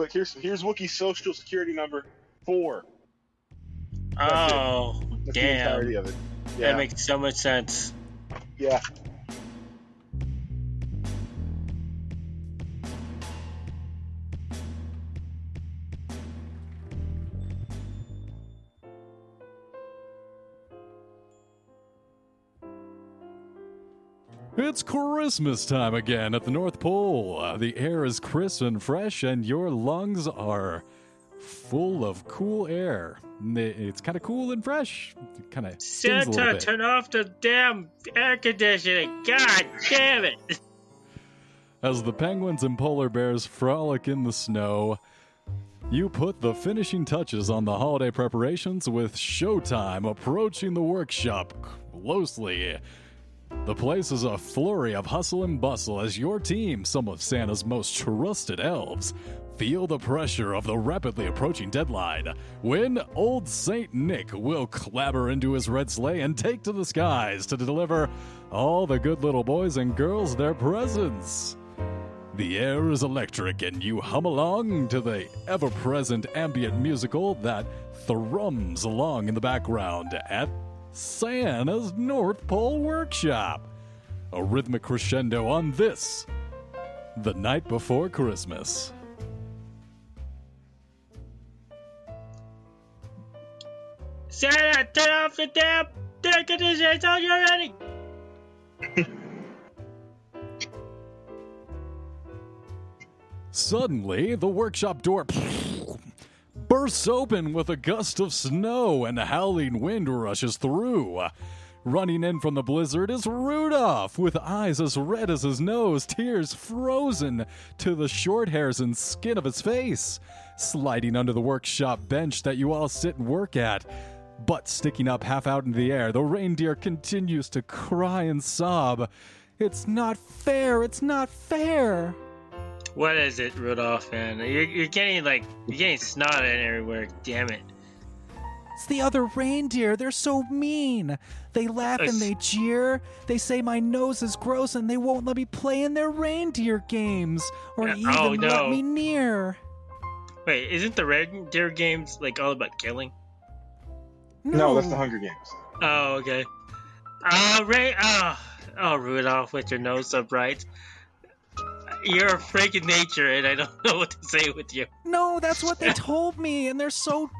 look here's here's Wookiee's social security number four. That's it. Oh, That's the damn. entirety of it. Yeah. That makes so much sense. yeah. It's Christmas time again at the North Pole. The air is crisp and fresh, and your lungs are full of cool air. It's kind of cool and fresh. Kind of stings a little Santa, turn off the damn air conditioning. God damn it. As the penguins and polar bears frolic in the snow, you put the finishing touches on the holiday preparations with showtime approaching the workshop closely. The place is a flurry of hustle and bustle as your team, some of Santa's most trusted elves, feel the pressure of the rapidly approaching deadline when old Saint Nick will clamber into his red sleigh and take to the skies to deliver all the good little boys and girls their presents. The air is electric, and you hum along to the ever present ambient musical that thrums along in the background at Santa's North Pole Workshop. A rhythmic crescendo on this, the night before Christmas. Santa, turn off the damn air conditioning. It's on you already. Suddenly, the workshop door bursts open with a gust of snow and a howling wind rushes through. Running in from the blizzard is Rudolph, with eyes as red as his nose, tears frozen to the short hairs and skin of his face. Sliding under the workshop bench that you all sit and work at, butt sticking up half out in the air, the reindeer continues to cry and sob. It's not fair, it's not fair. What is it, Rudolph, man? You're, you're getting like, you're getting snot in everywhere. Damn it. It's the other reindeer. They're so mean. They laugh and they jeer. They say my nose is gross and they won't let me play in their reindeer games or Uh, even oh, let me near. Wait, isn't the reindeer games like all about killing? No, that's the Hunger Games. Oh, okay. Oh, Ray. Oh, oh, Rudolph, with your nose so bright. You're a freak of nature, and I don't know what to say with you. No, that's what they told me, and they're so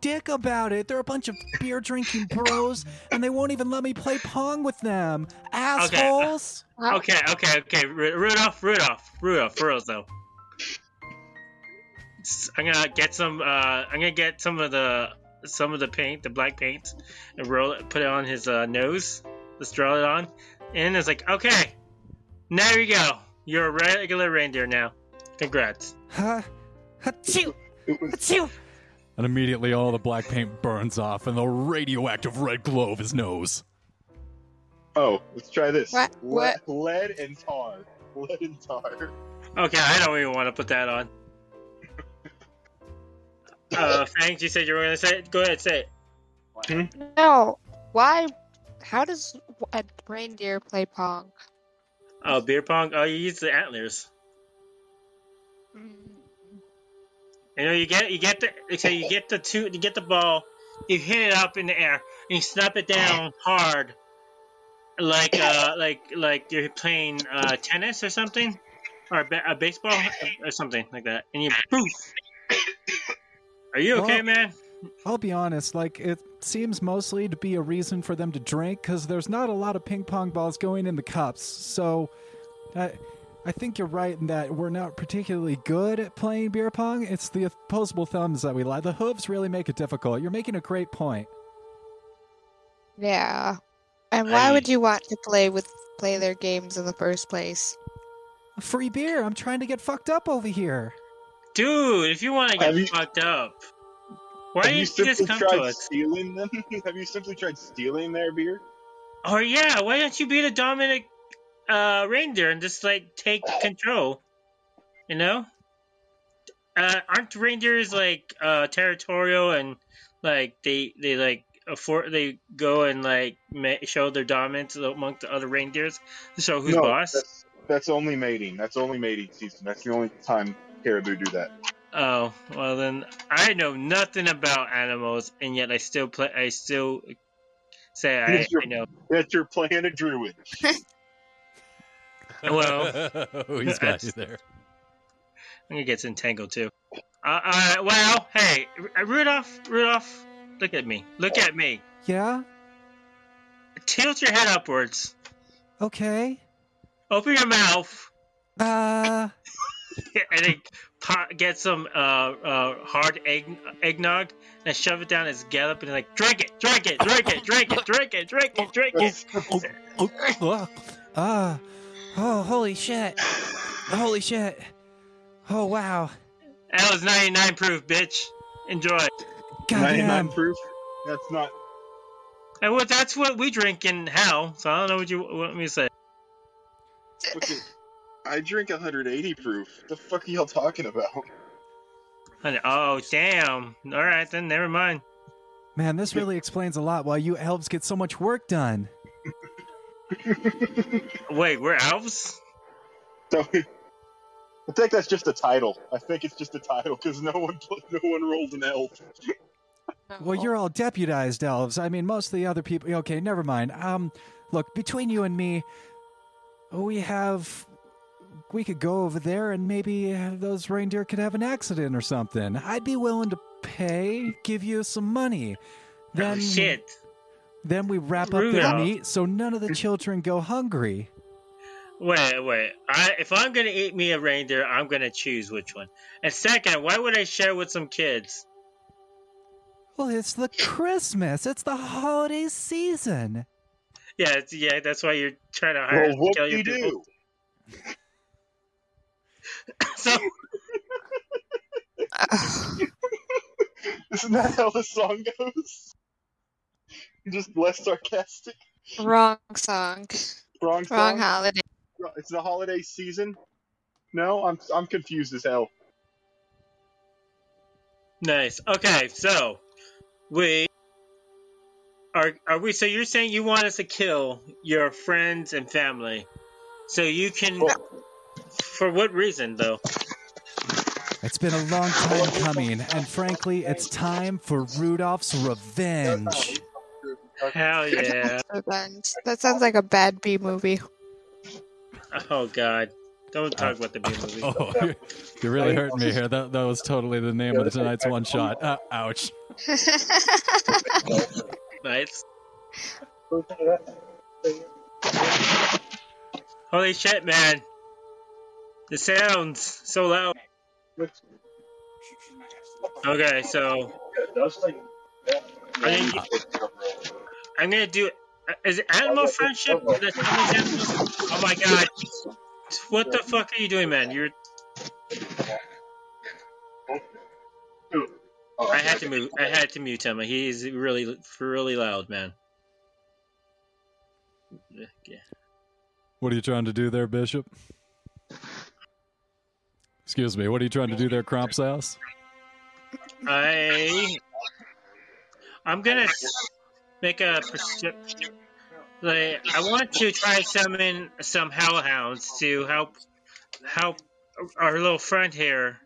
dick about it. They're a bunch of beer drinking bros, and they won't even let me play pong with them. Assholes! Okay, okay, okay. Ru- Rudolph, Rudolph, Rudolph, for real though. I'm gonna get some. Uh, I'm gonna get some of the some of the paint, the black paint, and roll it, put it on his uh, nose. Let's draw it on, and it's like, okay, now you go. You're a regular reindeer now. Congrats. Huh? Achoo! It was Achoo! And immediately all the black paint burns off and the radioactive red glow of his nose. oh, let's try this. What- Le- lead and tar. Lead and tar. Okay, I don't even want to put that on. Uh, Fangs, you said you were gonna say it. Go ahead, say it. No. Why? How does a reindeer play Pong? Oh, beer pong. Oh, you use the antlers. Mm, You know, you get you get the okay, you get the two, you get the ball, you hit it up in the air, and you snap it down hard, like uh, like like you're playing uh, tennis or something, or a, ba- a baseball or something like that, and you poof. Are you okay, Well- man? I'll be honest, like, it seems mostly to be a reason for them to drink because there's not a lot of ping pong balls going in the cups. So, I, I think you're right in that we're not particularly good at playing beer pong. It's the opposable thumbs that we like. The hooves really make it difficult. You're making a great point. Yeah. And why I- would you want to play with play their games in the first place? Free beer. I'm trying to get fucked up over here. Dude, if you want to get Have you- fucked up, why Have didn't you you simply just come tried to us? stealing them? Have you simply tried stealing their beer? Or yeah, why don't you be the dominant uh, reindeer and just like take control? You know? Uh, aren't reindeers like uh, territorial and like they they like afford they go and like ma- show their dominance among the other reindeers to show who's no, boss? That's, that's only mating. That's only mating season. That's the only time caribou do that. Oh well, then I know nothing about animals, and yet I still play. I still say I, Yes, you're- I know. That you're playing a druid. Well, oh, he's got you there. I'm gonna get entangled too. Uh, uh, well, hey, R- Rudolph, Rudolph, look at me, look at me. Yeah? Tilt your head upwards. Okay. Open your mouth, Uh, and then pot, get some uh, uh, hard egg, eggnog, and shove it down his gallop, and like drink it, drink it, drink it, drink it, drink it, drink it, drink it. oh, oh, uh, oh, holy shit. Holy shit. Oh, wow. That was 99 proof, bitch. Enjoy. 99 Goddamn. proof. That's not. And what that's what we drink in hell. So I don't know what you want me to say. Okay. I drink 180 proof. The fuck are y'all talking about? Oh damn! All right then, never mind. Man, this really explains a lot why you elves get so much work done. Wait, we're elves? So, I think that's just a title. I think it's just a title because no one no one rolled an elf. Well, you're all deputized elves. I mean, most of the other people. Okay, never mind. Um, look, between you and me, we have. We could go over there and maybe uh, those reindeer could have an accident or something. I'd be willing to pay, give you some money. Then, oh, shit. Then we wrap up their Rudolph. meat so none of the children go hungry. Wait, wait. I if I'm gonna eat me a reindeer, I'm gonna choose which one. And second, why would I share with some kids? Well, it's the Christmas. It's the holiday season. Yeah, it's, yeah. That's why you're trying to hire Well, what kill do your you people. do? So Isn't that how the song goes? Just less sarcastic. Wrong song. Wrong song. Wrong holiday. It's the holiday season. No, I'm I'm confused as hell. nice. Okay, so we are are we? So you're saying you want us to kill your friends and family, so you can. Oh. For what reason, though? It's been a long time coming, and frankly, it's time for Rudolph's revenge. Hell yeah! Revenge. That sounds like a bad B movie. Oh god! Don't talk about the B movie. Oh, you're, you're really hurting me here. That that was totally the name of tonight's one shot. Uh, ouch. Nice. Holy shit, man! The sounds so loud. Okay, so I think I'm gonna do. Is it animal friendship? Oh my god! What the fuck are you doing, man? You're. I had to move. I had to mute him. He's really, really loud, man. Yeah. What are you trying to do there, Bishop? Excuse me. What are you trying to do there, Crop Ass? I I'm gonna make a like I want to try summon some hellhounds to help help our little friend here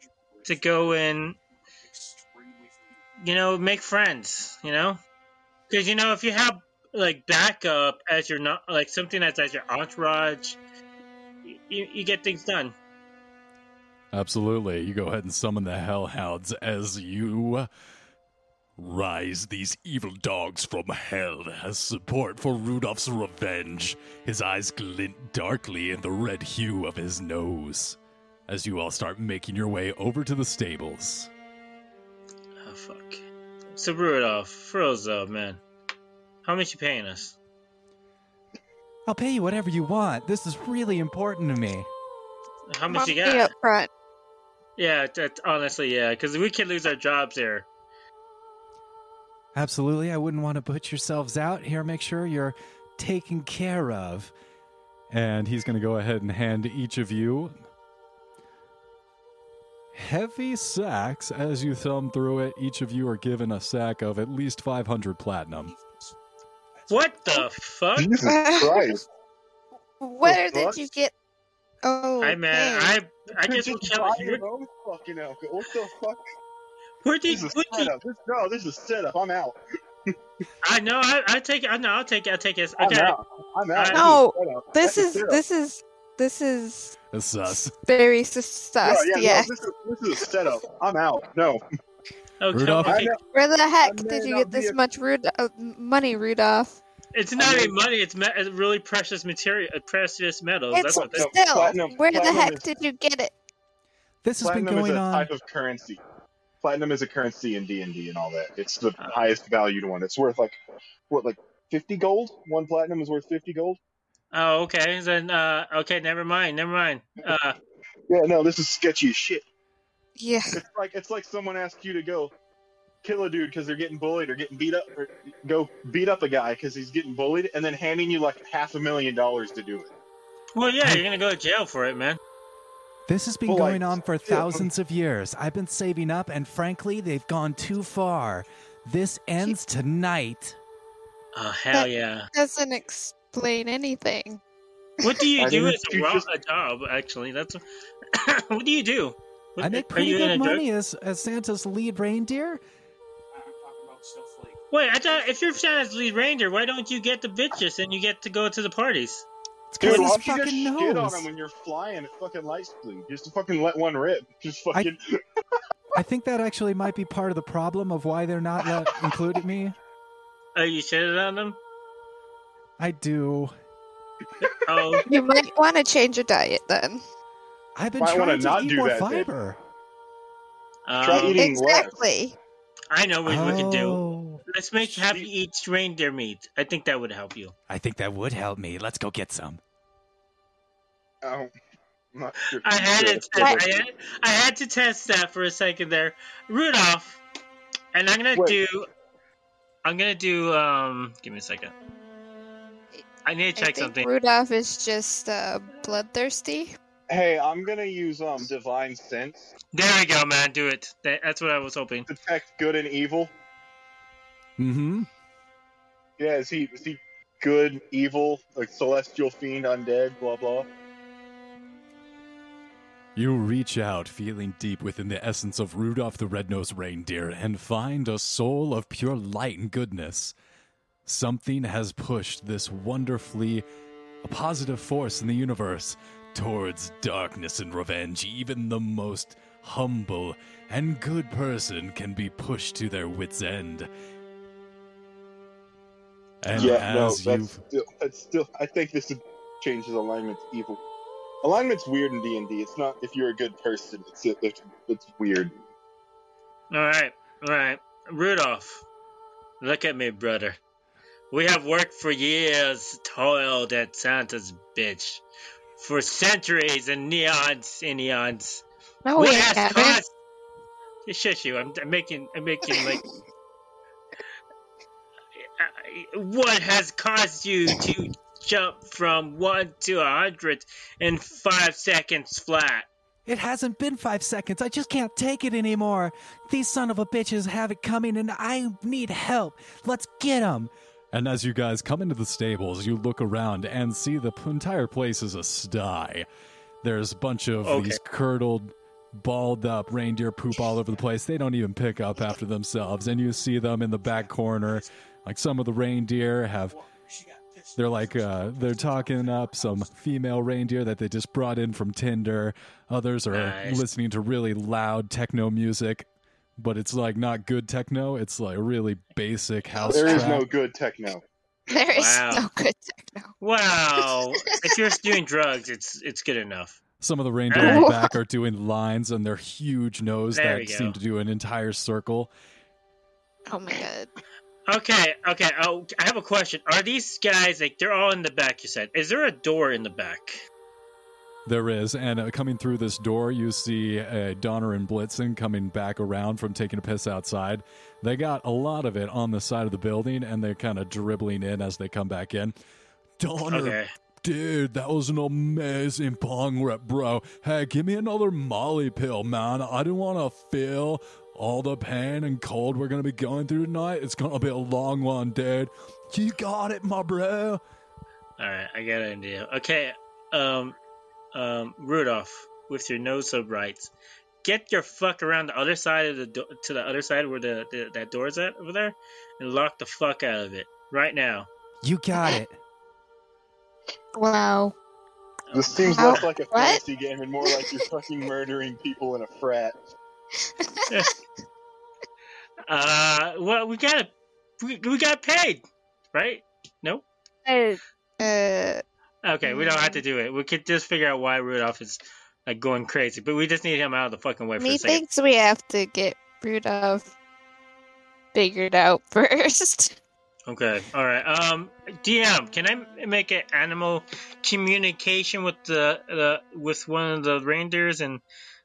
to go and you know make friends. You know, because you know if you have like backup as your not like something that's as your entourage, you, you get things done. Absolutely. You go ahead and summon the Hellhounds as you rise these evil dogs from hell as support for Rudolph's revenge. His eyes glint darkly in the red hue of his nose as you all start making your way over to the stables. Oh fuck. So Rudolph, froze up, man. How much you paying us? I'll pay you whatever you want. This is really important to me. How much you got? up front. Yeah, that, honestly, yeah, because we could lose our jobs here. Absolutely. I wouldn't want to put yourselves out. Here, make sure you're taken care of. And he's going to go ahead and hand each of you heavy sacks. As you thumb through it, each of you are given a sack of at least 500 platinum. What the fuck? Jesus Christ! Where The fuck? did you get? Oh, I man, okay. I I guess we'll just kill buy it your fucking outfit. What the fuck? Where do you, This is where a setup. This, no, this is a setup. I'm out. I know. I, I take it. I know. I'll take it. I'll take it. I'm out. I'm out. No, This This is a is this is this is It's sus. very sus. Yeah, yeah, no, this, is, this is a setup. I'm out. No. Okay. Rudolph? okay. I know, Where the heck I did you get this a- much Rud- uh, money, Rudolph? It's not I even money. It's, me- it's really precious material, uh, precious metals. It's That's what. no, That's, still. platinum- where the heck is- did you get it? This has been platinum is going a on. type of currency. Platinum is a currency in D and D and all that. It's the highest valued one. It's worth like what, like fifty gold? One platinum is worth fifty gold. oh, okay. Then, uh, okay. Never mind. Never mind. Uh, Yeah, no, this is sketchy as shit. Yeah. It's like it's like someone asked you to go kill a dude because they're getting bullied or getting beat up, or go beat up a guy because he's getting bullied, and then handing you like half a million dollars to do it. well, yeah, you're gonna go to jail for it, man. This has been Well, going like, on for still- um, thousands of years. I've been saving up, and frankly, they've gone too far. This ends tonight. Oh hell yeah! Doesn't explain anything. What do you I do as a, just- a job? Actually, that's what do you do? What, I make pretty good money as, as Santa's lead reindeer. Wait, I thought if you're Santa's lead ranger, why don't you get the bitches and you get to go to the parties? It's Dude, because why his don't you just fucking shit on nose. him when you're flying at fucking light speed? Just to fucking let one rip. Just fucking. I think that actually might be part of the problem of why they're not let, including me. Are you shitting on them? I do. Oh, You might want to change your diet then. I've been Might trying to not eat do more that, then. fiber. Try um, eating less. Exactly. I know what we can do. Let's make Happy you eat reindeer meat. I think that would help you. I think that would help me. Let's go get some. Oh, I'm not sure. I had sure it. I had, I had to test that for a second there, Rudolph. And I'm gonna Wait. do. I'm gonna do. Um, give me a second. I need to I check think something. Rudolph is just uh, bloodthirsty. Hey, I'm gonna use um divine sense There we go, man. Do it. That, that's what I was hoping. to detect good and evil. Mm-hmm. Yeah, is he is he good, evil, like celestial fiend, undead, blah blah? You reach out, feeling deep within the essence of Rudolph the Red-Nosed Reindeer, and find a soul of pure light and goodness. Something has pushed this wonderfully a positive force in the universe towards darkness and revenge. Even the most humble and good person can be pushed to their wit's end. And yeah, no, as that's you've still, that's still. I think this would change his alignment to evil. Alignment's weird in D and D. It's not if you're a good person. It's it's, it's weird. All right, all right, Rudolph. Look at me, brother. We have worked for years, toiled at Santa's bitch for centuries and neons and eons. No, we we have haven't. caused. Shush you! I'm, I'm making, I'm making like. What has caused you to jump from one to a hundred in five seconds flat? It hasn't been five seconds. I just can't take it anymore. These son of a bitches have it coming, and I need help. Let's get them. And as you guys come into the stables, you look around and see the p- entire place is a sty. There's a bunch of Okay. these curdled, balled up reindeer poop all over the place. They don't even pick up after themselves. And you see them in the back corner. Like some of the reindeer have. They're like, uh, they're talking up some female reindeer that they just brought in from Tinder. Others are Nice. listening to really loud techno music, but it's like not good techno. It's like really basic house There is trap. no good techno. There is Wow. no good techno. Wow! if you're just doing drugs, it's it's good enough. Some of the reindeer in the back are doing lines on their huge nose There that seem to do an entire circle. Oh my god. Okay, okay. Oh, I have a question. Are these guys like they're all in the back? You said. Is there a door in the back? There is, and uh, coming through this door, you see uh, Donner and Blitzen coming back around from taking a piss outside. They got a lot of it on the side of the building, and they're kind of dribbling in as they come back in. Donner, Okay. dude, that was an amazing pong rep, bro. Hey, give me another Molly pill, man. I don't want to feel all the pain and cold we're gonna be going through tonight. It's gonna be a long one, dude. You got it, my bro. All right, I got an idea. Okay, um, um, Rudolph, with your nose so bright. Get your fuck around the other side of the do- to the other side where the, the that door's at over there, and lock the fuck out of it right now. You got it. Wow. This seems How- less like a fantasy game and more like you're fucking murdering people in a frat. Uh, well, we got we, we got paid, right? No. Uh, Okay, we don't have to do it. We could just figure out why Rudolph is like going crazy, but we just need him out of the fucking way for second. we have to get Rudolph figured out first. Okay, all right. Um, DM, can I make an animal communication with the the with one of the reindeers and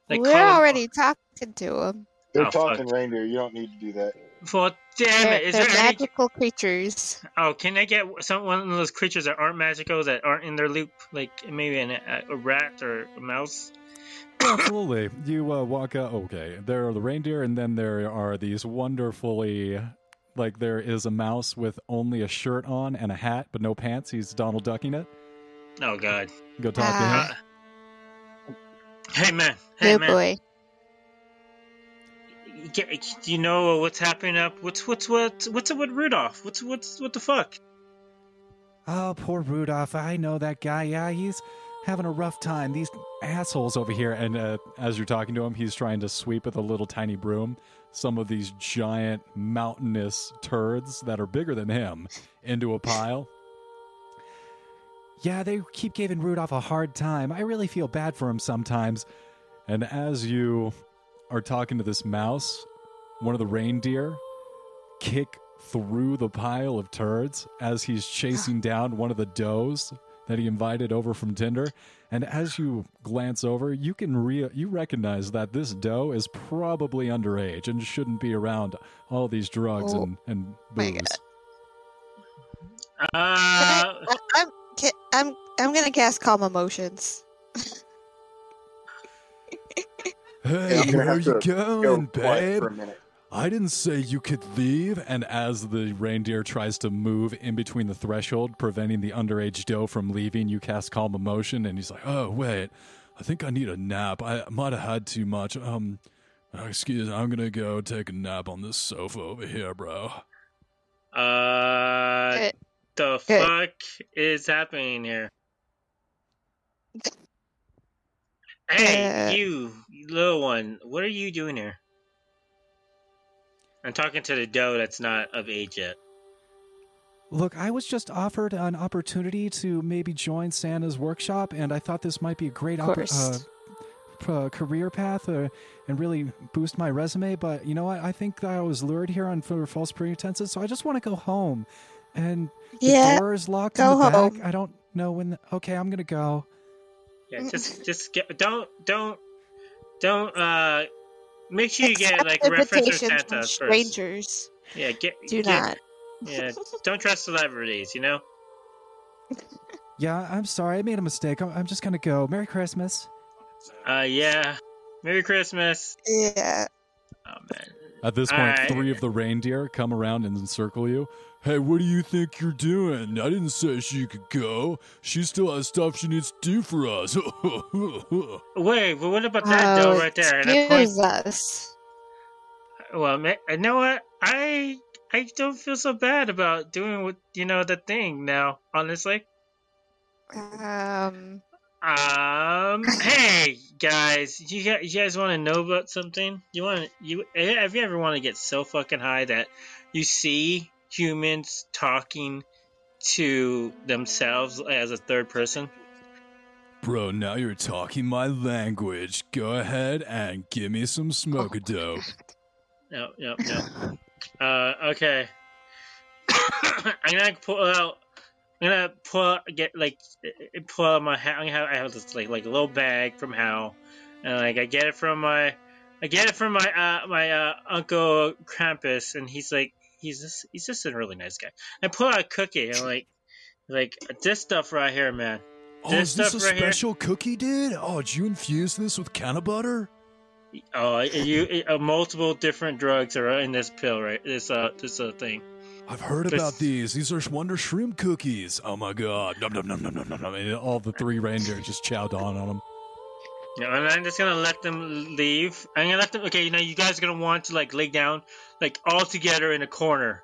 like We're call him- already talking to him. They're Oh, fuck. talking reindeer. You don't need to do that. Well, damn They're, it! Is they're there any? magical creatures. Oh, can I get some one of those creatures that aren't magical that aren't in their loop, like maybe an, a, a rat or a mouse? Absolutely. You uh, walk out. Okay, there are the reindeer, and then there are these wonderfully, like there is a mouse with only a shirt on and a hat, but no pants. He's Donald ducking it. Oh God. Go talk to him. Ah. Hey man. Hey oh man. boy. Do you know what's happening up? What's what's what's what's up with Rudolph? What's what's what the fuck? Oh, poor Rudolph. I know that guy. Yeah, he's having a rough time. These assholes over here. And uh, as you're talking to him, he's trying to sweep with a little tiny broom some of these giant mountainous turds that are bigger than him into a pile. Yeah, they keep giving Rudolph a hard time. I really feel bad for him sometimes. And as you are talking to this mouse, one of the reindeer kick through the pile of turds as he's chasing down one of the does that he invited over from Tinder. And as you glance over, you can re- you recognize that this doe is probably underage and shouldn't be around all these drugs Oh, and, and booze. Uh, I, I'm ca- I'm I'm gonna cast calm emotions. Hey, I'm where have you going, Go babe? for a minute. I didn't say you could leave. And as the reindeer tries to move in between the threshold, preventing the underage doe from leaving, you cast calm emotion, and he's like, "Oh wait, I think I need a nap. I might have had too much. Um, excuse, I'm gonna go take a nap on this sofa over here, bro." uh, Good. The Good. fuck is happening here? Hey, Uh, you little one, what are you doing here? I'm talking to the doe that's not of age yet. Look, I was just offered an opportunity to maybe join Santa's workshop, and I thought this might be a great Of oppor- uh, p- uh, career path uh, and really boost my resume. But you know what? I think that I was lured here on for false pretenses, so I just want to go home. And the Yeah. door is locked go in the back. I don't know when. The- okay, I'm gonna go. Yeah, just just get don't don't don't uh make sure you get like reference or Santa from first. strangers. Yeah, get Do get- not. Yeah, don't trust celebrities. You know. Yeah, I'm sorry. I made a mistake. I'm, I'm just gonna go. Merry Christmas. Uh, yeah. Merry Christmas. Yeah. Oh man. At this point, Alright. three of the reindeer come around and encircle you. Hey, what do you think you're doing? I didn't say she could go. She still has stuff she needs to do for us. Wait, but what about that Oh, doe right there? And I point, excuse us. well, ma- you know what? I I don't feel so bad about doing what you know the thing now. Honestly. Um. Um. hey guys, you guys, you guys want to know about something? You want you? Have you ever want to get so fucking high that you see humans talking to themselves as a third person? Bro, now you're talking my language. Go ahead and give me some smoke dope. No, no, no. uh, okay. I'm gonna pull out. I'm gonna pull get like uh, pull out my hat. I have I have this like like little bag from Hal, and like I get it from my I get it from my uh my uh uncle Krampus, and he's like he's just he's just a really nice guy. I pull out a cookie and like like this stuff right here, man. Oh, is this a right here? special cookie, dude? Oh, did you infuse this with cannabutter? Oh, you uh, multiple different drugs are in this pill, right? This uh this uh thing. I've heard about these. These are Wonder Shroom cookies. Oh my god. Nom nom nom nom nom nom nom. And all the three reindeer just chow down on them. No, and I'm just gonna let them leave. I'm gonna let them. Okay, you know, you guys are gonna want to like lay down, like all together in a corner,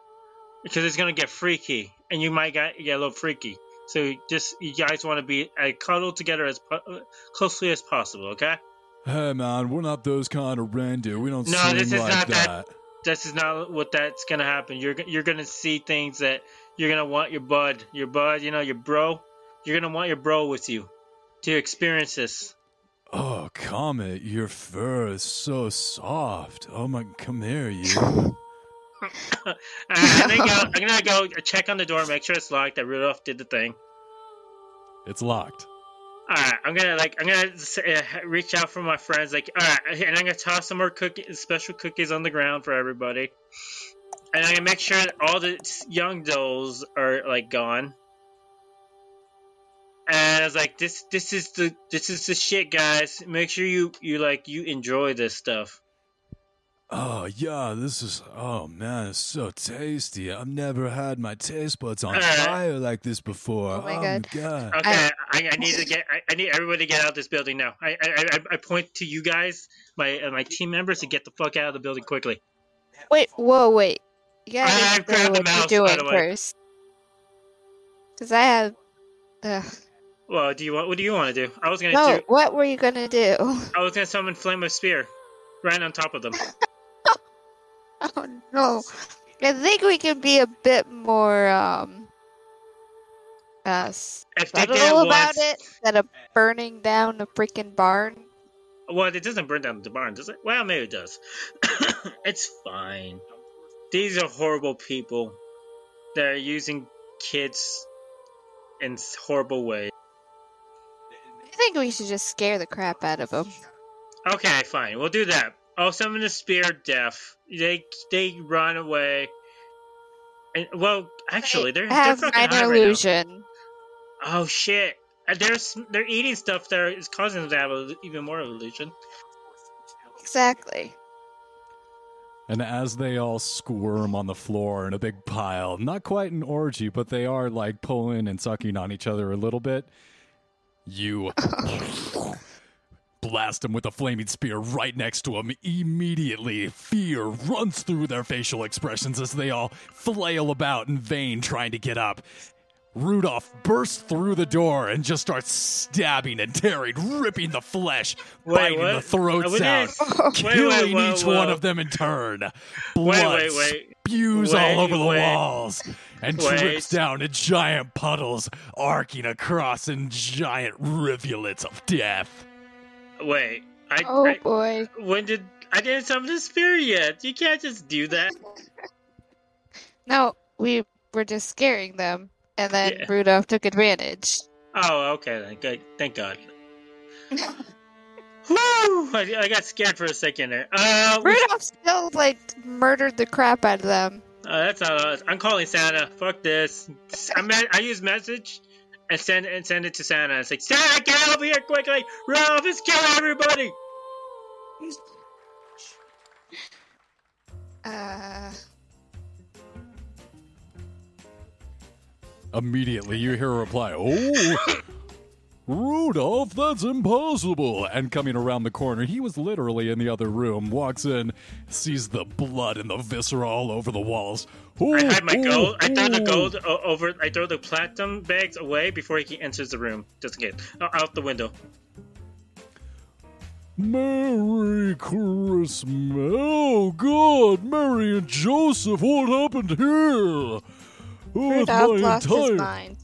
because it's gonna get freaky, and you might get, get a little freaky. So just you guys want to be uh, cuddled together as po- closely as possible. Okay. Hey man, we're not those kind of reindeer. We don't No, swing this is like not that- that. This is not what that's gonna happen. You're you're gonna see things that you're gonna want your bud, your bud, you know, your bro. You're gonna want your bro with you to experience this. Oh, Comet, your fur is so soft. Oh my, come here, you. Uh, I'm, gonna go, I'm gonna go check on the door, make sure it's locked. That Rudolph did the thing. it's locked. All right, I'm gonna like I'm gonna uh, reach out for my friends, like all right, and I'm gonna toss some more cookies, special cookies on the ground for everybody, and I'm gonna make sure that all the young dolls are like gone. And I was like, this this is the this is the shit, guys. Make sure you you like you enjoy this stuff. Oh yeah, this is. Oh man, it's so tasty. I've never had my taste buds on Uh, fire like this before. Oh my God. god. Okay, I, I need to get I, I need everybody to get out of this building now. I I, I, I point to you guys, my uh, my team members, to get the fuck out of the building quickly. Wait, whoa, wait. You gotta I explain grabbed the what mouse, you're doing the first. Because I have. Ugh. Well, do you want what do you want to do? I was gonna No, do what were you gonna do? I was gonna summon flame of spear, right on top of them. Oh no. I think we can be a bit more um uh If they get subtle about it instead of burning down the freaking barn. well, it doesn't burn down the barn, does it? Well, maybe it does. it's fine. These are horrible people. They're using kids in horrible ways. I think we should just scare the crap out of them. Okay, fine. We'll do that. Oh, I'll summon the spear of death. They they run away. And well, actually, they're I they're fucking minor high right illusion. Oh shit! Uh, they're they're eating stuff that is causing them to have a, even more illusion. Exactly. And as they all squirm on the floor in a big pile, not quite an orgy, but they are like pulling and sucking on each other a little bit, you blast them with a flaming spear right next to them. Immediately, fear runs through their facial expressions as they all flail about in vain trying to get up. Rudolph bursts through the door and just starts stabbing and tearing, ripping the flesh, Wait, biting what? the throats out Wait, killing wait, each whoa. one of them in turn. Blood spews all over the walls and drips down in giant puddles, arcing across in giant rivulets of death. Wait, I, Oh I boy. when did I didn't summon the spear yet? You can't just do that. No, we were just scaring them, and then Yeah. Rudolph took advantage. Oh, okay then. Good. Thank God. Woo! I, I got scared for a second there. Uh, Rudolph still like murdered the crap out of them. uh, that's not us. I'm calling Santa. Fuck this. I I use message and send and send it to Santa. It's like Santa, get over here quickly. Ralph is killing everybody. Uh, Immediately, you hear a reply, Oh, Rudolph, that's impossible. And coming around the corner, he was literally in the other room, walks in, sees the blood and the viscera all over the walls. Oh, I hide my oh, gold. I throw the gold over. I throw the platinum bags away before he enters the room. Just in case. Out the window. Merry Christmas. Oh, God, Mary and Joseph, what happened here? Oh, Rudolph my lost his mind.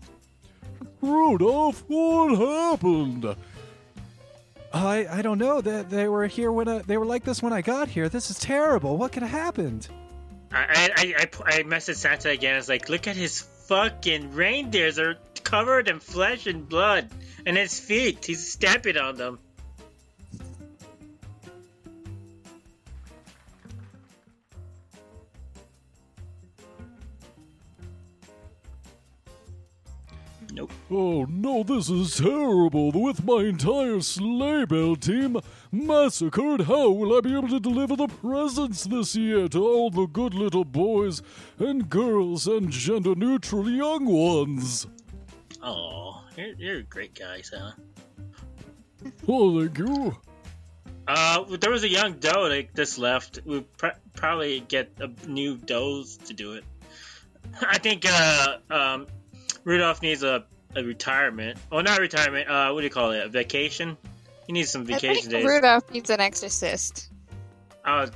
Rudolph, what happened? I I don't know. They, they were here when I, they were like this when I got here. This is terrible. What could have happened? I I I, I, I messaged Santa again. I was like, look at his fucking reindeers are covered in flesh and blood, and his feet. He's stamping on them. Nope. Oh no, this is terrible. With my entire sleigh bell team massacred, how will I be able to deliver the presents this year to all the good little boys and girls and gender neutral young ones? Oh, you're, you're a great guy, Santa. Oh, thank you. Uh, there was a young doe that just left. We pr- probably get a new does to do it. I think uh, um, Rudolph needs a, a retirement. Oh, not retirement. Uh, what do you call it? A vacation. He needs some I vacation think days. Rudolph needs an exorcist. Uh,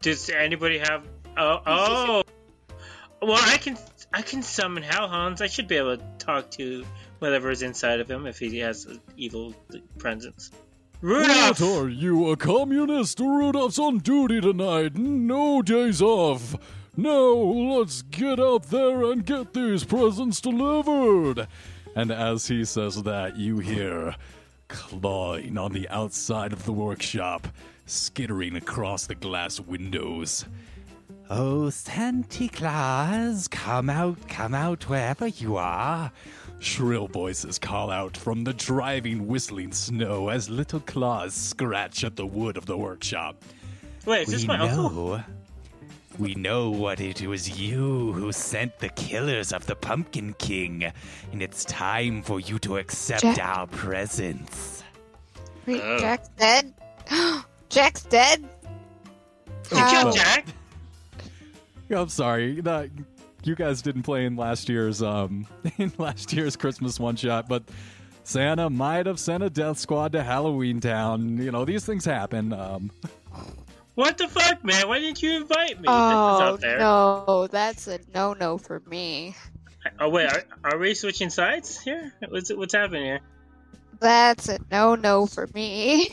does anybody have? Oh, oh. Well, I can I can summon hellhounds. I should be able to talk to whatever is inside of him if he has an evil presence. Rudolph. What are you, a communist? Rudolph's on duty tonight. No days off. Now, let's get out there and get these presents delivered. And as he says that, you hear clawing on the outside of the workshop, skittering across the glass windows. Oh, Santa Claus, come out, come out wherever you are. Shrill voices call out from the driving, whistling snow as little claws scratch at the wood of the workshop. Wait, is this we my uncle? Know. We know what it was you who sent the killers of the Pumpkin King, and it's time for you to accept Jack. our presents. Wait, Oh. Jack's dead? Jack's dead? You How? killed Jack. I'm sorry, that you guys didn't play in last year's um in last year's Christmas one shot, but Santa might have sent a death squad to Halloween Town. You know, these things happen. Um, What the fuck, man? Why didn't you invite me? this is Oh, out there. no. That's a no-no for me. Oh wait, are, are we switching sides here? What's what's happening here? That's a no-no for me.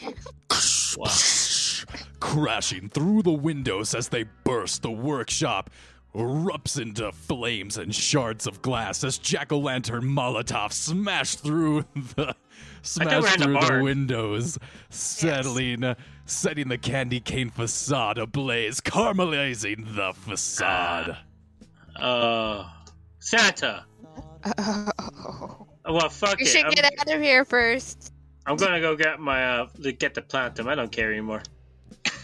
Wow. crashing through the windows as they burst the workshop erupts into flames and shards of glass as jack-o'-lantern molotov smash through the we're smash in through the barn. windows settling uh, setting the candy cane facade ablaze caramelizing the facade Uh, Santa. Oh. Well, fuck You it. should I'm, get out of here first. I'm gonna go get my uh, to get the platinum. I don't care anymore.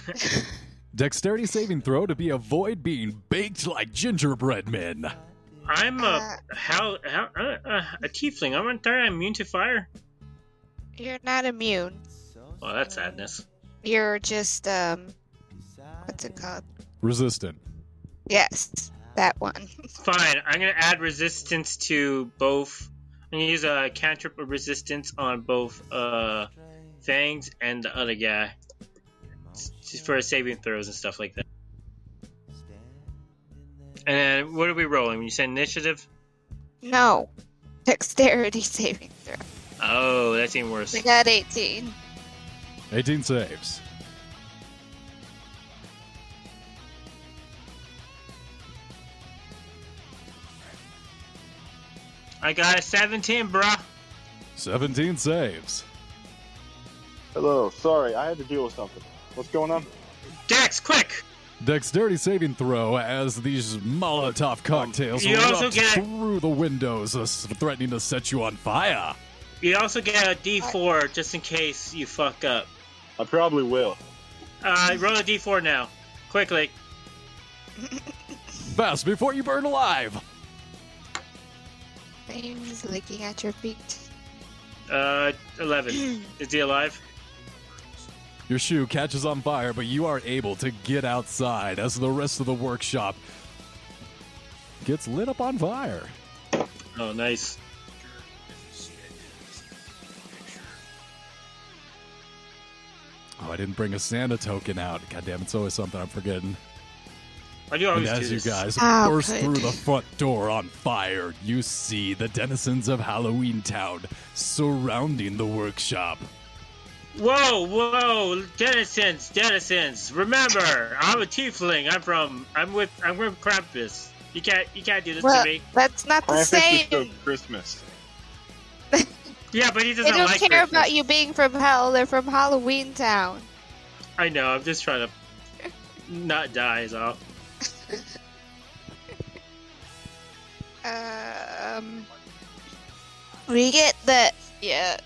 dexterity saving throw to be avoid being baked like gingerbread men I'm Uh. a how how uh, uh, a tiefling. I'm entirely immune to fire. You're not immune. Well, that's sadness. You're just, um, what's it called? resistant Yes, that one. Fine. I'm gonna add resistance to both. I'm gonna use a cantrip of resistance on both uh Fangs and the other guy S- for saving throws and stuff like that. And then what are we rolling? When you say initiative? No. Dexterity saving throw. Oh, that's even worse. I got 18. 18 saves I got a 17, bruh. 17 saves Hello, sorry, I had to deal with something. What's going on? Dex, quick! Dexterity saving throw as these Molotov cocktails You also erupt get- through the windows, threatening to set you on fire. You also get a D4 just in case you fuck up. I probably will. Uh, roll a D4 now. Quickly. Fast before you burn alive. Things licking at your feet. Uh, 11. Is he alive? Your shoe catches on fire, but you are able to get outside as the rest of the workshop gets lit up on fire. Oh, nice. Oh, I didn't bring a Santa token out. God damn, it's always something I'm forgetting. Why do you And always do as you guys How burst could- through the front door on fire, you see the denizens of Halloween Town surrounding the workshop. Whoa, whoa, denizens, denizens. Remember, I'm a tiefling. I'm from, I'm with, I'm with Krampus. You can't, you can't do this Well, to me. that's not the Krampus is same. still Christmas. Yeah, but he doesn't They don't like care about you being from hell. They're from Halloween Town. I know. I'm just trying to not die, is all. Um, we get that. Yeah,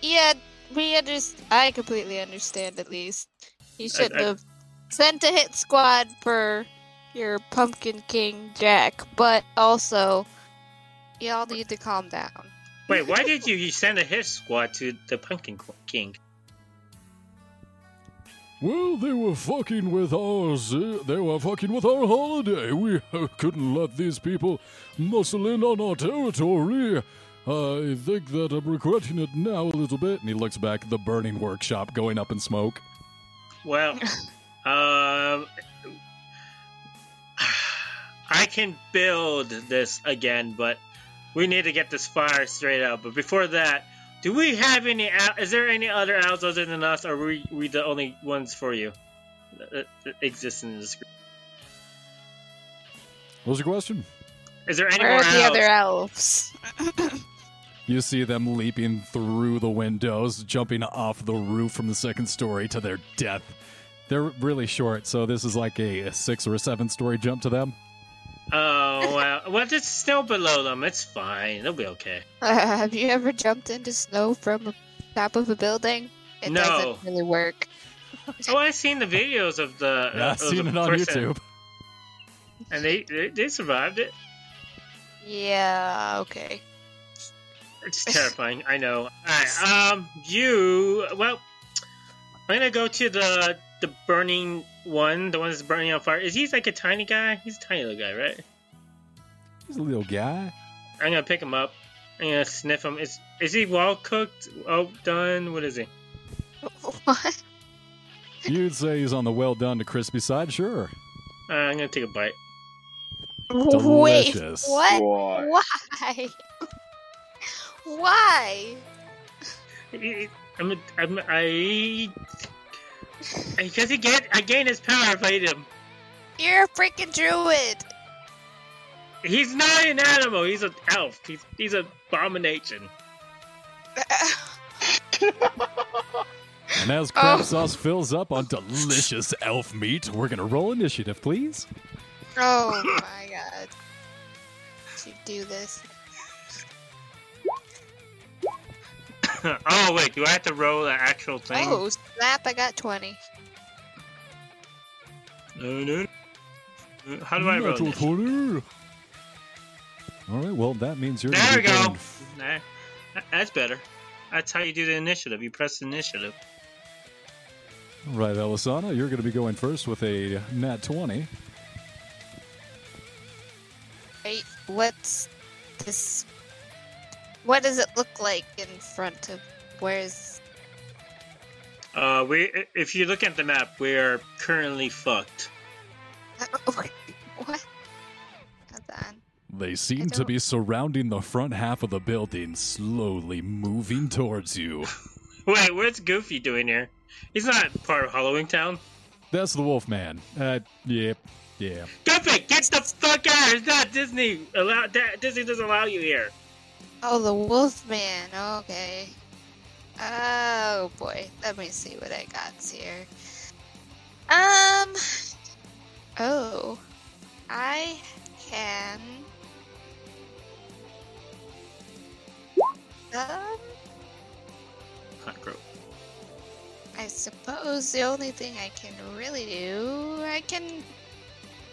yeah. We understand. I completely understand. At least you shouldn't I- have sent a hit squad for your Pumpkin King Jack, but also y'all need to calm down. Wait, why did you, you send a hit squad to the Pumpkin King? Well, they were fucking with ours. uh, They were fucking with our holiday. We uh, couldn't let these people muscle in on our territory. I think that I'm regretting it now a little bit. And he looks back at the burning workshop going up in smoke. Well, um, I can build this again, but we need to get this fire straight out. But before that, do we have any? Is there any other owls other than us? Or are we, we the only ones for you that, that exist in this group? What was your question? Is there any Where more are the owls? other elves? You see them leaping through the windows, jumping off the roof from the second story to their death. They're really short, so this is like a, a six or a seven story jump to them. Oh well, well, there's snow below them. It's fine. It'll be okay. Uh, have you ever jumped into snow from the top of a building? It No. doesn't really work. Oh, I've seen the videos of the. Yeah, I've of seen the it on person, YouTube. and they, they they survived it. Yeah, okay. It's terrifying. I know. All right. Um, you. Well, I'm gonna go to the the burning one, the one that's burning on fire. Is he like a tiny guy? He's a tiny little guy, right? He's a little guy. I'm gonna pick him up. I'm gonna sniff him. Is is he well cooked? Well done? What is he? What? You'd say he's on the well done to crispy side, sure. Uh, I'm gonna take a bite. Wait, Delicious. what? Why? Why? Why? I'm. a, I'm, I. Because he get. I gain his power if I eat him. You're a freaking druid. He's not an animal. He's an elf. He's he's an abomination. And as oh. crab Oh. sauce fills up on delicious elf meat, we're gonna roll initiative, please. oh my god. To do this. oh wait, do I have to roll the actual thing? Oh snap! I got twenty. No, no. no. How do I roll Natural this? 20. All right, well, that means you're There we go. Nah, that's better. That's how you do the initiative. You press the initiative. All right, Elisana, you're going to be going first with a nat 20. Wait, what's this? What does it look like in front of? Where's? Uh, we if you look at the map, we're currently fucked. what? Hold on. They seem to be surrounding the front half of the building, slowly moving towards you. Wait, what's Goofy doing here? He's not part of Halloween Town. That's the Wolfman. Uh, yeah, yeah. Goofy, get the fuck out! It's not Disney. Allow that Disney doesn't allow you here. Oh, the Wolfman. Okay. Oh boy. Let me see what I got here. Um. Oh, I can. Um. I suppose the only thing I can really do, I can.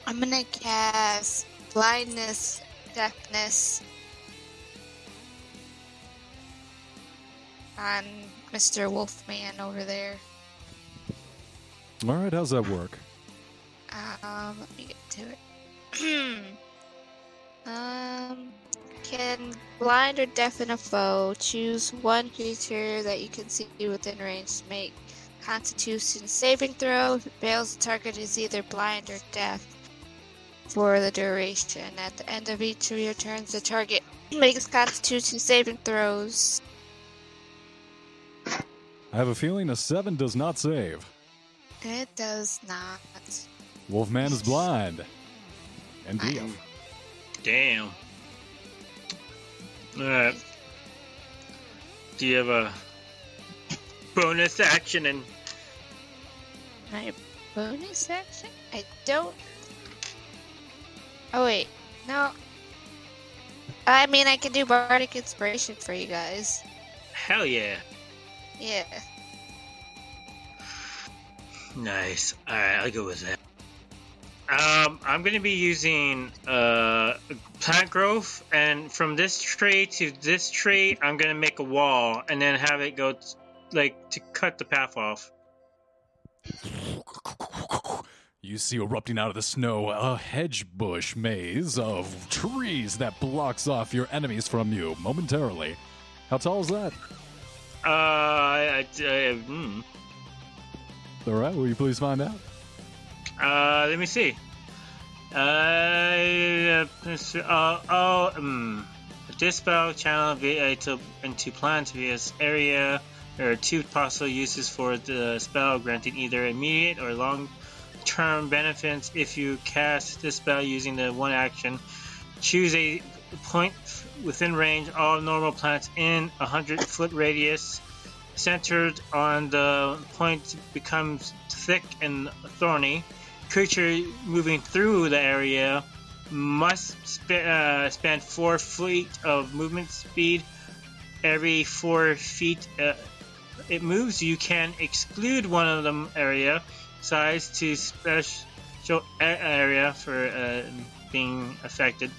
I'm gonna cast blindness, deafness on Mr. Wolfman over there. All right, how's that work? Um, let me get to it. um, can blind or deafen a foe. Choose one creature that you can see within range. To make Constitution saving throw. If it fails, the target is either blind or deaf for the duration. At the end of each of your turns, the target makes Constitution saving throws. I have a feeling a 7 does not save. It does not. Wolfman is blind. And I- Damn. Alright. Do you have a bonus action and My bonus action? I don't. Oh wait, no. I mean, I can do bardic inspiration for you guys. hell yeah. Yeah. Nice. Alright, I'll go with that. Um, I'm gonna be using uh plant growth, and from this tree to this tree, I'm gonna make a wall, and then have it go t- like to cut the path off. You see erupting out of the snow a hedge bush maze of trees that blocks off your enemies from you momentarily. How tall is that? Uh, I, I, hmm. All right, will you please find out? Uh, let me see. Uh, uh, oh, um, this spell channel via to, into plants via this area. There are two possible uses for the spell, granting either immediate or long-term benefits. If you cast this spell using the one action, choose a point within range. All normal plants in a hundred foot radius centered on the point becomes thick and thorny. Creature moving through the area must sp- uh, spend four feet of movement speed. Every four feet uh, it moves, you can exclude one of them area size to special area for uh, being affected.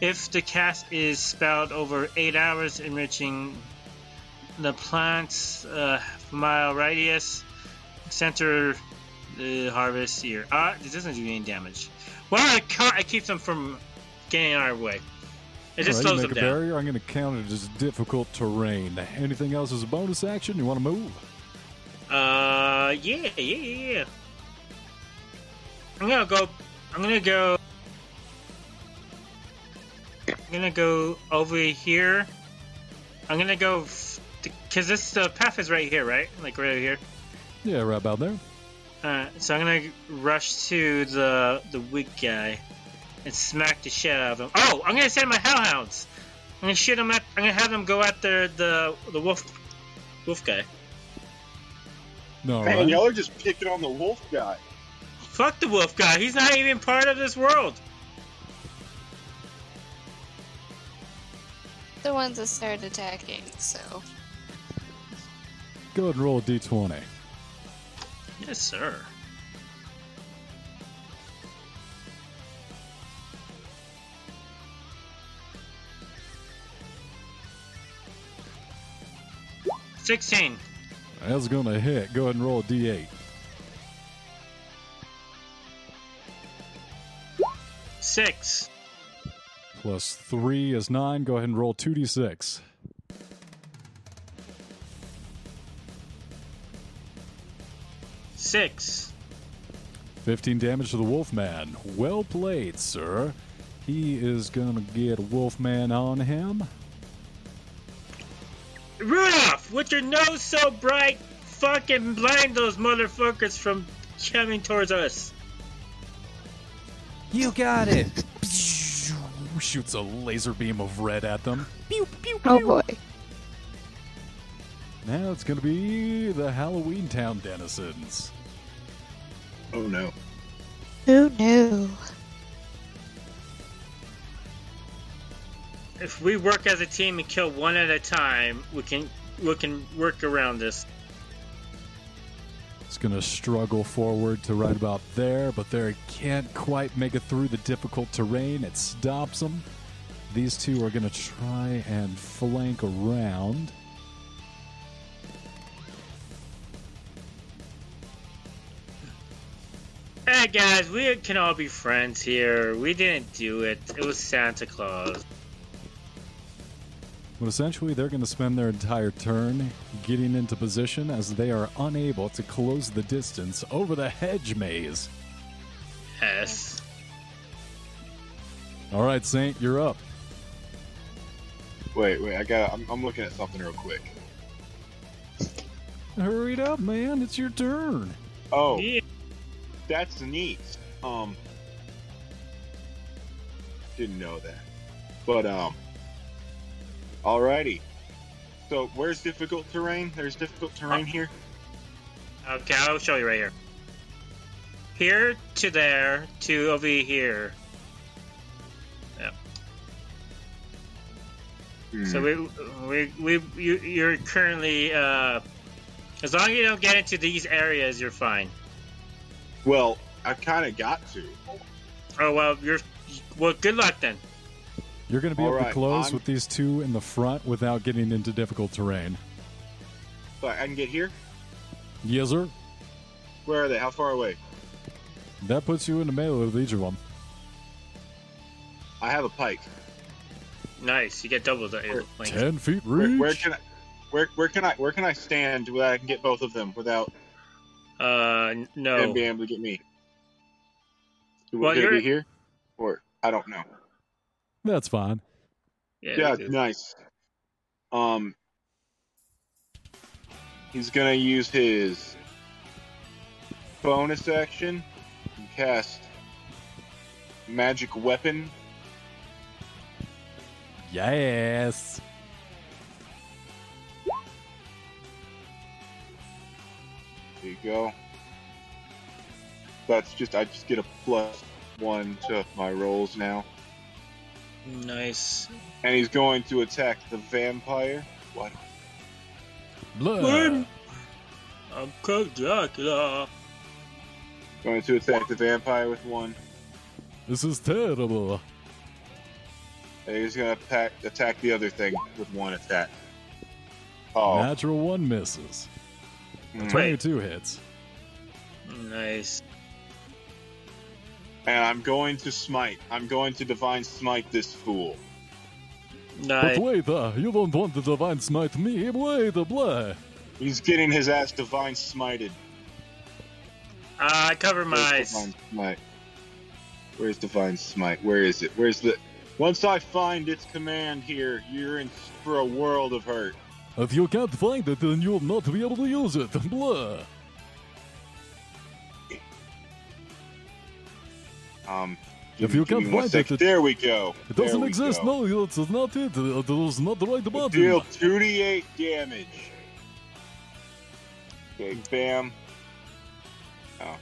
If the cast is spelled over eight hours, enriching the plant's uh, mile radius, center the harvest here. Ah, this doesn't do any damage. Well, I, ca- I keep them from getting in our way. It just right, slows you them down. barrier. I'm going to count it as difficult terrain. Anything else as a bonus action? You want to move? Uh, yeah, yeah, yeah, yeah. I'm gonna go. I'm gonna go. I'm gonna go over here. I'm gonna go because this the path is right here, right? Like right here. Yeah, right about there. Uh, so I'm gonna rush to the the weak guy and smack the shit out of him. Oh, I'm gonna send my hellhounds. I'm gonna shoot him at. I'm gonna have them go after the the wolf wolf guy. No, Man, right. y'all are just picking on the wolf guy. Fuck the wolf guy. He's not even part of this world. The ones that started attacking, so. Go ahead and roll a d20. Yes, sir. Sixteen. That's going to hit. Go ahead and roll a d8. Six. Plus 3 is 9. Go ahead and roll 2d6. Six. 15 damage to the Wolfman. Well played, sir. He is going to get Wolfman on him. Rudolph, with your nose so bright, fucking blind those motherfuckers from coming towards us. You got it. Shoots a laser beam of red at them. Pew, pew, oh, pew. Oh boy. Now it's going to be the Halloween Town denizens. Oh no. Oh no. If we work as a team and kill one at a time, we can we can work around this. It's going to struggle forward to right about there, but there it can't quite make it through the difficult terrain. It stops them. These two are going to try and flank around. Hey guys, we can all be friends here. We didn't do it. It was Santa Claus. But essentially, they're going to spend their entire turn getting into position as they are unable to close the distance over the hedge maze. Yes. All right, Saint, you're up. Wait, wait. I got. I'm, I'm looking at something real quick. Hurry up, man. It's your turn. Oh, Yeah. that's neat. Um, didn't know that. But um, alrighty. So where's difficult terrain? There's difficult terrain here. Okay, I'll show you right here. Here to there to over here. Yep. So we we we you, you're currently uh, as long as you don't get into these areas, you're fine. well, I kind of got to. Oh well, you're well. Good luck then. You're going to be All able to close I'm- with these two in the front without getting into difficult terrain. So I can get here. Yes, sir. Where are they? How far away? That puts you in the melee with each of them. I have a pike. Nice. You get double the Where- length. Ten feet Where, reach. where can I? Where, where can I where can I stand where I can get both of them without Uh, them no. being able to get me? Would Well, it you're- be here, or I don't know. That's fine. Yeah. Yeah, nice. Um, he's gonna use his bonus action and cast magic weapon. Yes. There you go. That's just I just get a plus one to my rolls now, Nice. and he's going to attack the vampire. What? Blood. When- I'm Count Dracula. Going to attack the vampire with one. This is terrible. And he's gonna attack attack the other thing with one attack. Oh, Natural one misses. mm. 22 hits. Nice. And I'm going to smite. I'm going to divine smite this fool. Nice. But wait, uh, you don't want to divine smite me. Wait, uh, blah. He's getting his ass divine smited. Uh, I cover my Where's eyes. divine smite? Where's divine smite? Where is it? Where's the? Once I find its command here, you're in for a world of hurt. If you can't find it, then you'll not be able to use it. Blah. Um, If you can't find it, it- there we go. It doesn't exist. go. No, it's not it. Uh, was not the right button. Deal 2d8 damage. Okay, bam. Oh.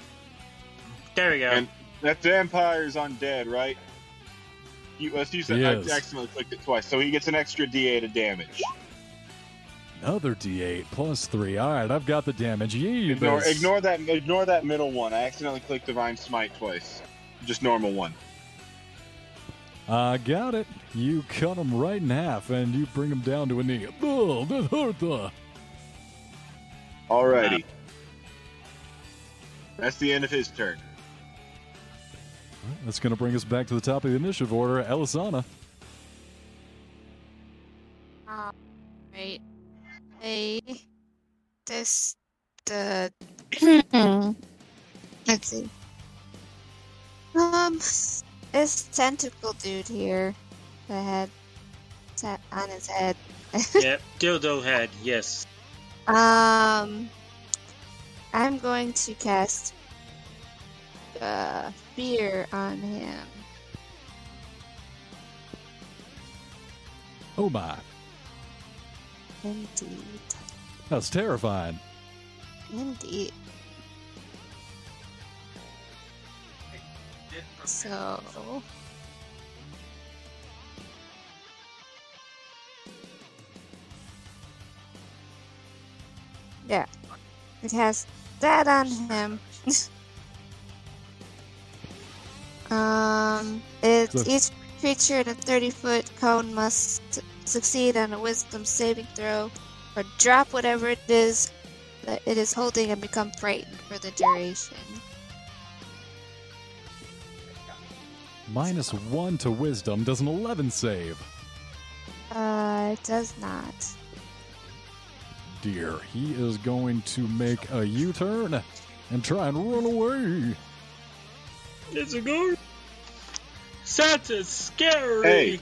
There we go. And that vampire's undead, right? You, let's use that. Yes. I accidentally clicked it twice, so he gets an extra d8 of damage. Another D8 plus three. All right, I've got the damage. Yee, Ignore, ignore that. Ignore that middle one. I accidentally clicked divine smite twice. Just normal one. I got it. You cut him right in half, and you bring him down to a knee. Oh, that hurt. Uh. Alrighty. That's the end of his turn. That's going to bring us back to the top of the initiative order. Elisana. Right. A this the let's see. Um this tentacle dude here that had sat on his head. yep. Dildo head. Yes. Um I'm going to cast uh fear on him. Oh my. Indeed. That's terrifying. Indeed. So Yeah. It has that on him. um it each creature in a thirty foot cone must succeed on a wisdom saving throw or drop whatever it is that it is holding and become frightened for the duration. Minus one to wisdom does an 11 save. Uh, it does not. Dear, he is going to make a U turn and try and run away. It's a ghost. Santa's scary. Hey.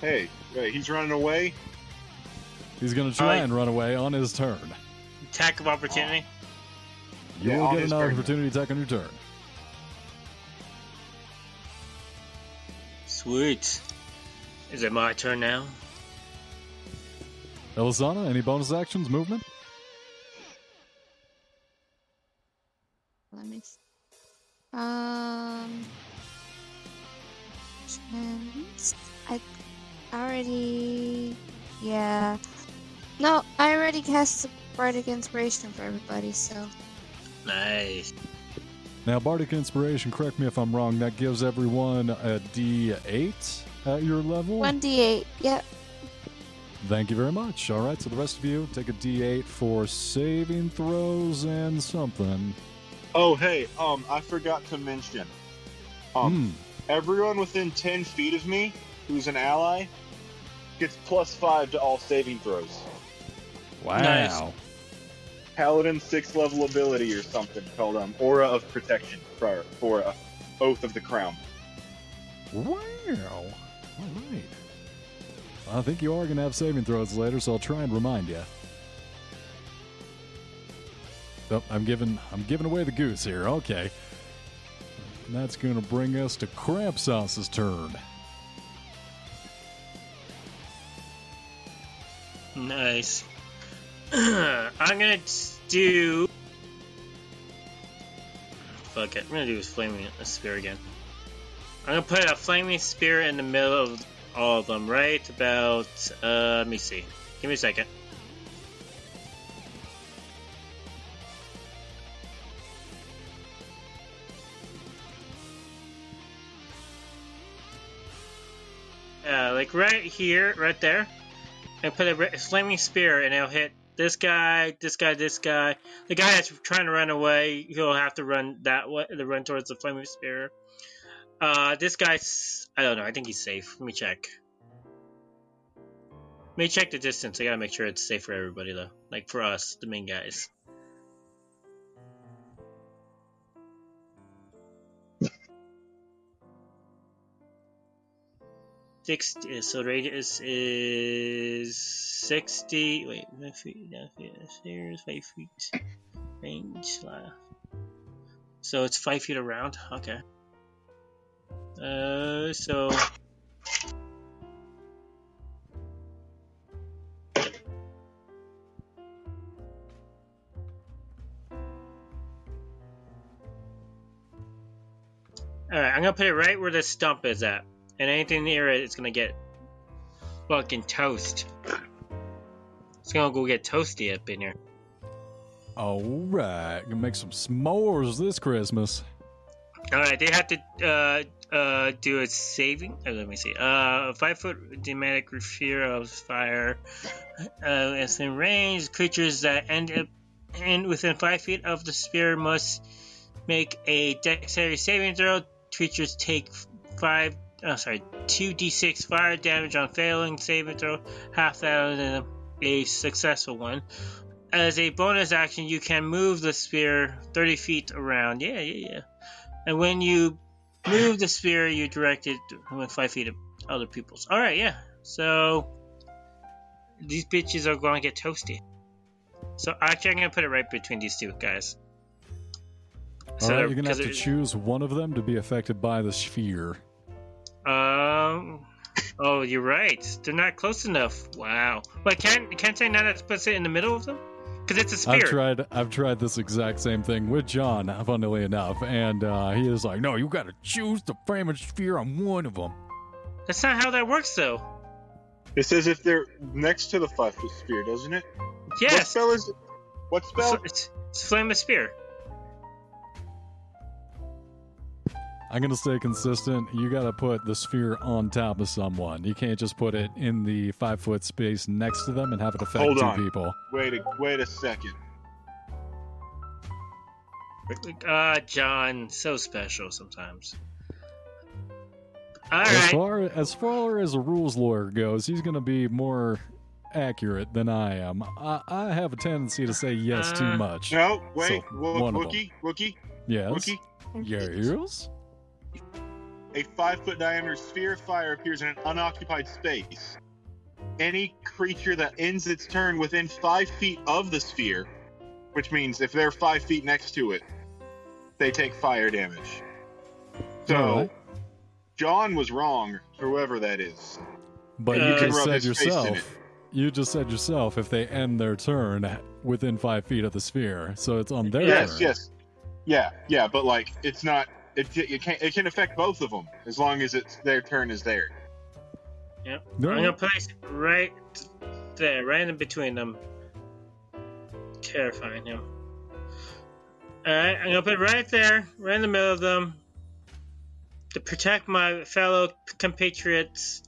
Hey, wait, he's running away. He's going to try I- and run away on his turn. Attack of opportunity. You Yeah, will on get his an turn. opportunity attack on your turn. Sweet. Is it my turn now? Elisana, any bonus actions, movement? Let me. s- Um. I already. Yeah. No, I already cast the Bardic Inspiration for everybody, so. Nice. Now, Bardic Inspiration, correct me if I'm wrong, that gives everyone a D8 at your level? 1d8. Yep. Thank you very much. All right, so the rest of you take a D8 for saving throws and something. Oh, hey, um, I forgot to mention. Um, Hmm. everyone within 10 feet of me who's an ally gets plus 5 to all saving throws. Wow. Nice. Paladin 6 level ability or something called um, Aura of Protection for, for uh, Oath of the Crown. Wow. All right. I think you are going to have saving throws later, so I'll try and remind you. Oh, I'm giving I'm giving away the goose here. Okay. And that's going to bring us to Crab Sauce's turn. Nice. I'm gonna do. Fuck it. I'm gonna do this flaming a spear again. I'm gonna put a flaming spear in the middle of all of them, right about. Uh, let me see. Give me a second. Uh, like right here, right there and put a flaming spear, and it'll hit this guy, this guy, this guy. The guy that's trying to run away, he'll have to run that way, the run towards the flaming spear. Uh, this guy's, I don't know. I think he's safe. Let me check. Let me check the distance. I gotta make sure it's safe for everybody, though. Like for us, the main guys. Sixty. So radius is sixty. Wait, five feet. Stairs. Five feet. Range. uh, So it's five feet around. Okay. Uh, so. Alright, I'm gonna put it right where the stump is at. And anything near it, it is gonna get fucking toast. It's gonna go get toasty up in here. All right. Gonna make some s'mores this Christmas. Alright, they have to uh uh do a saving uh, let me see. Uh five foot dramatic fear of fire. Uh as in range, creatures that end up and within five feet of the spear must make a dexterity saving throw. Creatures take five oh sorry, two D six fire damage on failing saving throw, half that on a, a successful one. As a bonus action, you can move the spear 30 feet around. Yeah, yeah, yeah. And when you move the spear, you direct it within five feet of other people's. All right, yeah. So these bitches are going to get toasty. So actually, I'm going to put it right between these two guys. All So right, they're- you're gonna have to choose one of them to be affected by the sphere. It- Um. Oh, you're right. They're not close enough. Wow. But can't can't I not put it in the middle of them? Because it's a spear. I've tried I've tried this exact same thing with John, funnily enough, and uh, he is like, "No, you got to choose the flaming sphere on one of them." That's not how that works, though. It says if they're next to the five foot spear, doesn't it? Yes. What Yes. spell is it? What spell? So it's, it's flame of spear. I'm gonna stay consistent. You got to put the sphere on top of someone. You can't just put it in the five foot space next to them and have it affect Hold two on. people. Wait a wait a second. Ah, John, so special sometimes. All As right. far as far as a rules lawyer goes, he's gonna be more accurate than I am. I, I have a tendency to say yes too Uh, much. No, wait, So, Wo- one. Wookie, Wookie, Yes. Wookie. Yes. A five foot diameter sphere of fire appears in an unoccupied space. Any creature that ends its turn within five feet of the sphere, which means if they're five feet next to it, they take fire damage. So, Alright. John was wrong, whoever that is. But Uh, you can just said his face in yourself. it. You just said yourself if they end their turn within five feet of the sphere, so it's on their Yes, turn. yes, yeah, yeah, but like it's not. It, it can it can affect both of them as long as it's their turn is there. Yep. No. I'm gonna place it right there, right in between them. Terrifying him. Alright, I'm gonna put it right there, right in the middle of them. To protect my fellow compatriots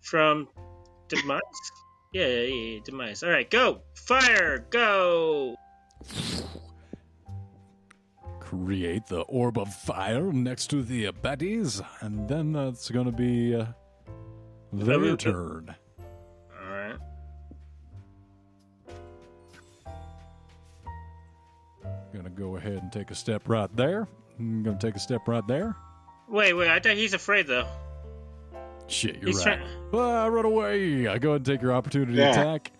from demise. Yeah, yeah, yeah, demise. Alright, go! Fire! Go! Create the orb of fire next to the baddies, and then that's going to be uh, their Okay. turn. All right. Gonna go ahead and take a step right there. I'm gonna take a step right there. Wait, wait. I thought he's afraid though. Shit, you're He's right. trying. Ah, run away! I go ahead and take your opportunity Yeah. attack.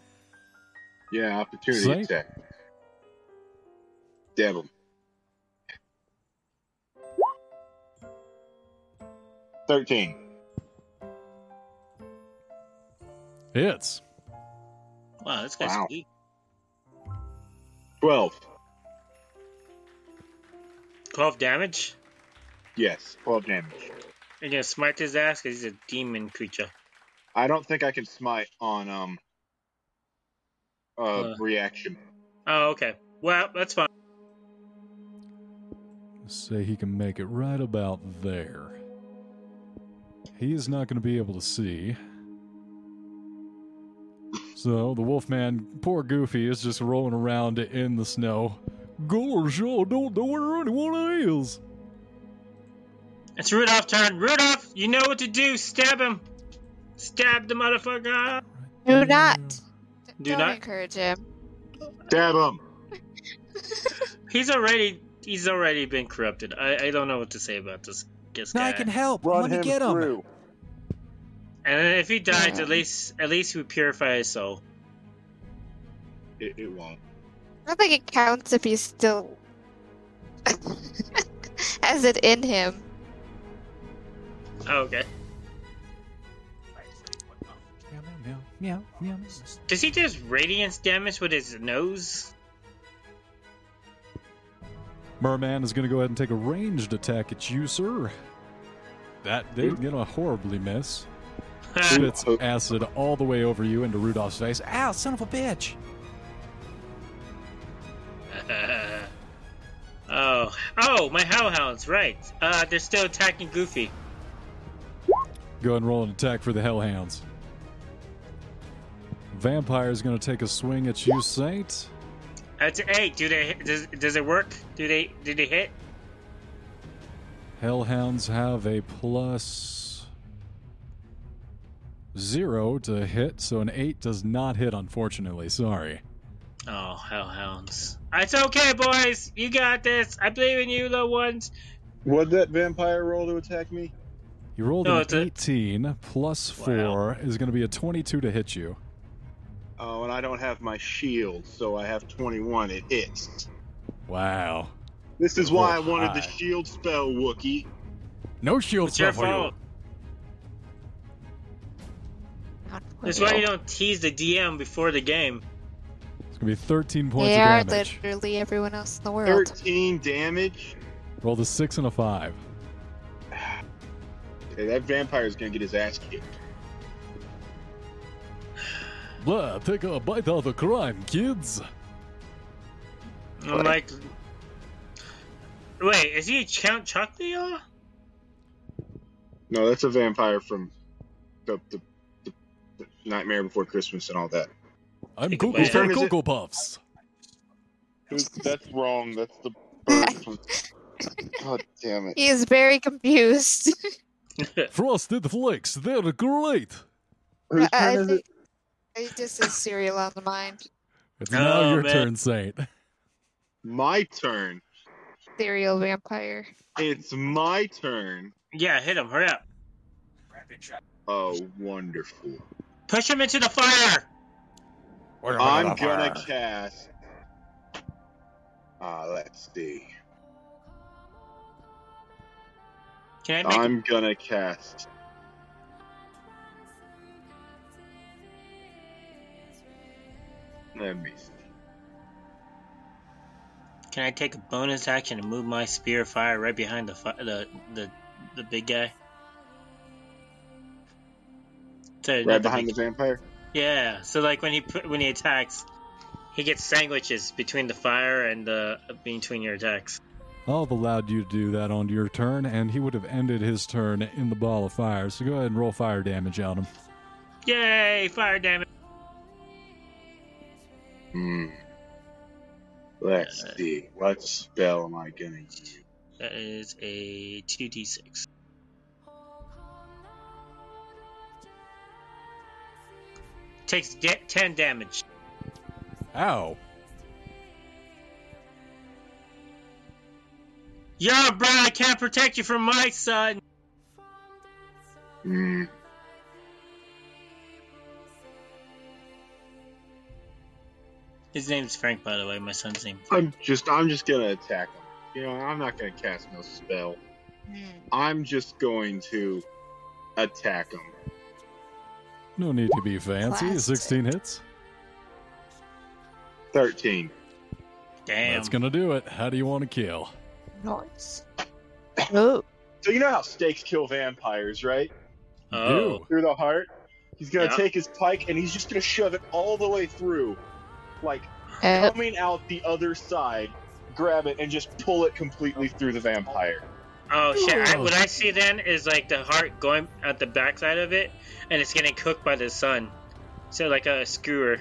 Yeah, opportunity Saint? attack. Dab him. Thirteen. Hits. Wow, this guy's Wow. weak. Twelve. Twelve damage. Yes, twelve damage. You're gonna smite his ass because he's a demon creature. I don't think I can smite on um uh, Uh. reaction. Oh, okay. Well, that's fine. Let's say he can make it right about there. He is not going to be able to see. So the Wolfman, poor Goofy, is just rolling around in the snow. Gosh, I don't know where anyone is. It's Rudolph's turn. Rudolph, you know what to do. Stab him. Stab the motherfucker. Do mm. not. Do Don't not. encourage him. Stab him. He's already. He's already been corrupted. I, I don't know what to say about this. This No, guy. I can help. Run Let me him get him. through. And if he dies, at mm. least at least we purify his soul. It, it won't. I don't think it counts if he's still has it in him. Oh, okay. Meow, meow, meow, meow, meow. Does he just radiance damage with his nose? Merman is going to go ahead and take a ranged attack at you, sir. That did get a horribly miss. Spits acid all the way over you into Rudolph's face. Ow, son of a bitch. oh, oh, my hellhounds, right? Uh, they're still attacking Goofy. Go ahead and roll an attack for the Hellhounds. Vampire is going to take a swing at you, Saint. That's hey, do they does, does it work? Do they did they hit? Hellhounds have a plus zero to hit, so an eight does not hit, unfortunately. Sorry. Oh, hellhounds! It's okay, boys. You got this. I believe in you, little ones. What that vampire roll to attack me? You rolled No, an it's a- 18 plus four is going to be a 22 to hit you. Oh, and I don't have my shield, so I have 21. It hits. Wow. This is why I wanted the shield spell, Wookie. No shield It's your spell for you. fault. That's why you don't tease the DM before the game. It's going to be 13 points They are of damage. literally everyone else in the world. 13 damage. Roll the six and a five. Okay, that vampire's gonna get his ass kicked. Blah, take a bite out of the crime, kids. I'm like, wait, is he Count Chocula? No, that's a vampire from the, the, the, the Nightmare Before Christmas and all that. I'm Take a Cocoa for Turn Cocoa Puffs. That's wrong. That's the bird from. God damn it. He is very confused. Frosted Flakes, they're great. Whose I is think it? He just has cereal on the mind. It's now Oh, your man. turn, Saint. My turn. Cereal vampire. It's my turn. yeah, hit him. Hurry up. Oh, wonderful. Push him into the fire. I'm gonna cast. Ah, let's see. Can I make? I'm gonna cast. Let me see. Can I take a bonus action and move my spear of fire right behind the fi- the the the big guy? So, Right behind the vampire? Yeah. So like when he put, when he attacks, he gets sandwiches between the fire and the between your attacks. I'll have allowed you to do that on your turn, and he would have ended his turn in the ball of fire. So go ahead and roll fire damage on him. Yay! Fire damage. Hmm. Let's Uh, see. What spell am I gonna use? That is a 2d6. Takes da- 10 damage. Ow. Yo, bro, I can't protect you from my son. Hmm. His name's Frank, by the way. My son's name. I'm just I'm just gonna attack him. You know, I'm not gonna cast no spell. Hmm. I'm just going to attack him. No need to be fancy. Classic. 16 hits. Thirteen. Damn. That's gonna do it. How do you want to kill? Nice. Oh, So you know how stakes kill vampires, right? oh. Through the heart. He's gonna Yeah. take his pike and he's just gonna shove it all the way through, like uh, coming out the other side. Grab it and just pull it completely through the vampire. Oh shit! I, what I see then is like the heart going at the backside of it, and it's getting cooked by the sun. So like a skewer.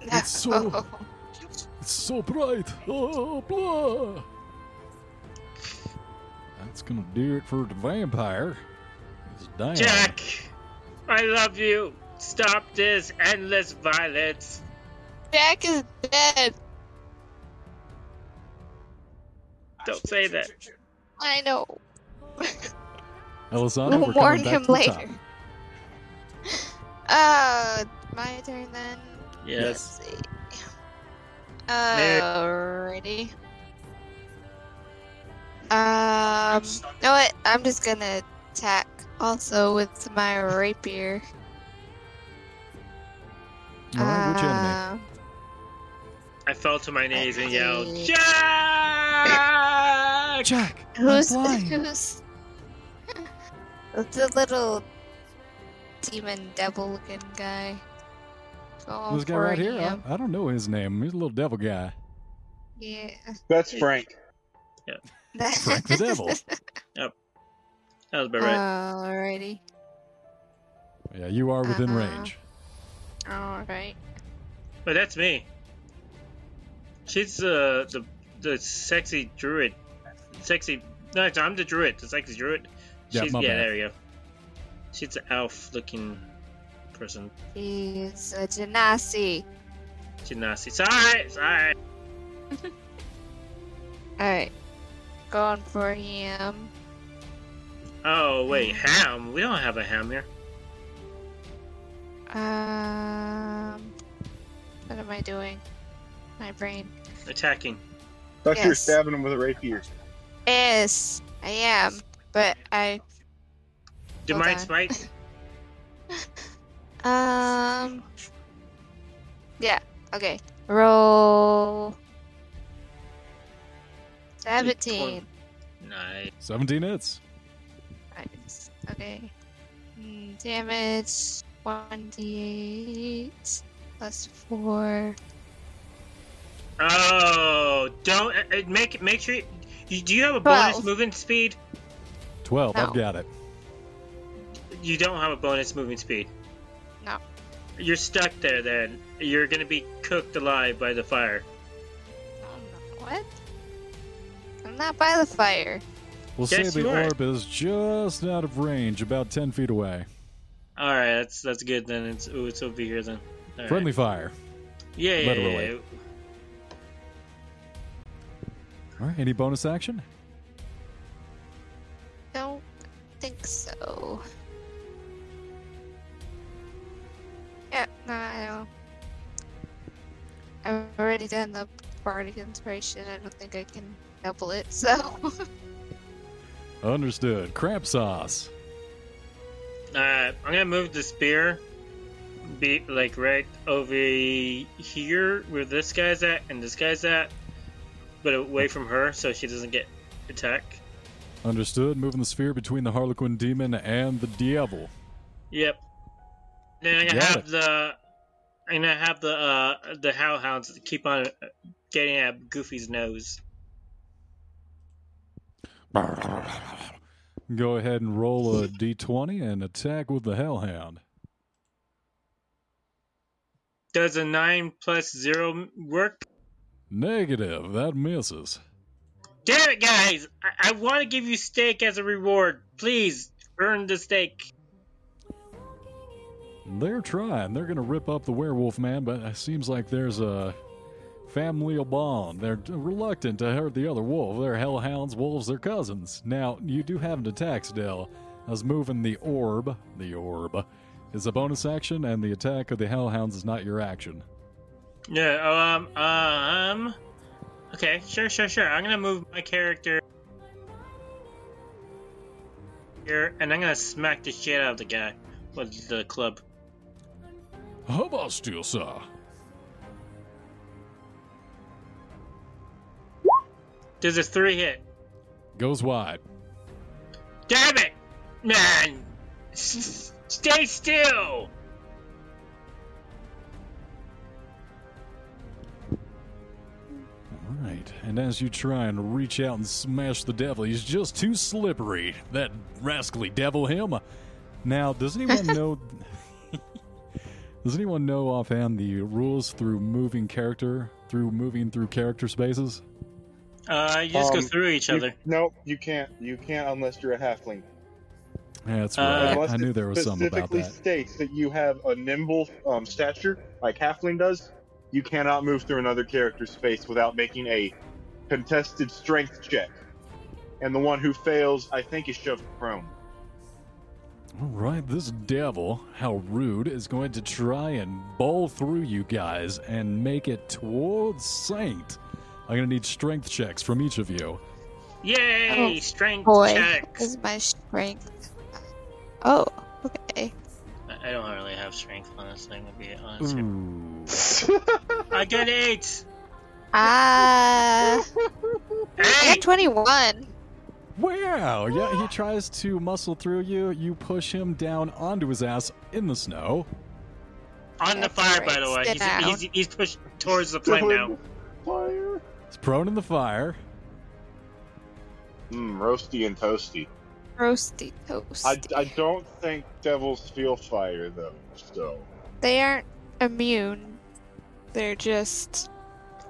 It's so- It's so bright. Oh, blah. That's gonna do it for the vampire. It's. Jack, I love you. Stop this endless violence. Jack is dead. Don't say that. I know. Elisana, We'll we're warn coming back him to the later. top. Uh, my turn then. Yes. Let's see. Alrighty. Um, you know what? I'm just gonna attack also with my rapier. All right, which enemy? Um, I fell to my knees and yelled, Okay. Jack! Jack, Who's I'm blind. who's the little demon devil looking guy? Going This guy right here. I, I don't know his name. He's a little devil guy. Yeah. That's Frank. Yeah. Frank the devil. Yep. That was about right. Alrighty. Yeah, you are within Uh-huh. range. Alright. But that's me. She's uh, the the sexy druid. Sexy. No, I'm the druid. The sexy druid. Yeah, She's, my yeah, bad. there you go. She's an elf-looking person. He's a genasi. She's nasty. Sorry, sorry. Alright. Going for him. Oh wait, ham. We don't have a ham here. Um. What am I doing? My brain. Attacking. Thought you were stabbing him with a rapier. Yes, I am. But I. Hold Divine on. smite. Um. Yeah. Okay. Roll. Seventeen. Nice. 17 hits. Nice. Okay. Mm, damage. One d eight plus four. Oh, don't uh, uh, make make sure. You, do you have a bonus Twelve. movement speed? 12. I've got it. You don't have a bonus movement speed. No. You're stuck there. Then you're gonna be cooked alive by the fire. Oh, no. What? I'm not by the fire. We'll Yes, say you the are. orb is just out of range, about 10 feet away. All right, that's that's good. Then it's ooh, it's over here then. All right. Friendly fire. Yeah, yeah, yeah, literally. yeah. All right, any bonus action? Don't think so. Yeah, no, I don't. I've already done the bardic inspiration. I don't think I can double it. So Understood. Crab sauce. Uh, I'm gonna move the spear, be like right over here where this guy's at and this guy's at, but away from her so she doesn't get attacked. Understood. Moving the sphere between the Harlequin demon and the devil. Yep. Then I'm gonna have it. the I'm gonna have the uh the hellhounds keep on getting at Goofy's nose. Go ahead and roll a d20 and attack with the hellhound. Does a nine plus zero work? Negative. That misses. Damn it, guys! I, I want to give you steak as a reward. Please earn the steak. They're trying. They're going to rip up the werewolf man, but it seems like there's a familial bond. They're reluctant to hurt the other wolf. They're hellhounds, wolves, they're cousins. Now, you do have an attack still. As moving the orb, the orb, is a bonus action, and the attack of the hellhounds is not your action. Yeah. Um. Um. Okay. Sure. Sure. Sure. I'm gonna move my character here, and I'm gonna smack the shit out of the guy with the club. How about steel saw? Does a three hit? Goes wide. Damn it, man! S- stay still. All right, and as you try and reach out and smash the devil, he's just too slippery. That rascally devil, him. Now, does anyone know? does anyone know offhand the rules through moving character through moving through character spaces? Uh, you just go Um, through each You- other. no, you can't. You can't unless you're a halfling. Yeah, that's Uh, right. Unless I knew there was something about that. specifically states that you have a nimble um, stature, like halfling does. You cannot move through another character's space without making a contested strength check, and the one who fails, I think, is shoved prone. All right, this devil, how rude, is going to try and bowl through you guys and make it towards Saint. I'm gonna need strength checks from each of you. Yay! Oh, strength Boy, checks. is my strength. Oh, okay. I I don't really have strength on this thing, to be honest. Ooh. I got eight. Ah, I Hey! got 21. Wow! Yeah, he tries to muscle through you. You push him down onto his ass in the snow. On the fire, by the way. He's, he's, he's pushed towards the flame now. Fire. He's prone in the fire. Mm, roasty and toasty. Roasty toast. I, I don't think devils feel fire though. So They aren't immune. They're just.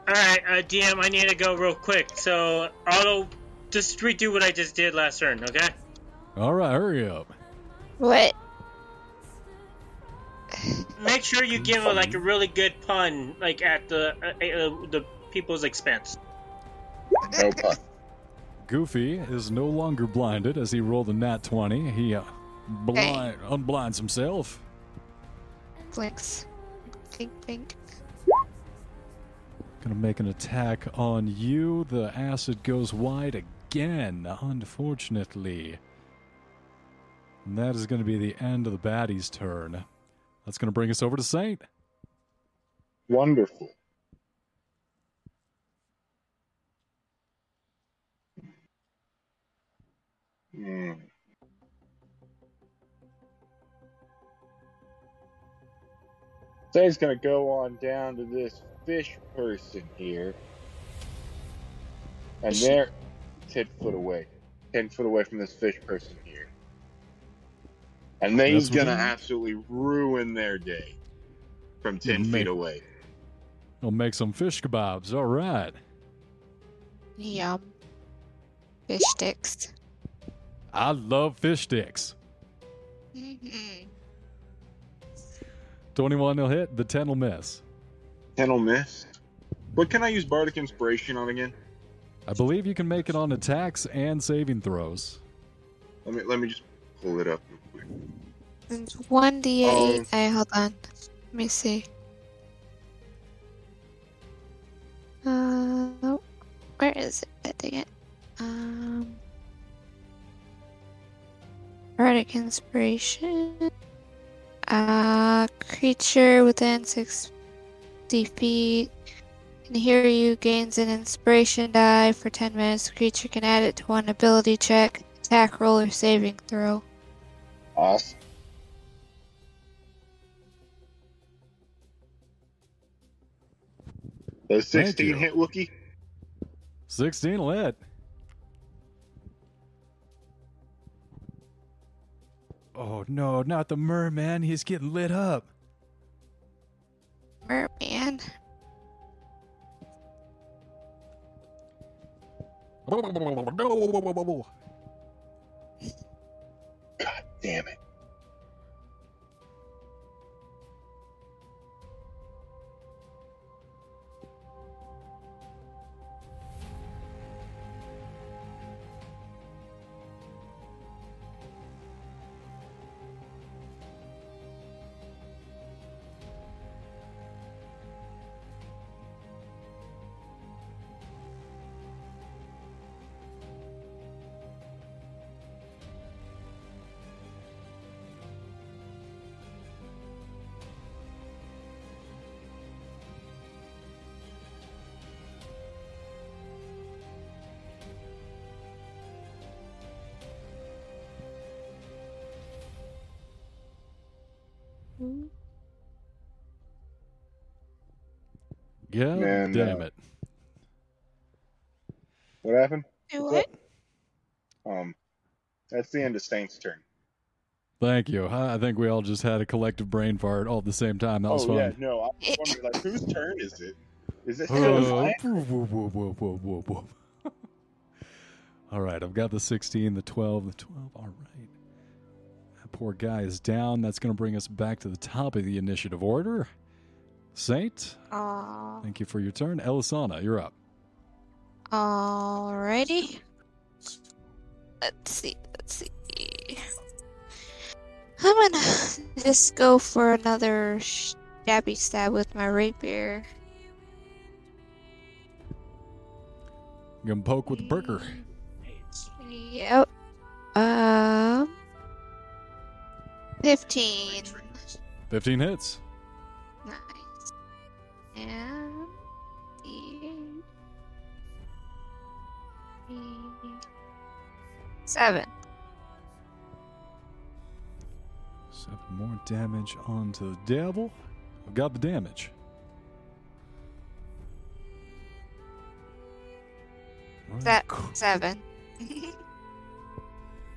Alright, uh, DM, I need to go real quick. So, Auto, just redo what I just did last turn, okay? All right, hurry up. What? Make sure you give a, like a really good pun, like at the uh, uh, the people's expense. no pun. Goofy is no longer blinded as he rolled a nat 20. He uh, blind, unblinds himself. Blinks. Blink, blink. Gonna make an attack on you. The acid goes wide again, unfortunately. And that is gonna be the end of the baddie's turn. That's gonna bring us over to Saint. Wonderful. Hmm. So he's gonna go on down to this fish person here, and they're ten foot away, ten foot away from this fish person here, and then he's That's gonna absolutely ruin their day from ten Make- feet away. We'll make some fish kebabs. All right. Yum. Fish sticks. I love fish sticks. hmm 21 will hit, the 10 will miss. Ten will miss. What can I use bardic inspiration on again? I believe you can make it on attacks and saving throws. Let me let me just pull it up real quick. It's 1d8. Um, Hey, hold on. Let me see. Uh, oh, where is it? I think it. Um, Bardic Inspiration. Uh, creature within 60 feet can hear you gains an inspiration die for 10 minutes. The creature can add it to one ability check, attack roll, or saving throw. Awesome. Does 16 hit Wookie? 16 will Oh no, not the merman. He's getting lit up. Merman. God damn it. God Man, damn uh, it. What happened? Do what? Um, that's the end of Stain's turn. Thank you. I I think we all just had a collective brain fart all at the same time. That was oh fun. yeah, no, I was wondering like whose turn is it? Is it still mine? whoa, whoa, whoa, whoa, whoa, whoa. All right, I've got the 16, the 12, the 12. All right. That poor guy is down. That's going to bring us back to the top of the initiative order. Saint, Aw. thank you for your turn. Elisana, you're up. Alrighty. Let's see. Let's see. I'm gonna just go for another stabby stab with my rapier. Going to poke with the perker. Yep. Um. Fifteen. 15 hits. And the seven. Seven more damage onto the devil. I've got the damage. That seven.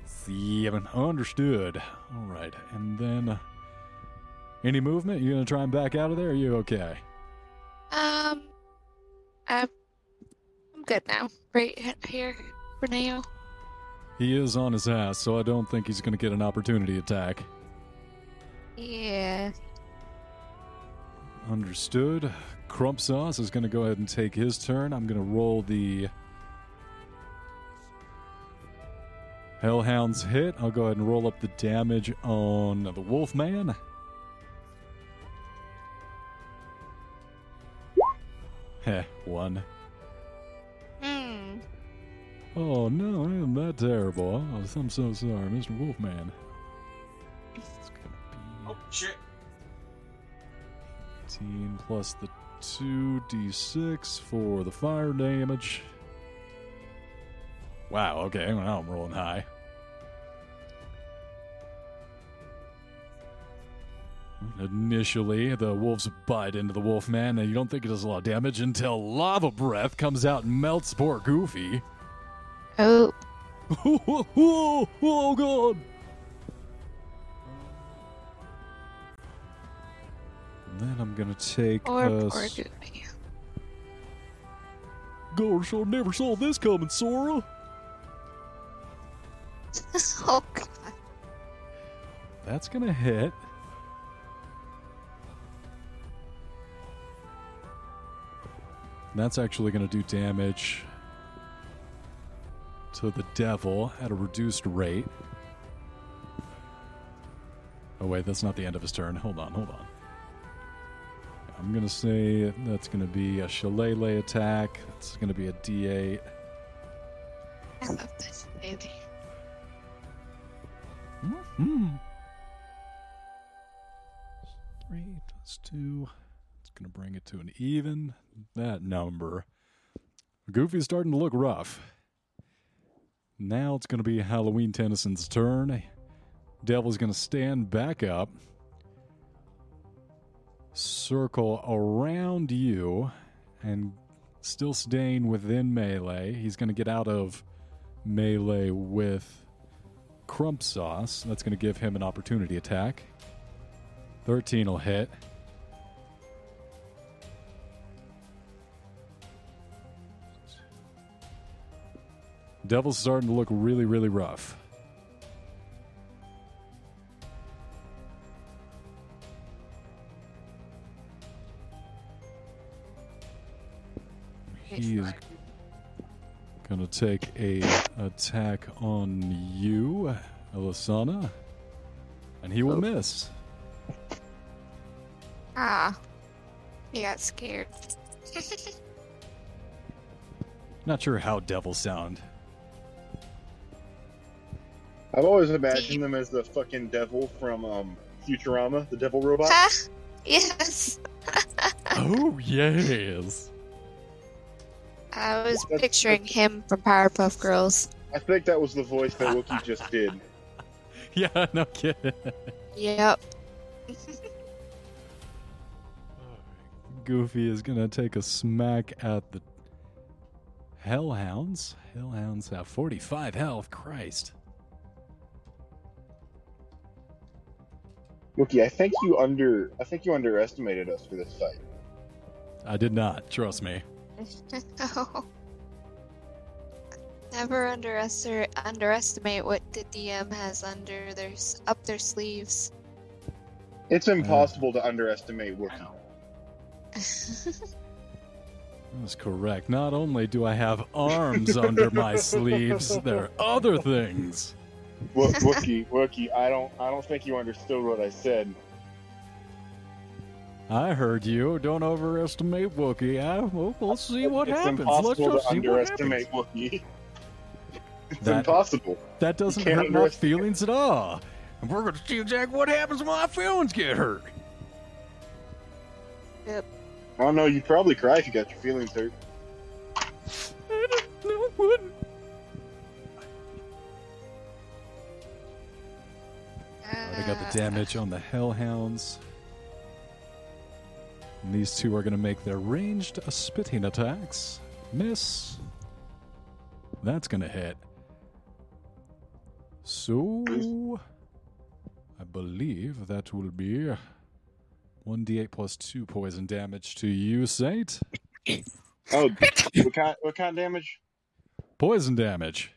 Seven. Understood. All right. And then, uh, any movement? You gonna try and back out of there? Or are you okay? Um, I'm, I'm good now. Right here for now. He is on his ass, so I don't think he's gonna get an opportunity attack. Yeah. Understood. Crump Sauce is gonna go ahead and take his turn. I'm gonna roll the Hellhound's hit. I'll go ahead and roll up the damage on the Wolfman. Heh, one. Hmm. Oh no, I am that terrible. Oh, I'm so sorry, Mr. Wolfman. It's gonna be Oh shit! 18 plus the 2d6 for the fire damage. Wow, okay, well, now I'm rolling high. Initially, the wolves bite into the wolfman, and you don't think it does a lot of damage until lava breath comes out and melts poor Goofy. Oh. oh, oh, oh, God! And then I'm gonna take Poor, a s- Goofy. Gosh, I never saw this coming, Sora. oh god. That's gonna hit. That's actually gonna do damage to the devil at a reduced rate. Oh wait, that's not the end of his turn. Hold on, hold on. I'm gonna say that's gonna be a shillelagh attack. It's gonna be a D8. I love this baby. Hmm. Three plus two. It's going to bring it to an even. That number. Goofy's starting to look rough. Now it's going to be Halloween Tennyson's turn. Devil's going to stand back up, circle around you, and still staying within melee. He's going to get out of melee with Crump Sauce. That's going to give him an opportunity attack. 13 will hit. Devil's starting to look really, really rough. He is gonna take a attack on you, Elisana, and he will miss. Ah. He got scared. Not sure how devils sound. I've always imagined them as the fucking devil from um, Futurama, the devil robot. Yes. Oh yes. I was That's- picturing him from Powerpuff Girls. I think that was the voice that Wookie just did. Yeah, no kidding. Yep. Goofy is gonna take a smack at the Hellhounds. Hellhounds have 45 health. Christ. Wookie, I think you under I think you underestimated us for this fight. I did not. Trust me. no. Never underestimate underestimate what the DM has under their up their sleeves. It's uh, impossible to underestimate Wookie. That's correct. Not only do I have arms under my sleeves, there are other things. Wo- Wookie, Wookie, I don't I don't think you understood what I said. I heard you. Don't overestimate Wookie. Wookiee. Huh? Well, let's see what it's happens. Let's impossible just to see what happens. underestimate Wookie. It's That- impossible. That doesn't can't hurt my feelings at all. And we're going to see exactly what happens when my feelings get hurt. Yep. I don't know, you'd probably cry if you got your feelings hurt. I got the damage on the Hellhounds. And these two are going to make their ranged spitting attacks. Miss. That's going to hit. So, I believe that will be 1d8 plus 2 poison damage to you, Saint. Oh, what kind, what kind of damage? Poison damage.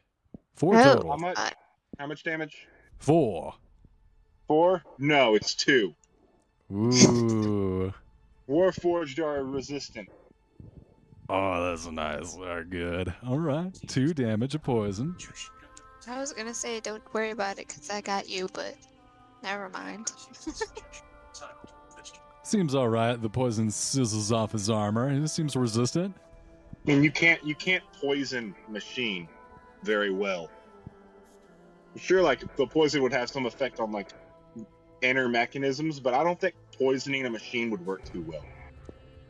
Four Oh. How total. much? How much damage? Four. Four? No, it's two. Ooh. Warforged are resistant. Oh, that's nice. They're good. All right. Two damage of poison. I was gonna say don't worry about it because I got you, but never mind. Seems all right. The poison sizzles off his armor. He seems resistant. I mean, you can't you can't poison machine very well. I'm sure, like the poison would have some effect on like inner mechanisms, but I don't think poisoning a machine would work too well.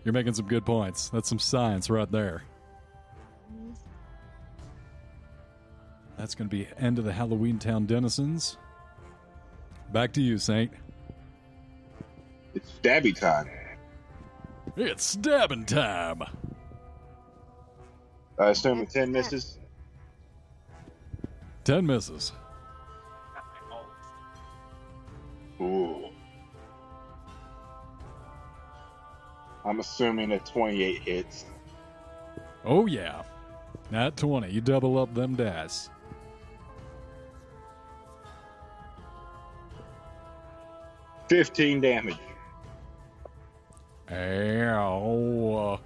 You're making some good points. That's some science right there. That's going to be end of the Halloween Town denizens. Back to you, Saint. It's stabby time. It's stabbing time. I assume ten misses. Ten misses. Ooh. I'm assuming a 28 hits. Oh, yeah. Not 20. You double up them dice. Fifteen damage. Ow.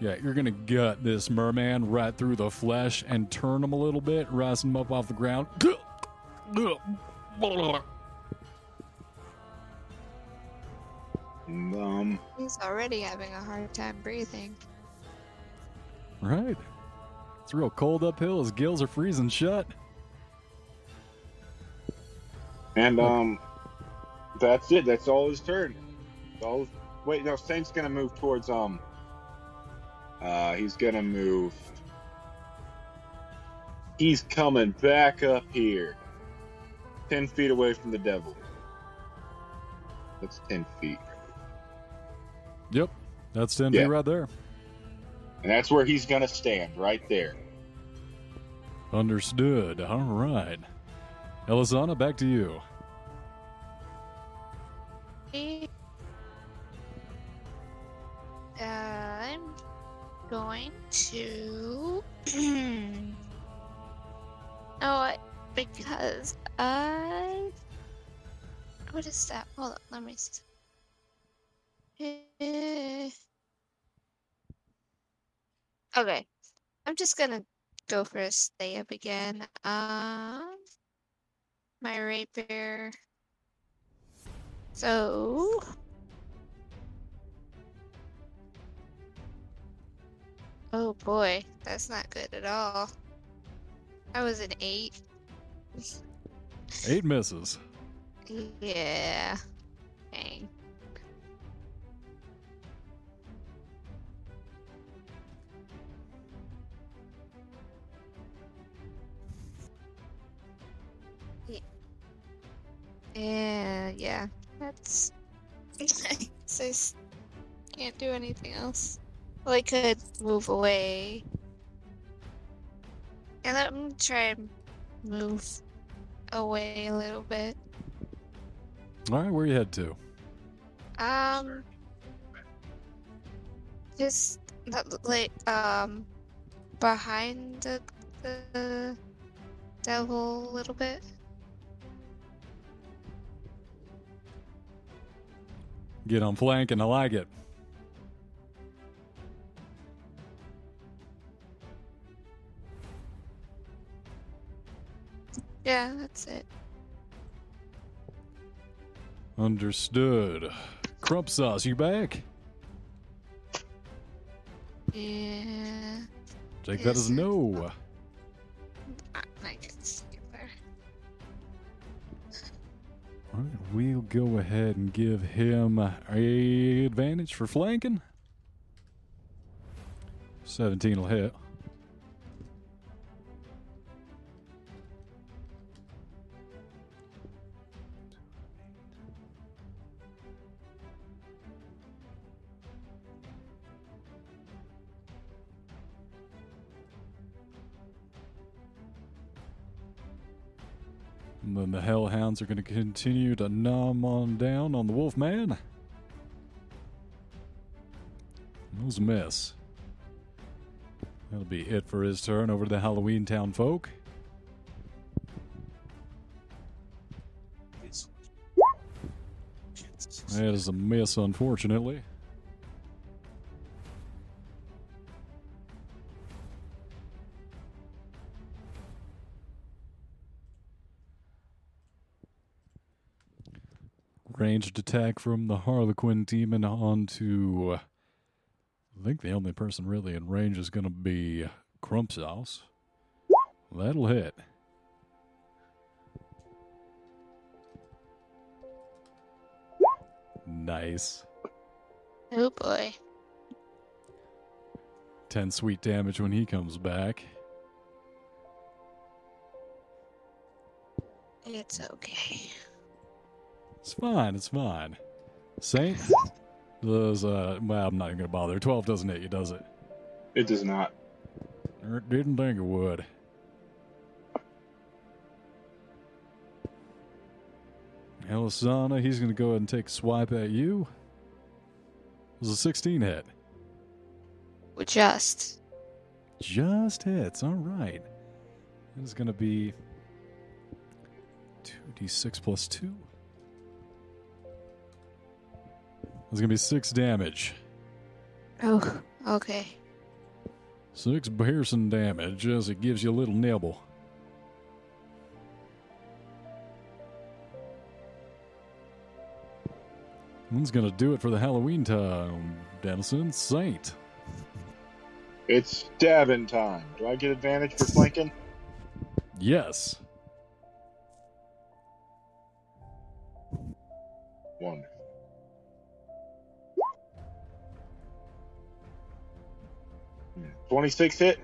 Yeah, you're gonna gut this merman right through the flesh and turn him a little bit, rise him up off the ground. Um, He's already having a hard time breathing. Right. It's real cold uphill. His gills are freezing shut. and um, that's it. That's all his turn. That's all. Wait, no. Saint's gonna move towards um. Uh, he's gonna move. He's coming back up here, ten feet away from the devil. That's ten feet, Yep. That's 10 Yeah. right there. and that's where he's gonna stand, right there. Understood. All right. Elisana, back to you. Uh, I'm going to No, I, because I. What is that? Hold on, let me see. Okay, I'm just gonna go for a stay up again. Um, my rapier. So. Oh boy, that's not good at all. I was an eight. Eight misses. Yeah. Dang. Yeah, yeah. That's. I can't do anything else. Well, I could move away. And let me try and move away a little bit. All right, where you head to? Um, just like um behind the the devil a little bit. Get on flank, and I like it. Yeah, that's it. Understood. Crump sauce, you back? Yeah, Take that as a no. I, I right, we'll go ahead and give him a advantage for flanking. 17 will hit. And the Hellhounds are going to continue to numb on down on the Wolfman. Those miss. That'll be it for his turn over to the Halloween Town folk. That is a miss, unfortunately. Ranged attack from the Harlequin demon onto. uh, I think the only person really in range is going to be Crump Sauce. That'll hit. Nice. Oh boy. 10 sweet damage when he comes back. It's okay. It's fine, it's fine. Saint does, uh, well, I'm not even going to bother. 12 doesn't hit you, does it? It does not. Er, Didn't think it would. Elisana, he's going to go ahead and take a swipe at you. It was a 16 hit. Well, Just. Just hits. All right. That is going to be 2d6 plus 2. That's going to be 6 damage. Oh, okay. 6 piercing damage as it gives you a little nibble. One's going to do it for the Halloween Town, Dennison. Saint. It's stabbing time. Do I get advantage for flanking? Yes. Wonderful. 26 hit.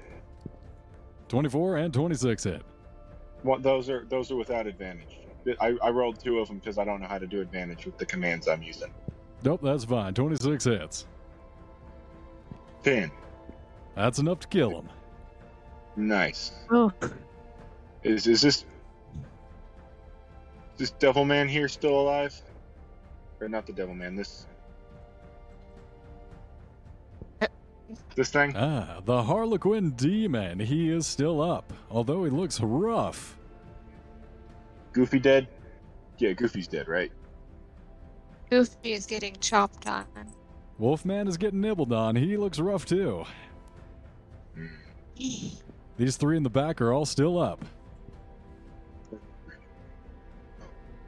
24 and 26 hit. What those are those are without advantage. I, I rolled two of them because I don't know how to do advantage with the commands I'm using. Nope, that's fine. 26 hits. Ten. That's enough to kill him. Nice. Oh. Is is this is this devil man here still alive? Or not the devil man, this This thing? Ah, the Harlequin Demon. He is still up, although he looks rough. Goofy dead? Yeah, Goofy's dead, right? Goofy is getting chopped on. Wolfman is getting nibbled on. He looks rough too. These three in the back are all still up.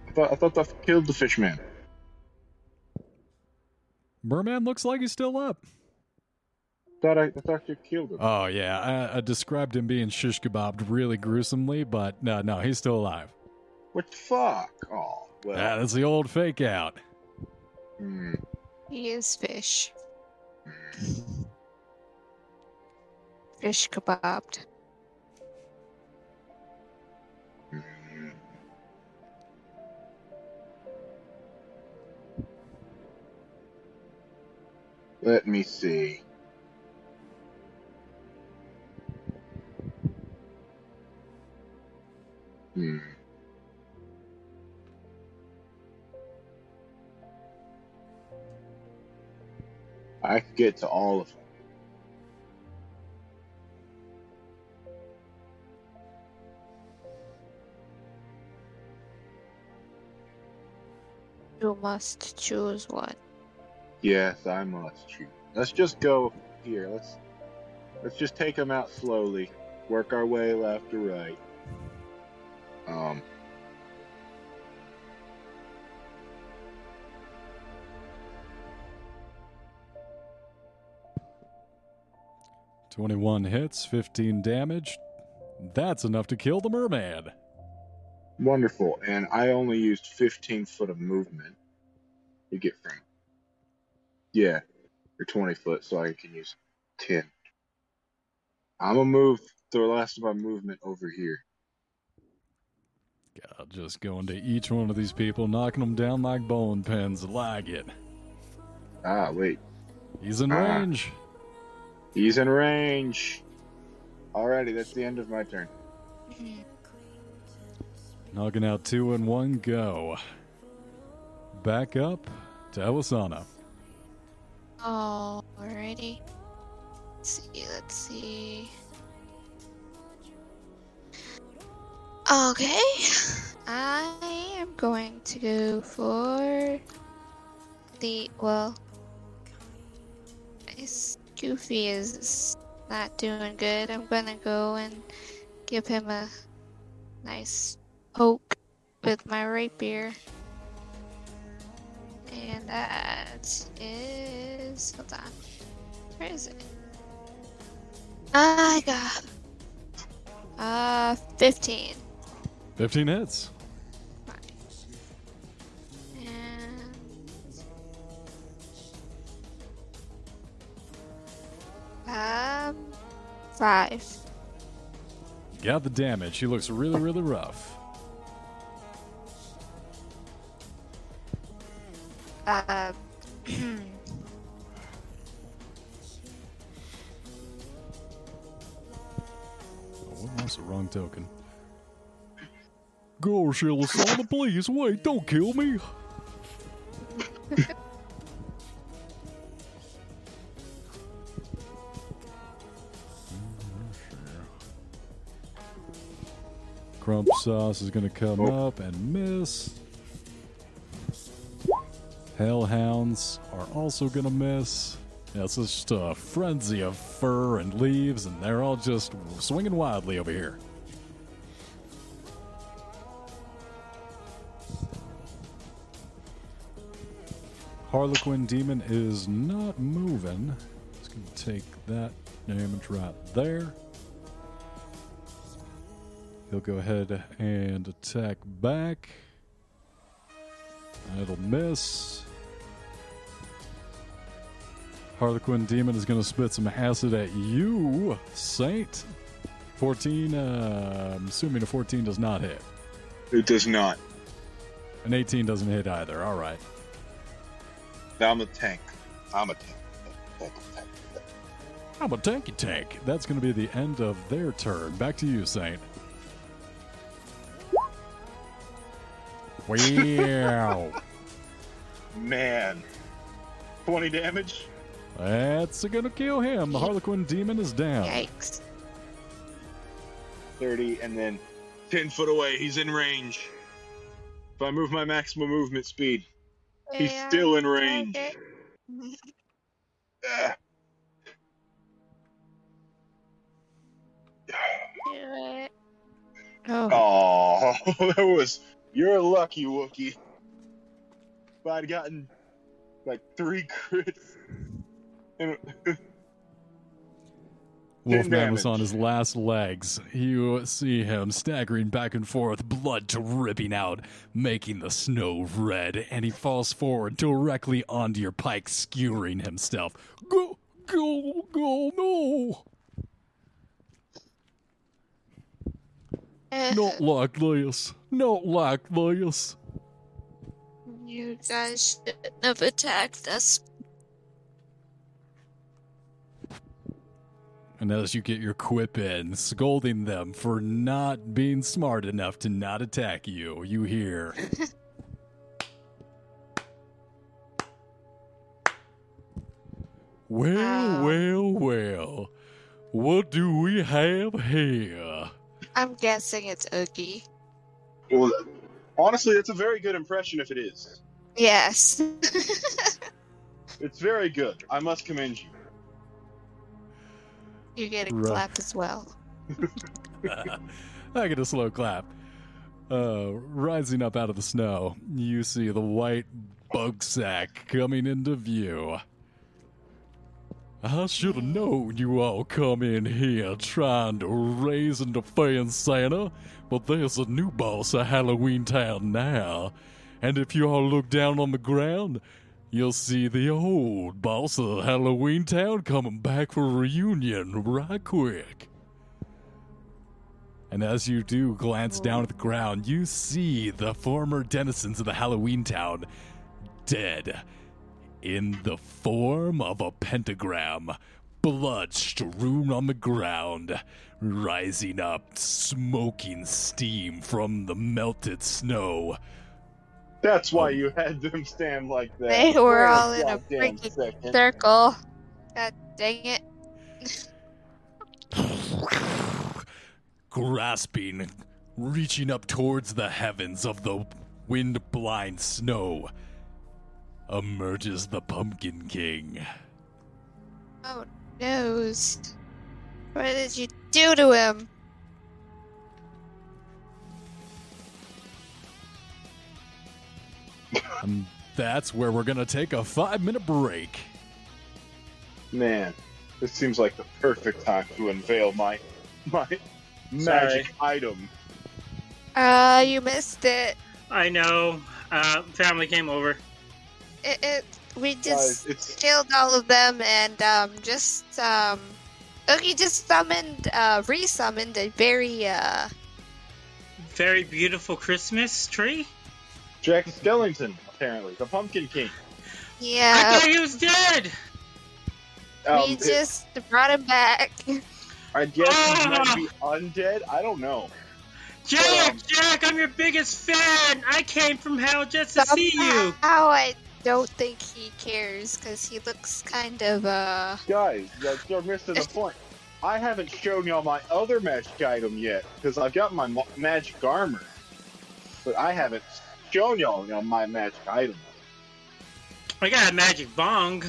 I thought I thought that killed the fishman. Merman looks like he's still up. Thought I, I thought you killed him. Oh yeah, I, I described him being shish kebabbed really gruesomely, but no, no, he's still alive. what the fuck? Oh, well. Ah, that's the old fake out. hmm. He is fish. Fish kebabbed. Hmm. Let me see. Hmm. I could get to all of them. You must choose one. Yes, I must choose. Let's just go here. Let's let's just take them out slowly. Work our way left to right. Um. Twenty-one hits, fifteen damage. That's enough to kill the merman. Wonderful. And I only used 15 foot of movement to get from. Yeah, or 20 foot, so I can use 10. I'm gonna move the last of my movement over here. God, just going to each one of these people, knocking them down like bowling pins. Like it. Ah, wait. He's in Ah. range. He's in range. Alrighty, that's the end of my turn. Knocking out two in one go. Back up to Elisana. Alrighty. Let's see, let's see. Okay. I am going to go for the well Goofy is not doing good. I'm gonna go and give him a nice poke with my rapier. And that is. Hold on. Where is it? I got. Uh, 15. 15 hits. And. Um, five. Got the damage. He looks really, really rough. Uh, Oh, that's the wrong token. Gosh, Elisana, please wait. Don't kill me. Crump sauce is going to come oh. up and miss. Hellhounds are also going to miss. Yeah, it's just a frenzy of fur and leaves, and they're all just swinging wildly over here. Harlequin Demon is not moving. It's going to take that damage right there. He'll go ahead and attack back. It'll miss. Harlequin Demon is going to spit some acid at you, Saint. 14, uh, I'm assuming a 14 does not hit. It does not. An 18 doesn't hit either. All right. I'm a tank. I'm a tank. Tank, tank, tank. I'm a tanky tank. That's going to be the end of their turn. Back to you, Saint. Wow. Man. 20 damage? That's gonna kill him. The Harlequin demon is down. Yikes. 30, and then 10 foot away. He's in range. If I move my maximum movement speed, he's still in range. Ah. Oh, Oh, that was. You're lucky, Wookie. If I'd gotten like three crits. And, Wolfman was on his last legs. You see him staggering back and forth, blood dripping out, making the snow red, and he falls forward directly onto your pike, skewering himself. Go, go, go, no! eh, Not like this. Not like this. you guys shouldn't have attacked us. And as you get your quip in, scolding them for not being smart enough to not attack you, you hear. well, Wow. well, well. What do we have here? I'm guessing it's Oogie. well, honestly, that's a very good impression if it is. Yes. It's very good. I must commend you. You get a Right. clap as well. I get a slow clap. Uh, rising up out of the snow, you see the white bug sack coming into view. I should have known you all come in here trying to raise and defend Santa, but there's a new boss of Halloween Town now. And if you all look down on the ground, you'll see the old boss of Halloween Town coming back for a reunion right quick. And as you do glance down at the ground, you see the former denizens of the Halloween town dead in the form of a pentagram, blood strewn on the ground, rising up, smoking steam from the melted snow. That's why um, you had them stand like that. They were for all in a freaking second. Circle. God dang it. Grasping, reaching up towards the heavens of the wind blind snow, emerges the Pumpkin King. Oh, nose. What did you do to him? And that's where we're gonna take a five minute break. Man, this seems like the perfect time to unveil my my magic item. Uh, you missed it. I know. Uh, family came over. It, it we just it's killed all of them and um just um Oogie just summoned uh resummoned a very uh Very beautiful Christmas tree. Jack Skellington, apparently, the Pumpkin King. Yeah. I thought he was dead. Um, we it- just brought him back. I guess he might Ah! be undead. I don't know. Jack, Um, Jack, I'm your biggest fan. I came from hell just to see you. Somehow I don't think he cares because he looks kind of uh Guys, you're, you're missing the point. I haven't shown y'all my other magic item yet because I've got my ma- magic armor, but I haven't shown y'all, y'all my magic item. I got a magic bong.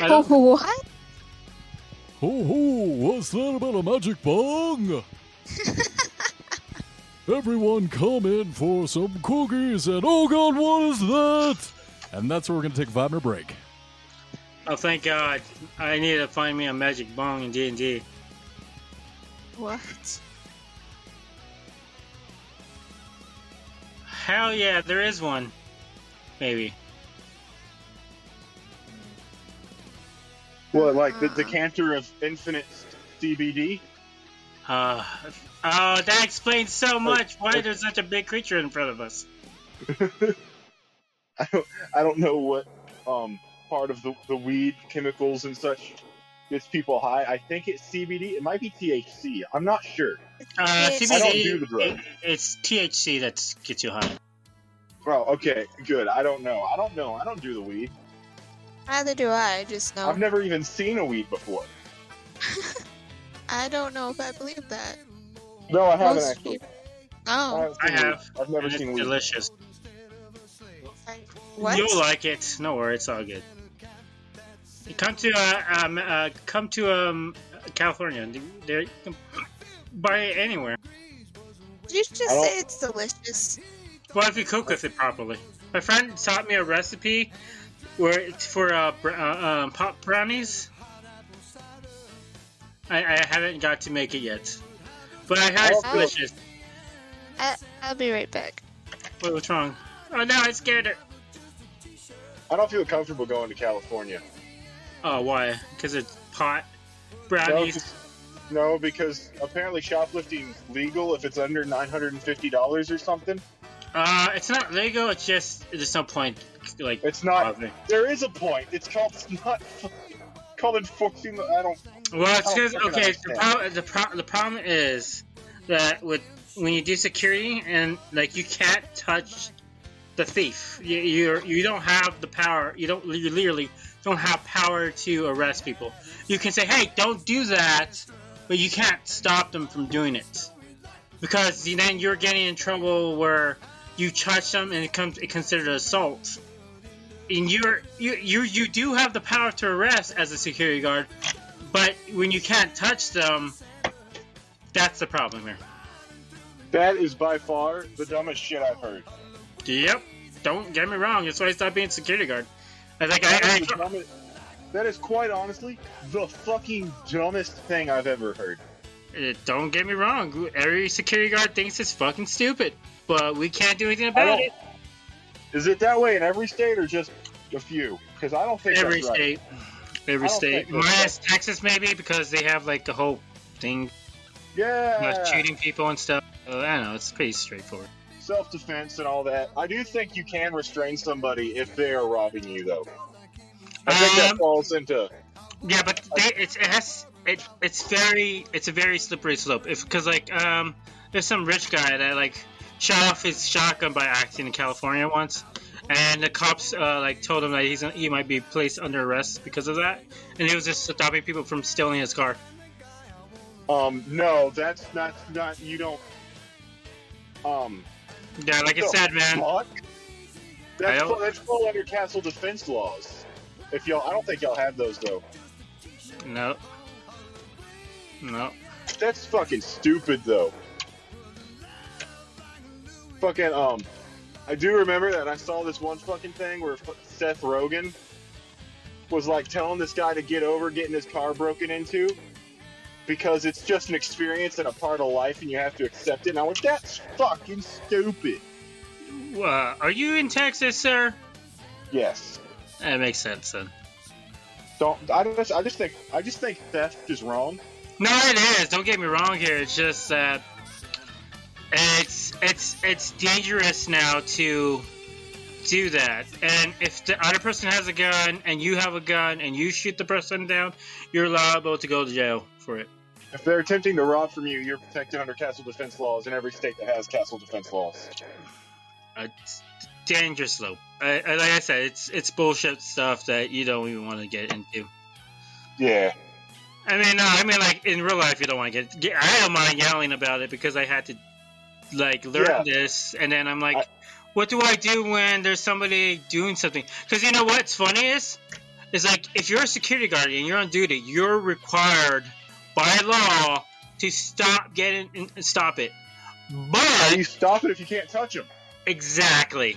I what? Ho ho, what's that about a magic bong? Everyone come in for some cookies and oh god, what is that? And that's where we're gonna take a five minute break. Oh, thank God. I need to find me a magic bong in D&D. What? Hell yeah, there is one. Maybe. What, like the Ah. decanter of infinite CBD? Uh, oh, that explains so much why there's such a big creature in front of us. I don't, I don't know what um part of the, the weed chemicals and such gets people high. I think it's CBD. It might be THC. I'm not sure. Uh, It's- CBD, I don't do the drug. it- it's THC that gets you high. Bro, okay, good. I don't know. I don't know. I don't do the weed. Neither do I. I just know. I've never even seen a weed before. I don't know if I believe that. No, I haven't Most actually. people- Oh, haven't I have. weed. I've never And seen it's weed. delicious. what? You'll like it. No worries, it's all good. Come to uh, um uh, come to um California. There, you can buy it anywhere. Did you just say it's delicious? Well, if you cook with it properly. My friend taught me a recipe where it's for uh, br- uh um, pop brownies. I, I haven't got to make it yet, but I heard it's Oh. delicious. I, I'll be right back. What, what's wrong? Oh no, I scared her. I don't feel comfortable going to California. Oh, why? Because it's pot No, no, because apparently shoplifting's legal if it's under nine hundred and fifty dollars or something. Uh, it's not legal. It's just there's no point. Like It's not. There is a point. It's called. It's not called enforcing. I don't. Well, it's because okay. The problem, the, pro- the problem is that with when you do security and like you can't touch the thief. You you're, you don't have the power. You don't. You literally don't have power to arrest people. You can say, "Hey, don't do that," but you can't stop them from doing it because then you're getting in trouble where you touch them and it comes it considered assault. And you're you you you do have the power to arrest as a security guard, but when you can't touch them, that's the problem here. That is by far the dumbest shit I've heard. Yep. Don't get me wrong. That's why I stopped being security guard. I That I, is, I, dumbest, that is quite honestly the fucking dumbest thing I've ever heard. Uh, don't get me wrong. Every security guard thinks it's fucking stupid, but we can't do anything about it. Is it that way in every state or just a few? Because I don't think Every that's right. state, every state, minus Texas maybe because they have like the whole thing Yeah. shooting people and stuff. Uh, I don't know. It's pretty straightforward. Self defense and all that. I do think you can restrain somebody if they are robbing you, though. I think that Um, falls into. Yeah, but they, it's it has it it's very it's a very slippery slope. If because like um there's some rich guy that like shot off his shotgun by accident in California once, and the cops uh, like told him that he's he might be placed under arrest because of that, and he was just stopping people from stealing his car. Um, no, that's not not. You don't. Um. Yeah, like I said, man. fuck? That's fall, that's fall under castle defense laws. If y'all, I don't think y'all have those though. No. No. That's fucking stupid though. Fucking um, I do remember that I saw this one fucking thing where Seth Rogen was like telling this guy to get over getting his car broken into because it's just an experience and a part of life and you have to accept it. And I went, that's fucking stupid. Uh, are you in Texas, sir? Yes. That makes sense then. Don't I just I just think I just think theft is wrong. No, it is. Don't get me wrong here. It's just that it's it's it's dangerous now to do that. And if the other person has a gun and you have a gun and you shoot the person down, you're liable to go to jail for it. If they're attempting to rob from you, you're protected under castle defense laws in every state that has castle defense laws. Uh, it's dangerous though. I, I, like I said, it's it's bullshit stuff that you don't even want to get into. Yeah. I mean, no, I mean, like in real life, you don't want to get, get. I don't mind yelling about it because I had to, like, learn Yeah. this, and then I'm like, I- what do I do when there's somebody doing something? Because you know what's funny is, is like if you're a security guard and you're on duty, you're required by law to stop getting stop it. How But do you stop it if you can't touch them? exactly,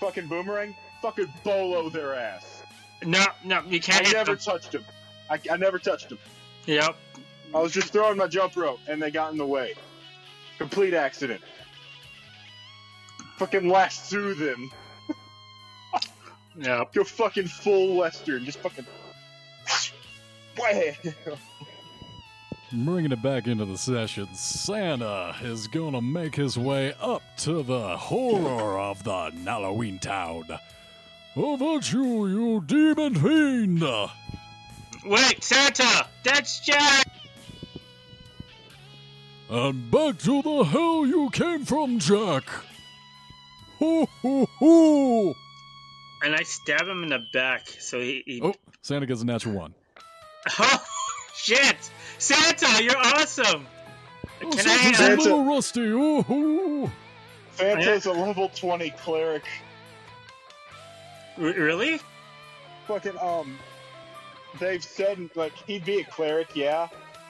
Fucking boomerang, fucking bolo their ass. no, no, you can't. hit never them. touched them. I, I never touched them. Yep. I was just throwing my jump rope and they got in the way. Complete accident. Fucking lasso them. Yep. Go fucking full western. Just fucking. Wham! Bringing it back into the session, Santa is gonna make his way up to the horror of the Halloween town. Over you, you demon fiend! Wait, Santa, that's Jack. And back to the hell you came from, Jack! Hoo hoo hoo! and I stab him in the back. So he. he... Oh, Santa gets a natural one. Oh, shit! Santa, you're awesome. Oh, Can Santa's I? a little rusty. Ooh. Santa's a level 20 cleric. r- really? Fucking, um, they've said, like, he'd be a cleric, yeah,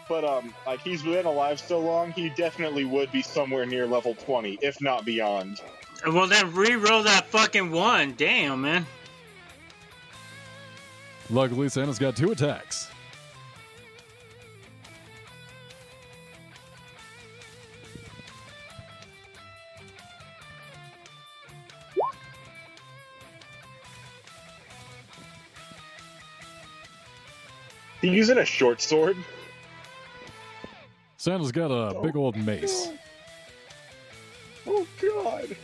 but, um, like, he's been alive so long, he definitely would be somewhere near level 20, if not beyond. Well, then re-roll that fucking one. Damn, man. Luckily, Santa's got two attacks. He's using a short sword. Santa's got a big old mace. Oh, God.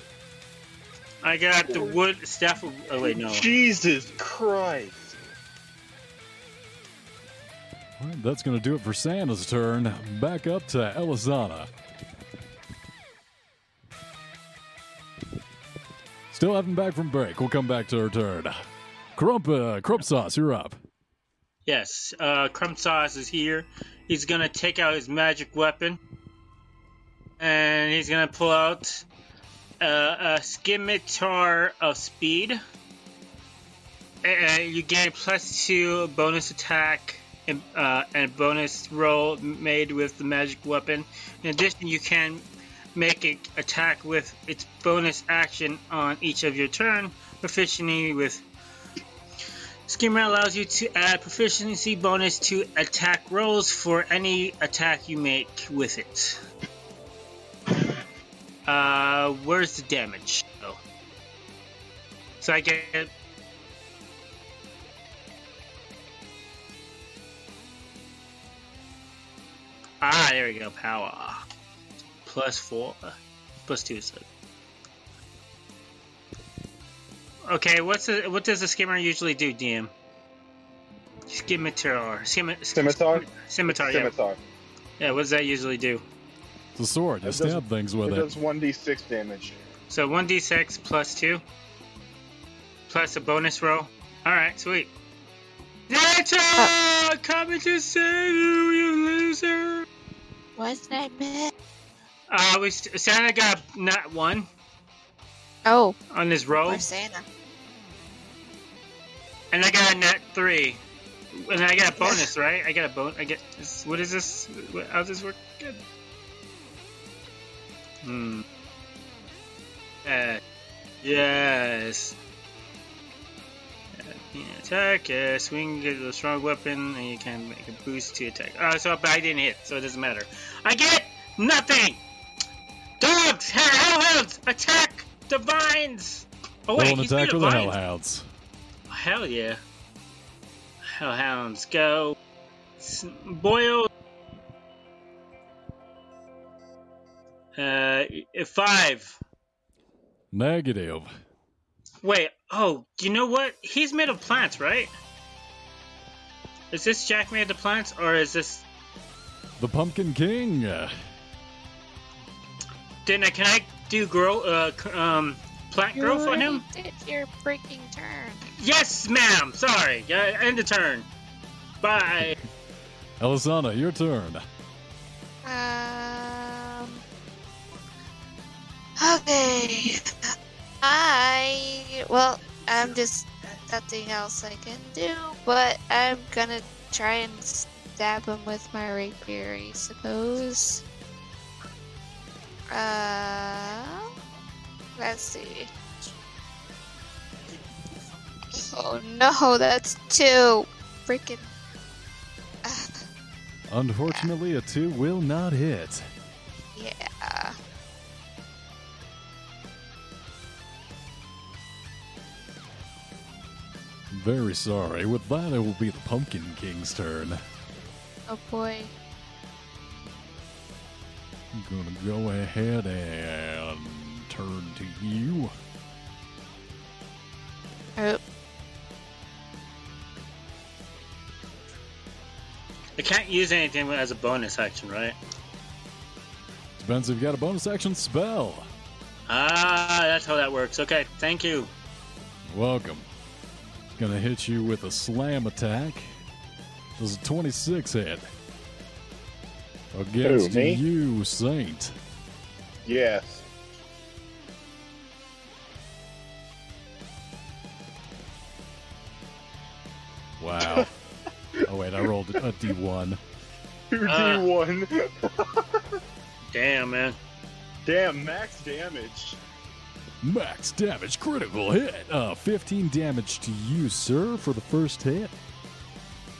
I got the wood staff. Of, oh wait, no. Jesus Christ. Well, that's going to do it for Santa's turn. Back up to Elizana. Still haven't back from break. We'll come back to her turn. Crump, uh, Crump Sauce, you're up. Yes, uh, Sauce is here. He's gonna take out his magic weapon, and he's gonna pull out uh, a scimitar of speed. And you gain plus two bonus attack and, uh, and bonus roll made with the magic weapon. In addition, you can make an attack with its bonus action on each of your turn. Proficiency with Skimmer allows you to add proficiency bonus to attack rolls for any attack you make with it. Uh, where's the damage? Oh. So I get. Ah, there we go. Power. Plus four. Plus two, so. Okay, what's the, what does the skimmer usually do, DM? Scimitar. Scim- Scimitar? Scimitar, yeah. Scimitar. Yeah, what does that usually do? It's a sword. You It does- stab things with it. It does 1d6 damage. So 1d6 plus 2. Plus a bonus roll. Alright, sweet. Santa! Coming to save you, you loser! What did I miss? Uh, we, Santa got not one Oh, on his roll, poor Santa. And I got a net 3. And I got a bonus, right? I got a bonus. I get. This, what is this? What, does this work? Good. Hmm. Uh, yes. Uh, yeah, attack, uh, swing is a strong weapon, and you can make a boost to attack. Oh, so but I didn't hit, so it doesn't matter. I get nothing! Dogs! Hellhounds! Attack the vines! Oh, wait, Roll an he's attack made for of the. Hellhounds. Hell yeah. Hellhounds go. S- Boyle. Uh, five. Negative. Wait, oh, you know what? He's made of plants, right? Is this Jack made of plants, or is this. The Pumpkin King. Then I, can I do grow, uh, um, plant You growth on already him? did your freaking turn. Yes, ma'am! Sorry, uh, end the turn. Bye. Elisana, your turn. Um. Okay. I well, I'm just nothing else I can do, but I'm gonna try and stab him with my rapier, I suppose. Uh, let's see. Oh no, that's two. Freaking. Unfortunately, a two will not hit. Yeah. Very sorry. With that, it will be the Pumpkin King's turn. Oh boy. I'm gonna go ahead and turn to you. Oh, I can't use anything as a bonus action, right? Depends if you got a bonus action spell. Ah, that's how that works. Okay, thank you. Welcome. Gonna hit you with a slam attack. Does a 26 hit? Against me? you, Saint. Yes. Wow. oh wait, I rolled a D1. Two Uh. D one. Damn, man. Damn, max damage. Max damage, critical hit. Uh, 15 damage to you, sir, for the first hit.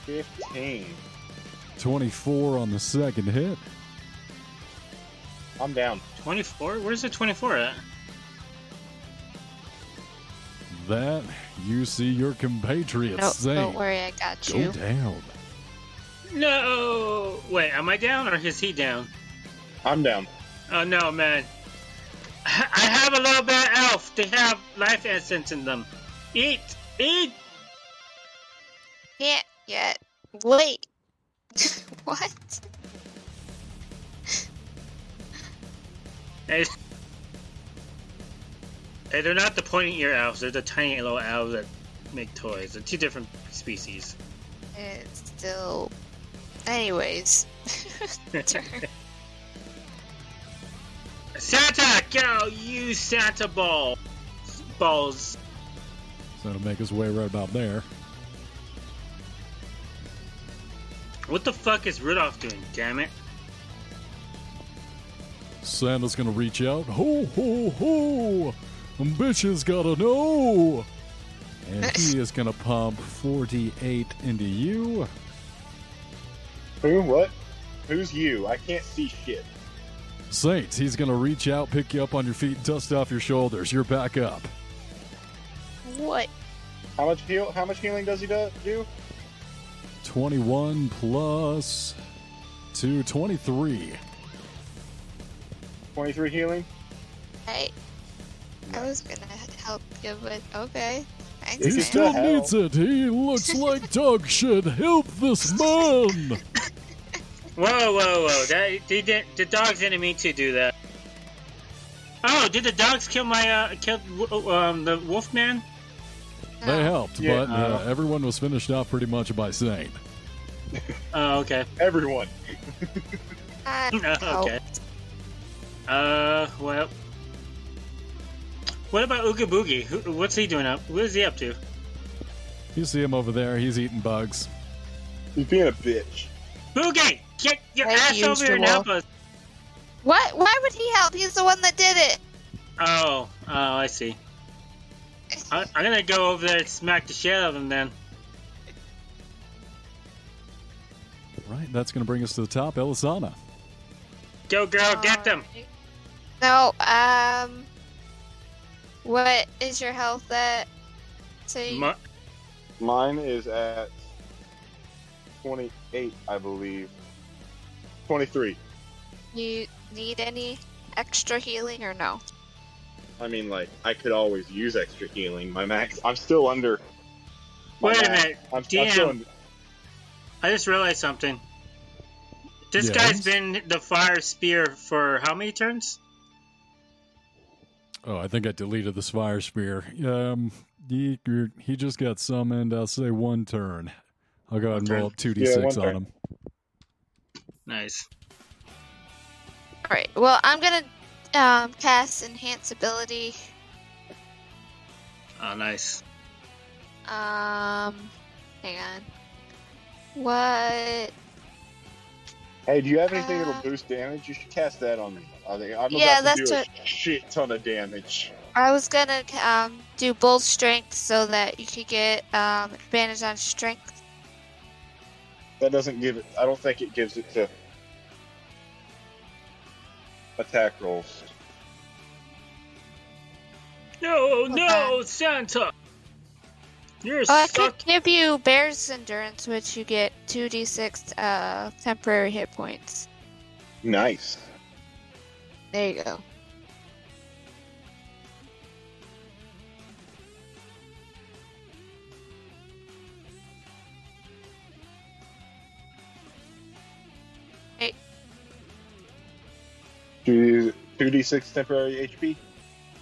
Fifteen. 24 on the second hit. I'm down. 24? Where's the 24 at? That you see your compatriots No, Saint don't worry, I got go you. down. No! Wait, am I down or is he down? I'm down. Oh no, man. I have a little bit of elf. They have life essence in them. Eat! Eat! Can't yet. Wait. what? Hey, hey, they're not the pointy ear elves. They're the tiny little elves that make toys. They're two different species. It's still. Anyways. Santa, go! You Santa ball balls. So to make his way right about there. What the fuck is Rudolph doing? Damn it! Santa's gonna reach out. Ho ho ho! Bitches gotta know! And he is gonna pump 48 into you. Who? What? Who's you? I can't see shit. Saints, he's gonna reach out, pick you up on your feet, and dust off your shoulders. You're back up. what? How much heal? How much healing does he do? do? 21 plus 2, 23. Twenty-three healing. I. I was gonna help you, but okay. Thanks, He man. still hell? needs it. He looks like dog shit. Help this man. Whoa, whoa, whoa! That they did. The dogs didn't mean to do that. Oh, did the dogs kill my uh kill um the wolf man? They helped, Yeah. but uh, everyone was finished off pretty much by Saint. Oh, okay. Everyone. I Oh, okay. Uh, well. What about Oogie Boogie? Who, what's he doing up? What is he up to? You see him over there. He's eating bugs. He's being a bitch. Boogie, get your As ass over here and help us. What? Why would he help? He's the one that did it. Oh, oh, I see. I, I'm gonna go over there and smack the shit out of him then. Right, that's going to bring us to the top. Elisana. Go, girl, get them. No, um. What is your health at? Say, Mu- Mine is at twenty-eight, I believe. Twenty-three. you need any extra healing or no? I mean, like I could always use extra healing. My max. I'm still under. my Wait a minute. I'm, I'm still under. I just realized something. This Yes? guy's been the fire spear for how many turns? Oh, I think I deleted the fire spear. Um, he, he just got summoned. I'll say one turn. I'll go ahead and One roll up 2d6 Yeah, on him. Nice. Alright, well, I'm gonna um, cast Enhance Ability. Oh, nice. Um, hang on. What? Hey, do you have anything Uh, that'll boost damage? You should cast that on me. I think I'm Yeah, about to that's do what- a shit ton of damage. I was gonna um, do Bull's Strength so that you could get um, advantage on Strength. That doesn't give it. I don't think it gives it to attack rolls. No, no, Santa! You're Oh, I could give you Bear's Endurance, which you get 2d6 uh, temporary hit points. Nice. There you go. Two two d six temporary HP.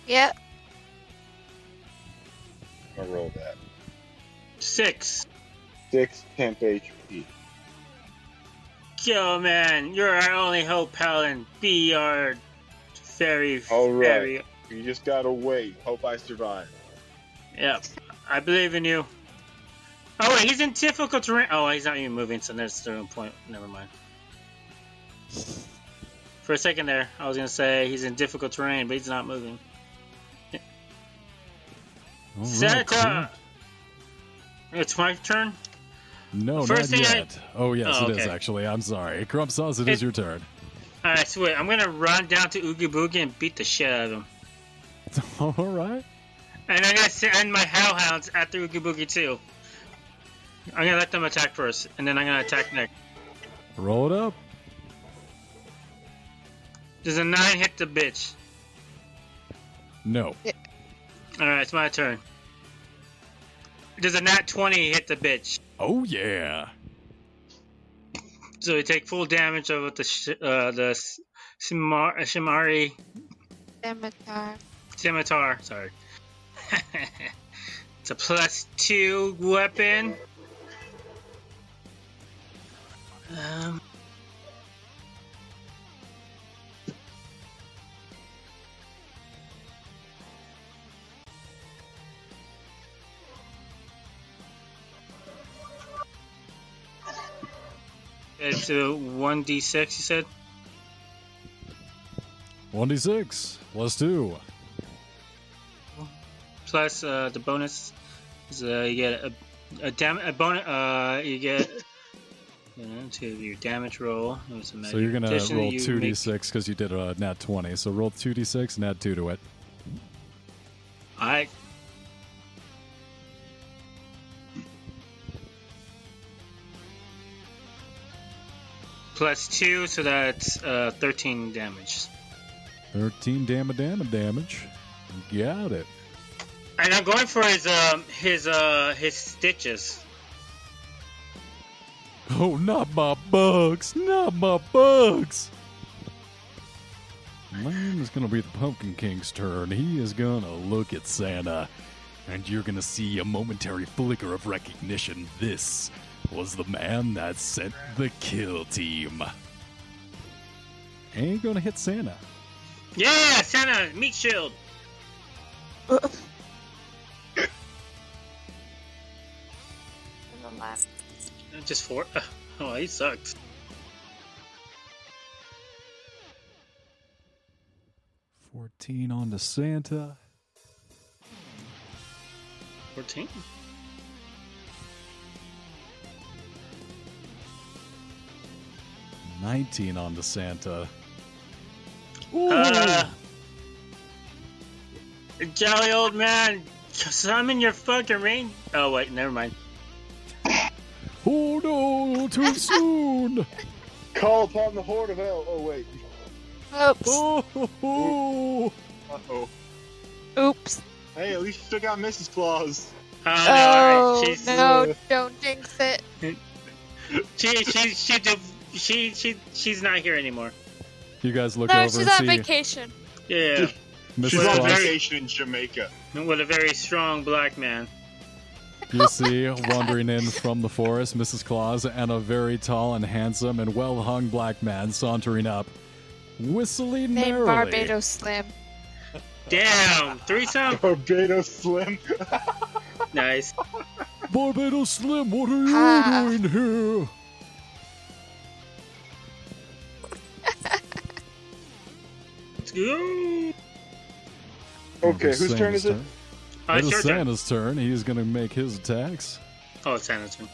Yep. I'll roll that. Six. Six temp HP. Yo, man, you're our only hope, Paladin. Be our very, All right. very. You just gotta wait. Hope I survive. Yep, I believe in you. Oh wait, he's in difficult terrain. Oh, he's not even moving, so there's the point. Never mind. For a second there, I was gonna say he's in difficult terrain, but he's not moving. All right, Senator, oh, it's my turn. No, First not thing I- yet. Oh, yes, Oh, it is okay. actually. I'm sorry. Crump Sauce, it is your turn. Right, sweet. I'm gonna run down to Oogie Boogie and beat the shit out of him, All right. and I'm gonna send my Hellhounds after Oogie Boogie too. I'm gonna let them attack first, and then I'm gonna attack next. Roll it up. Does a nine hit the bitch? No. All right, it's my turn. Does a nat 20 hit the bitch? Oh, yeah. So we take full damage of the sh- uh, the Shimar- Shimari Scimitar. scimitar. Sorry. it's a plus two weapon. Um. It's a one d six. You said. 1d6 plus 2. plus uh, the bonus is uh, you get a a, dam- a bonus. Uh, you get you know, to your damage roll. So you're going to roll you 2d6 because you did a nat 20. So roll 2d6 and add 2 to it. Alright. Plus two, so that's uh, 13 damage. 13 damage, damage, damage. Got it. And I'm going for his um his uh his stitches. Oh, not my bugs! Not my bugs! Man, it's gonna be the Pumpkin King's turn. He is gonna look at Santa, and you're gonna see a momentary flicker of recognition. This was the man that sent the kill team. Ain't gonna hit Santa. Yeah, Santa, meat shield. Just four. Oh, he sucks. Fourteen on to Santa. Fourteen. 19 on to Santa. Ooh. Uh, jolly old man, summon your fucking rain. Oh, wait, never mind. Oh no, too soon! Call upon the horde of hell. Oh, wait. Oops. Oh, oh. Oops. Hey, at least you still got Mrs. Claus. Oh, no, oh, no, uh, don't jinx it. she, she, she, she, she, she, she's not here anymore. You guys look No, over she's and on see vacation. Yeah, Mrs. She's on Claus. vacation in Jamaica. with a very strong black man. You see, wandering in from the forest, Mrs. Claus and a very tall and handsome and well hung black man sauntering up, whistling Named merrily. Barbados Slim. Damn, threesome. Barbados Slim. Nice. Barbados Slim, what are you Ah. doing here? Let's go. Okay, whose turn is it? Santa's Oh, uh, it's is your turn. Santa's turn. He's going to make his attacks. Oh, it's Santa's turn.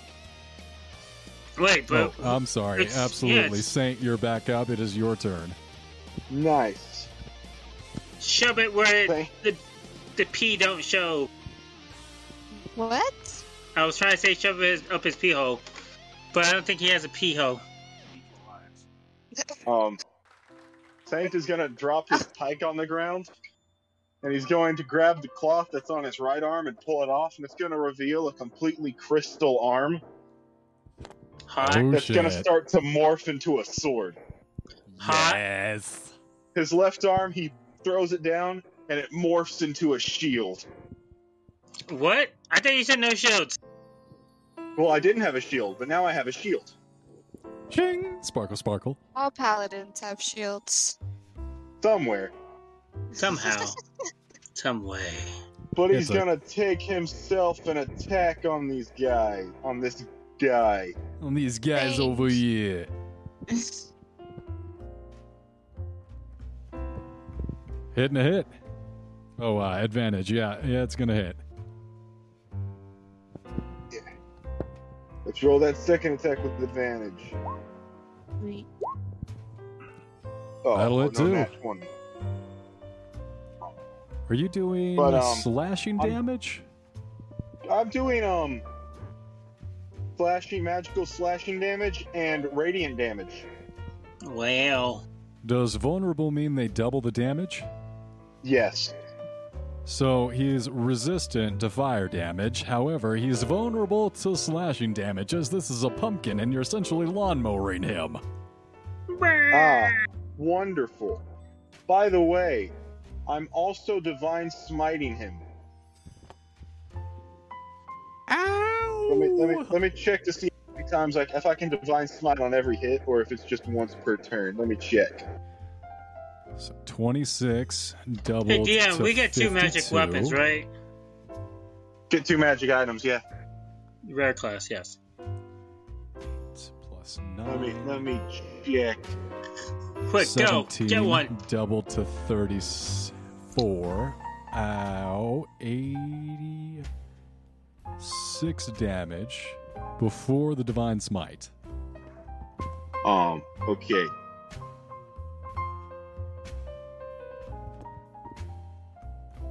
Wait, oh, but oh, I'm sorry. it's- Absolutely. yeah, Saint, you're back up. It is your turn. Nice. shove it where it, the the pee don't show. What? I was trying to say shove his up his pee hole, but I don't think he has a pee hole. Um, Saint is gonna drop his pike on the ground, and he's going to grab the cloth that's on his right arm and pull it off, and it's gonna reveal a completely crystal arm Hot. Oh, that's gonna start to morph into a sword. Hot. Yes. His left arm, he throws it down, and it morphs into a shield. What? I thought you said no shields. Well, I didn't have a shield, but now I have a shield. Ching! Sparkle, sparkle. All paladins have shields. Somewhere. Somehow. Some way. But It's he's a- gonna take himself an attack on these guys. On this guy. On these guys Thanks. over here. Hitting a hit. Oh, uh, advantage. Yeah, yeah, it's gonna hit. Let's roll that second attack with advantage. Sweet. Oh, That'll oh, hit no, too. Are you doing But, um, slashing I'm- damage? I'm doing um slashing magical slashing damage and radiant damage. Well. Does vulnerable mean they double the damage? Yes. So he's resistant to fire damage. However, he's vulnerable to slashing damage, as this is a pumpkin and you're essentially lawnmowering him. Ah, wonderful. By the way, I'm also divine smiting him. Ow! Let me let me let me check to see how many times like if I can divine smite on every hit or if it's just once per turn. Let me check. So 26 double. Hey, yeah, we get two magic weapons, right? Get two magic items, yeah. Rare class, yes. Plus Let me 9. let me check. Quick, go. Get one. Double to 34. Ow. 86 damage before the Divine Smite. Um, okay.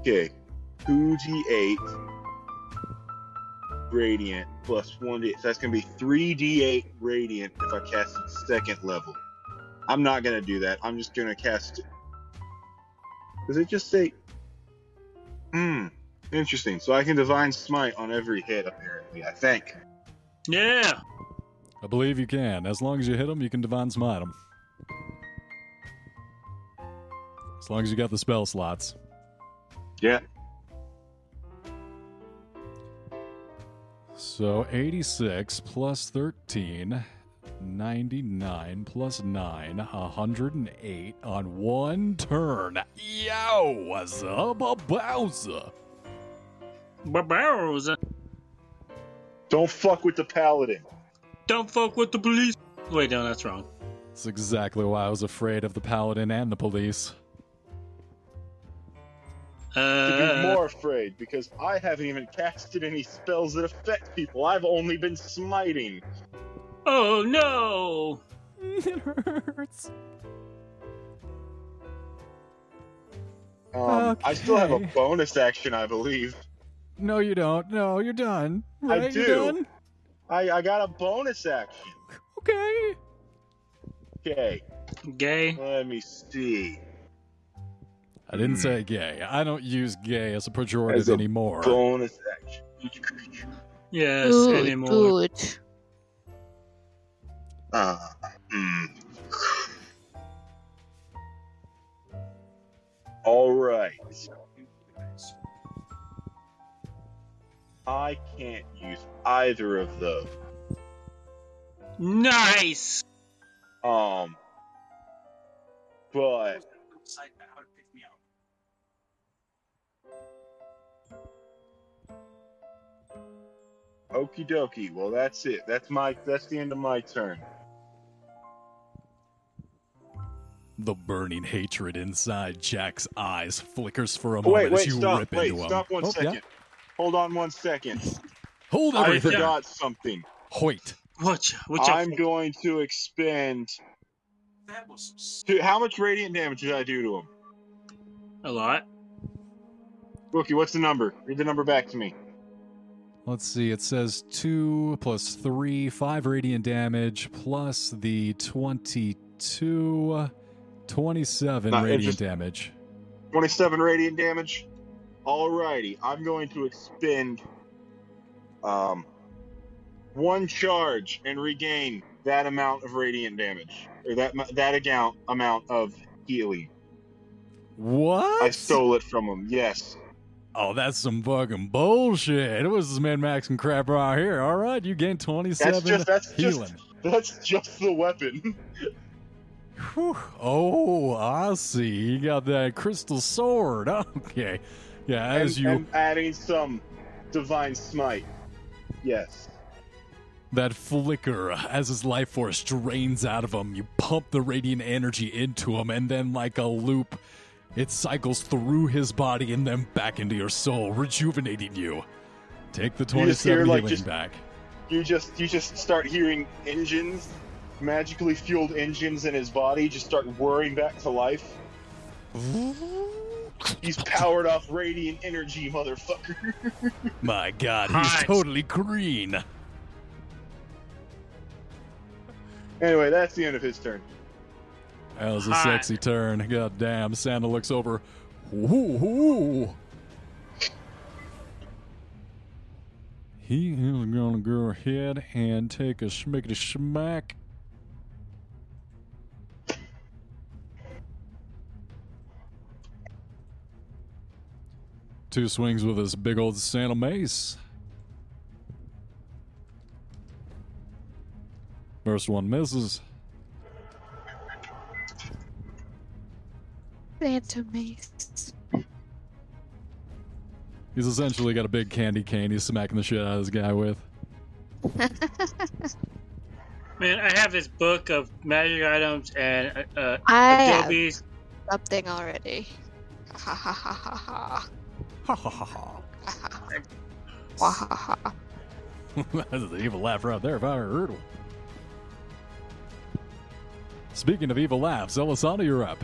Okay. 2d8 radiant plus 1d8. So that's going to be 3d8 radiant if I cast it second level. I'm not going to do that. I'm just going to cast it. Does it just say. Hmm. Interesting. So I can divine smite on every hit, apparently, I think. Yeah. I believe you can. As long as you hit them, you can Divine Smite them. As long as you got the spell slots. Yeah. So 86 plus 13, 99 plus 9, 108 on one turn. Yo, what's up, a Bowser? Don't fuck with the paladin. Don't fuck with the police. Wait, no, that's wrong. That's exactly why I was afraid of the paladin and the police. To Uh, be more afraid because I haven't even casted any spells that affect people. I've only been smiting. oh no! it hurts. Um, I still have a bonus action, I believe. No, you don't. No, you're done. I Right? You're do. done? I, I got a bonus action. Okay. Okay, Gay. let me see. I didn't Hmm. say gay. I don't use gay as a pejorative As a anymore. Bonus action. Each creature. Yes, Good, anymore. good. Uh, hmm. All right. I can't use either of those. Nice. Um, but okie dokie. Well, that's it. That's my. That's the end of my turn. The burning hatred inside Jack's eyes flickers for a Oh, moment wait, as you stop. rip Wait, into him. stop one Oh, second. yeah. Hold on one second. Hold on. I everything. forgot something. Hoyt. Watch, watch I'm out. going to expend. Dude, how much radiant damage did I do to him? A lot. Rookie, what's the number? Read the number back to me. Let's see. It says 2 plus 3, 5 radiant damage, plus the 22, 27 Not radiant interest- damage. 27 radiant damage. Alrighty, I'm going to expend um one charge and regain that amount of radiant damage, or that that amount amount of healing. What? I stole it from him. Yes. Oh, that's some fucking bullshit. It was this man Max and crap right here. All right, you gain 27 That's just that's healing. just that's just the weapon. Whew. Oh, I see. You got that crystal sword. Okay. Yeah, as and, you and adding some divine smite. Yes. that flicker as his life force drains out of him, you pump the radiant energy into him, and then like a loop, it cycles through his body and then back into your soul, rejuvenating you. Take the You just hear, 27 like, healing just- back. You just you just start hearing engines, magically fueled engines in his body just start whirring back to life. He's powered off radiant energy, motherfucker. My god, he's Hot. totally green. anyway, that's the end of his turn. That was a Hot. sexy turn. God damn. Santa looks over. Ooh, ooh. He is gonna go ahead and take a schmickety smack. Two swings with his big old Santa mace. First one misses. Phantom Mace. He's essentially got a big candy cane he's smacking the shit out of this guy with. Man, I have this book of magic items and uh, I have something already. Ha ha ha ha ha. Ha ha ha ha. Wah, ha, ha. That's an evil laugh right there if I ever heard one. Speaking of evil laughs, Elisana, you're up.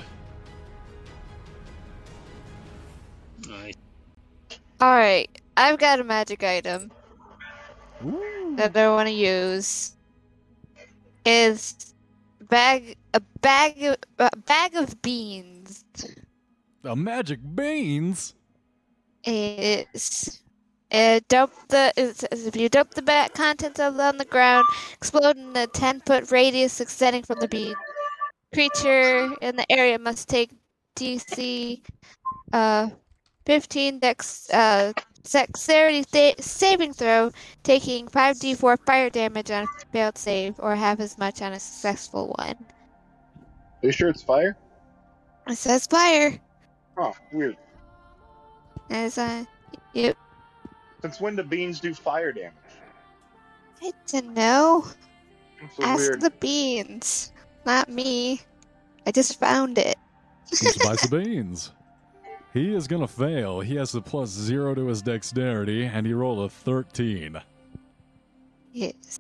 Nice. Alright, I've got a magic item that I want to use. Is bag a bag of, a bag of beans. A magic beans? is uh, dump the it if you dump the back contents of on the ground, explode in a ten foot radius extending from the bean. Creature in the area must take DC uh fifteen dex uh dexterity sa- saving throw, taking five D four fire damage on a failed save, or half as much on a successful one. Are you sure it's fire? It says fire. Oh, weird. As uh, yep. Since when do beans do fire damage? I don't know. So Ask weird. the beans, not me. I just found it. Some spicy beans. He is gonna fail. He has a plus zero to his dexterity, and he rolled a 13. Yes.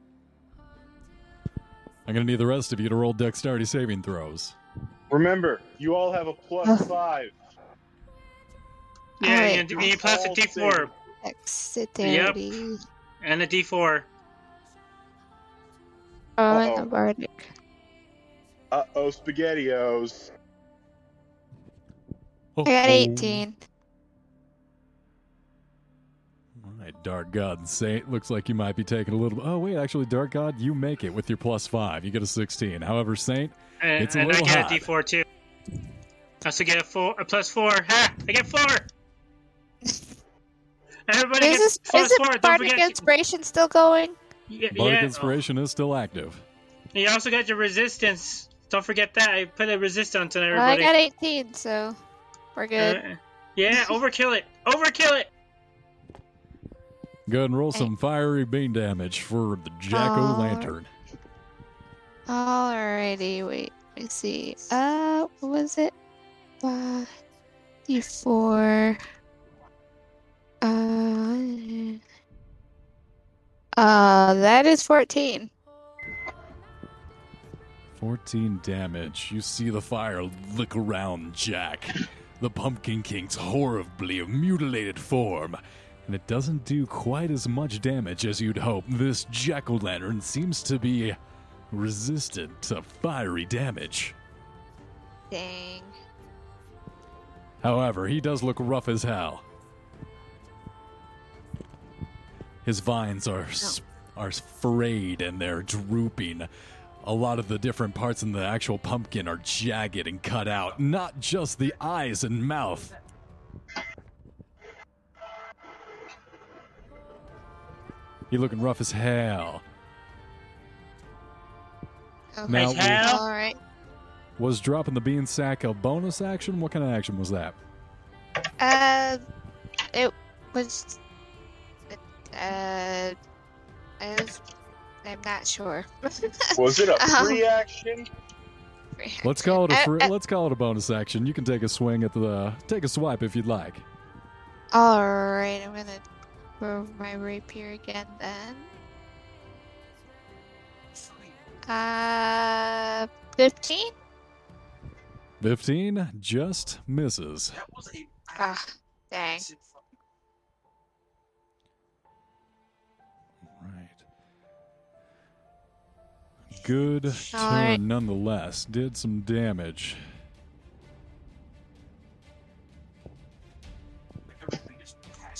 I'm gonna need the rest of you to roll dexterity saving throws. Remember, you all have a plus five. Yeah, Alright. and you need plus a All D4 saved. Dexterity. and a D4. Oh, and Uh-oh. bardic. Uh oh, spaghettios. I got 18. All right, Dark God Saint. Looks like you might be taking a little. Oh wait, actually, Dark God, you make it with your plus five. You get a 16. However, Saint, And, It's a and I little get hot. a D4 too. I also get a four, a plus four. Ha! I get four. Everybody Is gets this plus is four. the Don't bardic inspiration still going? Yeah, Bardic yeah. Inspiration is still active. You also got your resistance. Don't forget that. I put a resistance on Well, I got 18, so we're good. Uh, yeah, overkill it. Overkill it. Go ahead and roll some fiery beam damage for the Jack O' Lantern. Alrighty, wait. Let me see. Uh, what was it? Five, D4. Uh, uh, that is 14. 14 damage. You see the fire lick around Jack, the Pumpkin King's horribly mutilated form, and it doesn't do quite as much damage as you'd hope. This jack o' lantern seems to be resistant to fiery damage. Dang. However, he does look rough as hell. His vines are s oh. are frayed and they're drooping a lot of the different parts in the actual pumpkin are jagged and cut out, not just the eyes and mouth. You're looking rough as hell. Okay. Now, hell. All right. Was dropping the bean sack a bonus action? What kind of action was that? Uh, it was. Uh, it was I'm not sure. Was it a Um, free action? Let's call it a free, uh, let's call it a bonus action. You can take a swing at the take a swipe if you'd like. All right, I'm gonna throw my rapier again then. Uh, fifteen. 15 just misses. Ah, dang. Good turn Alright. nonetheless. Did some damage.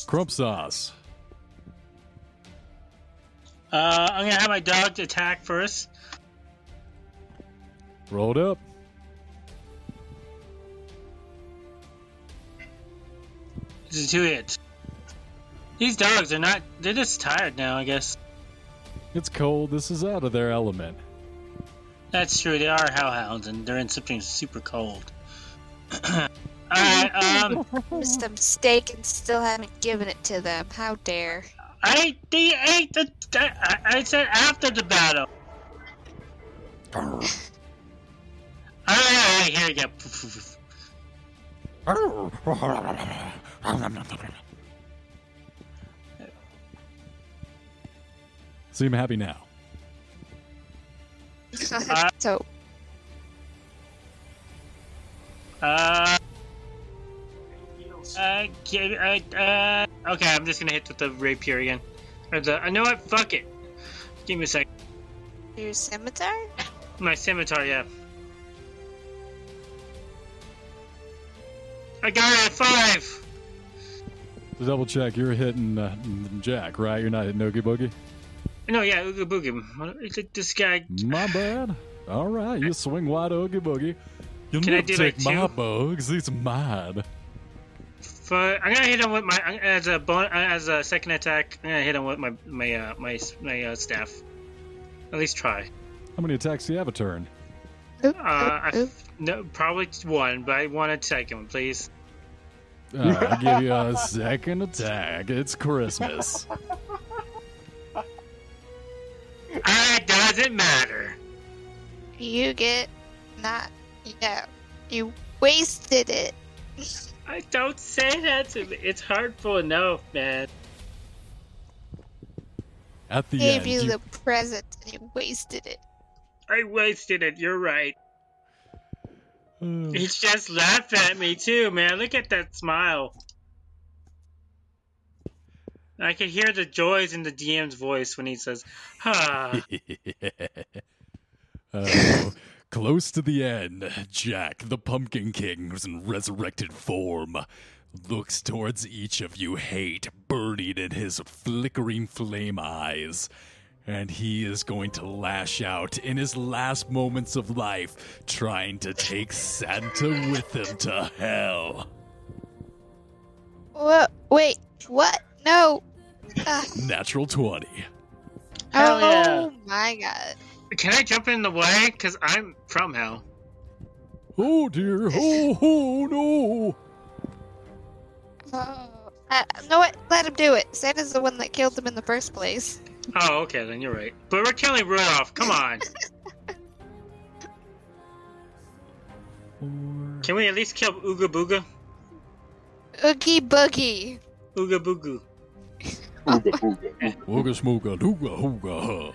Crump sauce. Uh, I'm gonna have my dog attack first. Rolled up. This is two hits. These dogs are not. They're just tired now, I guess. It's cold. This is out of their element. That's true. They are hellhounds, and they're in something super cold. Alright, um, Missed a mistake and still haven't given it to them. How dare? I they ate the. I, I said after the battle. Alright, alright, here we go. Seem happy now. so, Uh. Uh, uh, uh, okay, I'm just gonna hit with the rapier again. Or the, I know what, fuck it. Give me a sec. your scimitar? My scimitar, yeah. I got it at five! To double check, you're hitting uh, Jack, right? You're not hitting Oogie Boogie? No, yeah, Oogie Boogie. It's like this guy. My bad. All right, you swing wide Oogie Boogie. You'll Can I never do, take like, my two? bugs. These mine. For, I'm gonna hit him with my as a bon, as a second attack. I'm gonna hit him with my my uh, my my uh, staff. At least try. How many attacks do you have a turn? Uh, I, oop, oop. no, probably one, but I want a second one, please. All right, I'll give you a second attack. It's Christmas. doesn't matter. You get not. Yeah, you wasted it. I don't say that to me. It's hurtful enough, man. At the Gave end, you you- the present and you wasted it. I wasted it. You're right. Uh, He's just laughing at me too, man. Look at that smile. I can hear the joys in the DM's voice when he says, "Ha." Oh, close to the end, Jack, the Pumpkin King, who's in resurrected form, looks towards each of you, hate burning in his flickering flame eyes. And he is going to lash out in his last moments of life, trying to take Santa with him to hell. What? Wait, what? No. Natural 20. Hell oh yeah. my god. Can I jump in the way? Cause I'm from hell. Oh dear, oh, oh no! Oh. Uh, know what? Let him do it. Santa's the one that killed him in the first place. Oh, okay, then you're right. But we're killing Rudolph. Come on. Can we at least kill Ooga Booga? Oogie boogie. Ooga Booga. Ooga booga. Ooga smooga dooga hooga.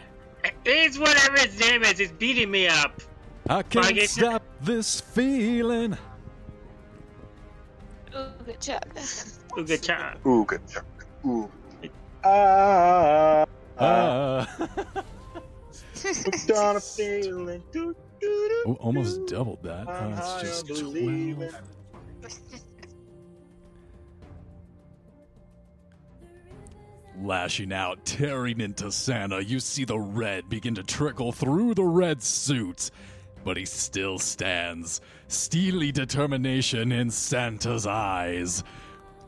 It's whatever his name is. It's beating me up. I can't guess- stop this feeling. Ooga chug. Ooga Cha. Ooga chuck. Ooga. Ah, Ah. hooked on a feeling. Doo, doo, doo, Oh, almost doubled that. I'm Uh, it's just on believing. 12. Lashing out, tearing into Santa, you see the red begin to trickle through the red suit. But he still stands, steely determination in Santa's eyes.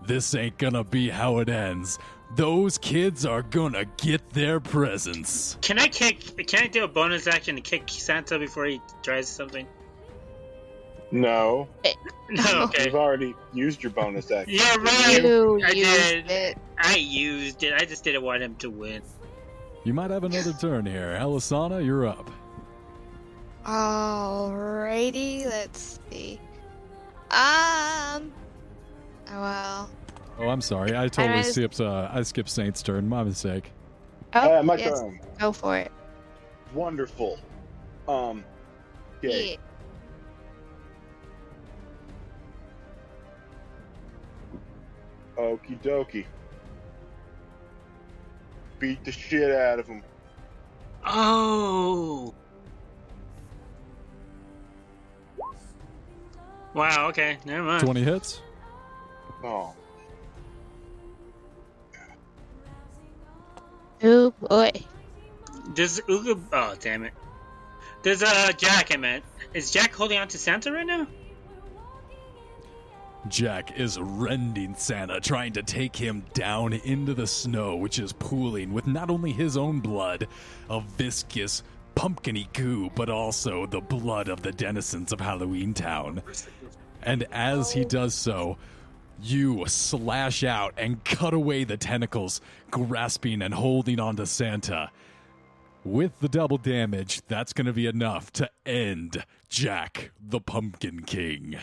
This ain't gonna be how it ends. those kids are gonna get their presents. Can I kick? Can I do a bonus action to kick Santa before he tries something? No, No, okay. you've already used your bonus action. Yeah, right. You I used did. it. I used it. I just didn't want him to win. You might have another turn here. Elisana, you're up. Alrighty, let's see. Um. Well. Oh, I'm sorry. I totally Alright. skipped. Uh, I skipped Saint's turn. My mistake. Oh, Uh, my yes, turn. go for it. Wonderful. Um. Okay. Okie dokie. Beat the shit out of him. Oh. Wow. Okay. Never mind. 20 hits. Oh. Oh boy. Does Uga? Oh, damn it. Does uh Jack? I meant. Is Jack holding on to Santa right now? Jack is rending Santa, trying to take him down into the snow, which is pooling with not only his own blood, a viscous, pumpkiny goo, but also the blood of the denizens of Halloween Town. And as he does so, you slash out and cut away the tentacles, grasping and holding on to Santa. With the double damage, that's going to be enough to end Jack the Pumpkin King.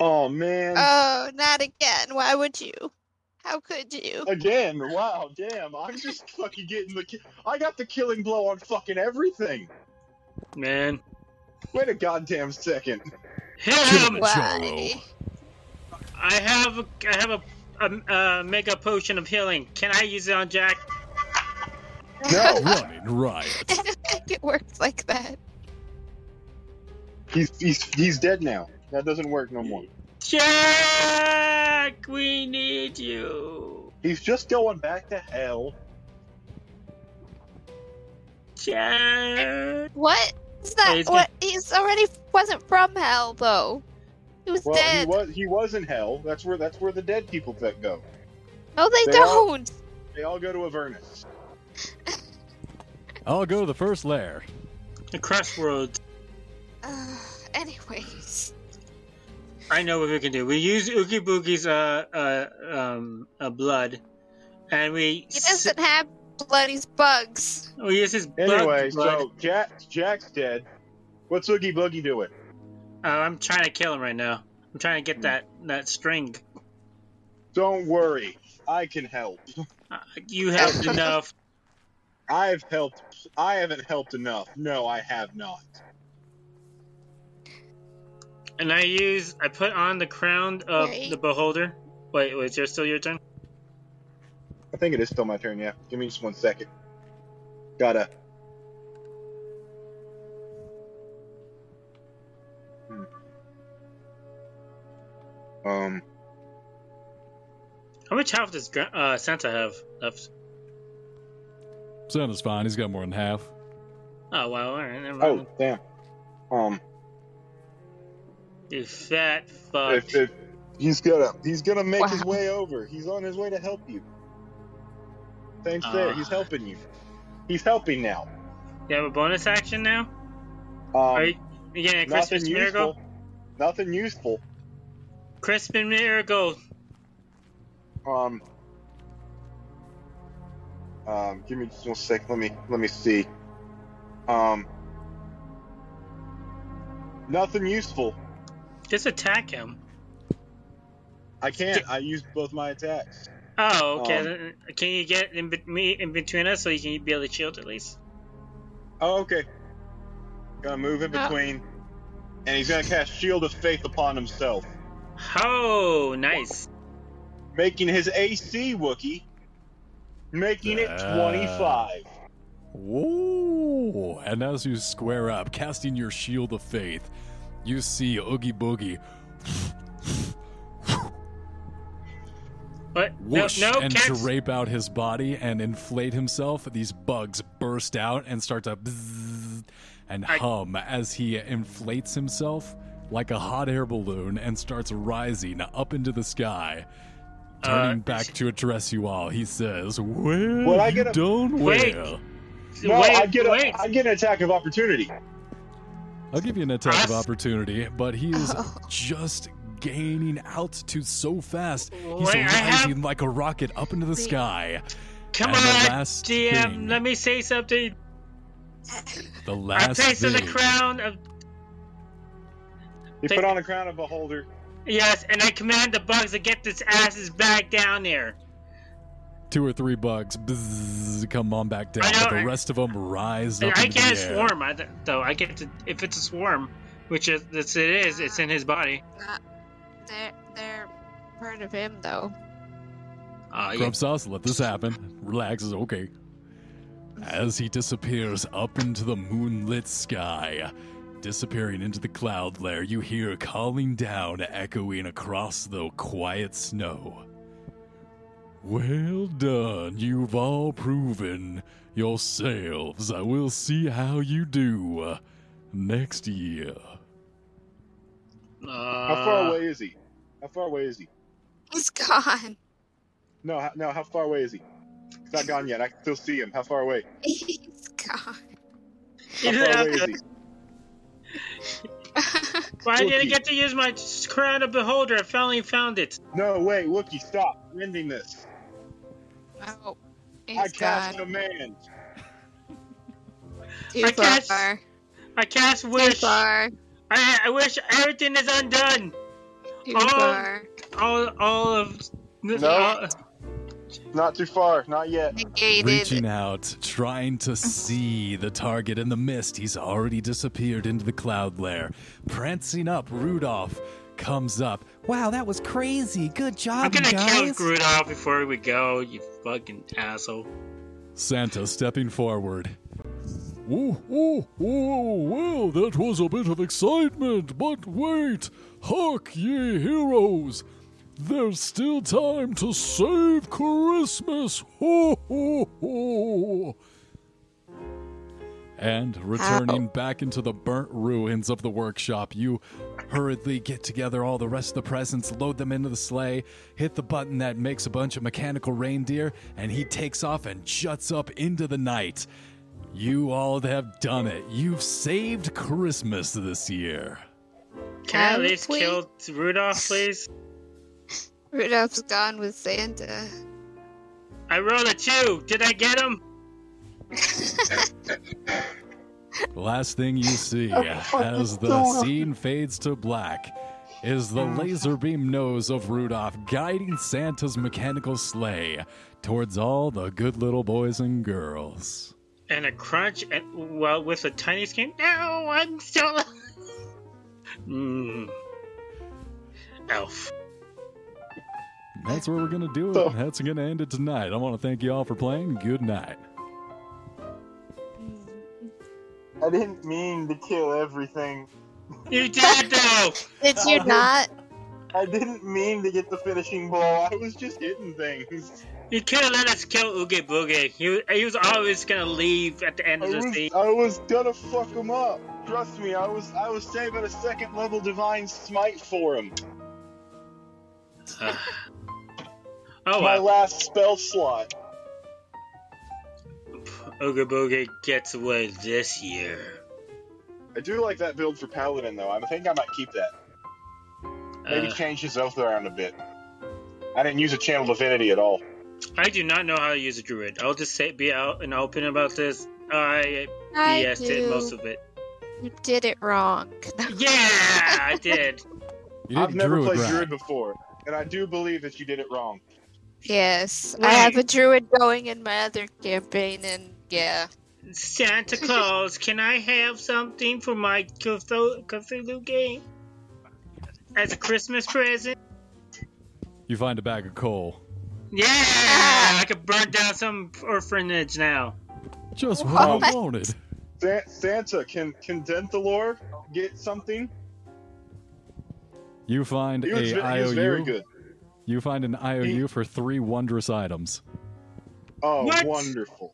Oh man. Oh, not again. Why would you? How could you? Again. Wow. Damn. I'm just fucking getting the. Ki- I got the killing blow on fucking everything. Man. Wait a goddamn second. Hit him! Why? I have a, I have a, a, a mega potion of healing. Can I use it on Jack? No. Running riot. I don't think it works like that. He's he's he's dead now. That doesn't work no more. Jack, we need you. He's just going back to hell. Jack. What? Is that he's what? He's already wasn't from hell though. He was Well, he dead. was he was in hell. That's where that's where the dead people that go. no, they, They don't. They all go to Avernus. I'll go to the first lair. The crossroads. I know what we can do. We use Oogie Boogie's uh, uh, um, uh, blood, and we he doesn't have blood. He's bugs. we use his blood. Anyway, blood. so Jack Jack's dead. What's Oogie Boogie doing? Uh, I'm trying to kill him right now. I'm trying to get that that string. Don't worry, I can help. Uh, you helped enough. I've helped. I haven't helped enough. No, I have not. And I use I put on the crown of Wait. the beholder. Wait, wait, is there still your turn? I think it is still my turn. Yeah, give me just one second. Gotta. Hmm. Um. How much health does uh, Santa have left? Santa's fine. He's got more than half. Oh wow, alright, never Oh mind. damn. Um. You fat fuck. If, if he's gonna he's gonna make his way over. He's on his way to help you. Thanks there. Ah. He's helping you. He's helping now. You have a bonus action now? Um, Are you, you getting a nothing Christmas miracle? useful. Nothing useful. Christmas miracle. Um. Um. Give me just one sec. Let me let me see. Um. Nothing useful. Just attack him. I can't. I used both my attacks. Oh, okay. Um, can you get in be- me in between us so you can be able to shield at least? Oh, okay. Gonna move in Ah. between, and he's gonna cast Shield of Faith upon himself, Oh, nice. making his AC Wookie, making it Ah. 25. Whoa! And as you square up, casting your shield of faith, you see Oogie Boogie What? Whoosh no, and cats. drape out his body and inflate himself. These bugs burst out and start to bzzz and I- hum as he inflates himself like a hot air balloon and starts rising up into the sky. Turning Uh, back to address you all, he says, Well, Would I you get a- done Wait. well. No, wait, I get a, wait. I get an attack of opportunity. I'll give you an attack of opportunity, but he is Oh. just gaining altitude so fast. He's Wait, I have- rising like a rocket up into the sky. Come and on, last DM, thing- let me say something. The last I last place in the crown of You put on a crown of beholder. yes, and I command the bugs to get this asses back down there. Two or three bugs bzzz, come on back down, know, but the rest of them rise up I into get a the air. swarm, I, though. I get to if it's a swarm, which is it's, it is. It's in his body. They're they're part of him though. Uh, yeah. Grub sauce, let this happen. Relax, it's okay. As he disappears up into the moonlit sky, disappearing into the cloud layer, you hear calling down echoing across the quiet snow. Well done, you've all proven yourselves. I will see how you do uh, next year. Uh, How far away is he? How far away is he? He's gone. No, no. How far away is he? He's not gone yet. I can still see him. How far away? He's gone. How far away is he? Why didn't I get to use my crown of beholder? I finally found it. No, wait, Wookie, stop. I'm ending this. Oh, I he's cast gone. command. Too I cast- far. I cast Too wish. far. I, I wish everything is undone. Too Oh. far. All all of No. all- Not too far. Not yet. Negated. Reaching out, trying to see the target in the mist. He's already disappeared into the cloud lair. Prancing up, Rudolph comes up. Wow, that was crazy. Good job, I'm job, gonna you kill guys. Rudolph before we go. You fucking asshole. Santa stepping forward. Oh, oh, oh, well, that was a bit of excitement, but wait! Hark ye heroes! There's still time to save Christmas! Ho, ho, ho! And returning back into the burnt ruins of the workshop, you hurriedly get together all the rest of the presents, load them into the sleigh, hit the button that makes a bunch of mechanical reindeer, and he takes off and juts up into the night. You all have done it. You've saved Christmas this year. Can I at least please. kill Rudolph, please? Rudolph's gone with Santa. I rolled a two. Did I get him? The last thing you see oh, as the scene fades to black is the mm. laser beam nose of Rudolph guiding Santa's mechanical sleigh towards all the good little boys and girls. And a crunch, and well, with a tiny skin. No, I'm still. Mmm. Elf. That's where we're going to do it. That's going to end it tonight. I want to thank you all for playing. Good night. I didn't mean to kill everything. You did though. Did you not? I didn't mean to get the finishing blow. I was just hitting things. You could have let us kill Oogie Boogie. He, he was always gonna leave at the end I of the was, scene. I was gonna fuck him up. Trust me, I was I was saving a second level divine smite for him. oh My well, last spell slot. Oogie Boogie gets away this year. I do like that build for Paladin though. I think I might keep that. Maybe Uh, change his oath around a bit. I didn't use a channel divinity at all. I do not know how to use a druid. I'll just say be out and open about this. I I BS'd it most of it. You did it wrong. Yeah, I did. You I've never Druid played right. Druid before, and I do believe that you did it wrong. yes, I have a druid going in my other campaign, and yeah. Santa Claus, can I have something for my Cthulhu, Cthulhu game? As a Christmas present? You find a bag of coal. Yeah! I could burn down some orphanage now. Just what I wanted. Sa- Santa, can can Dentalor get something? You find He was, a ve- he was very IOU. good. You find an IOU He- for three wondrous items. Oh, What? wonderful.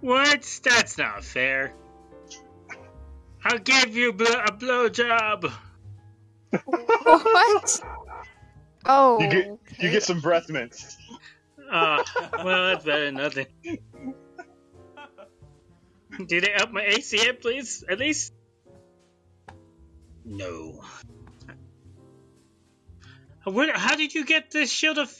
What? That's not fair. I'll give you bl- a blowjob. what? Oh, You get you get some breath mints. Uh, well, that's better than nothing. Do they up my AC yet, please? At least? No. Where, how did you get this shield of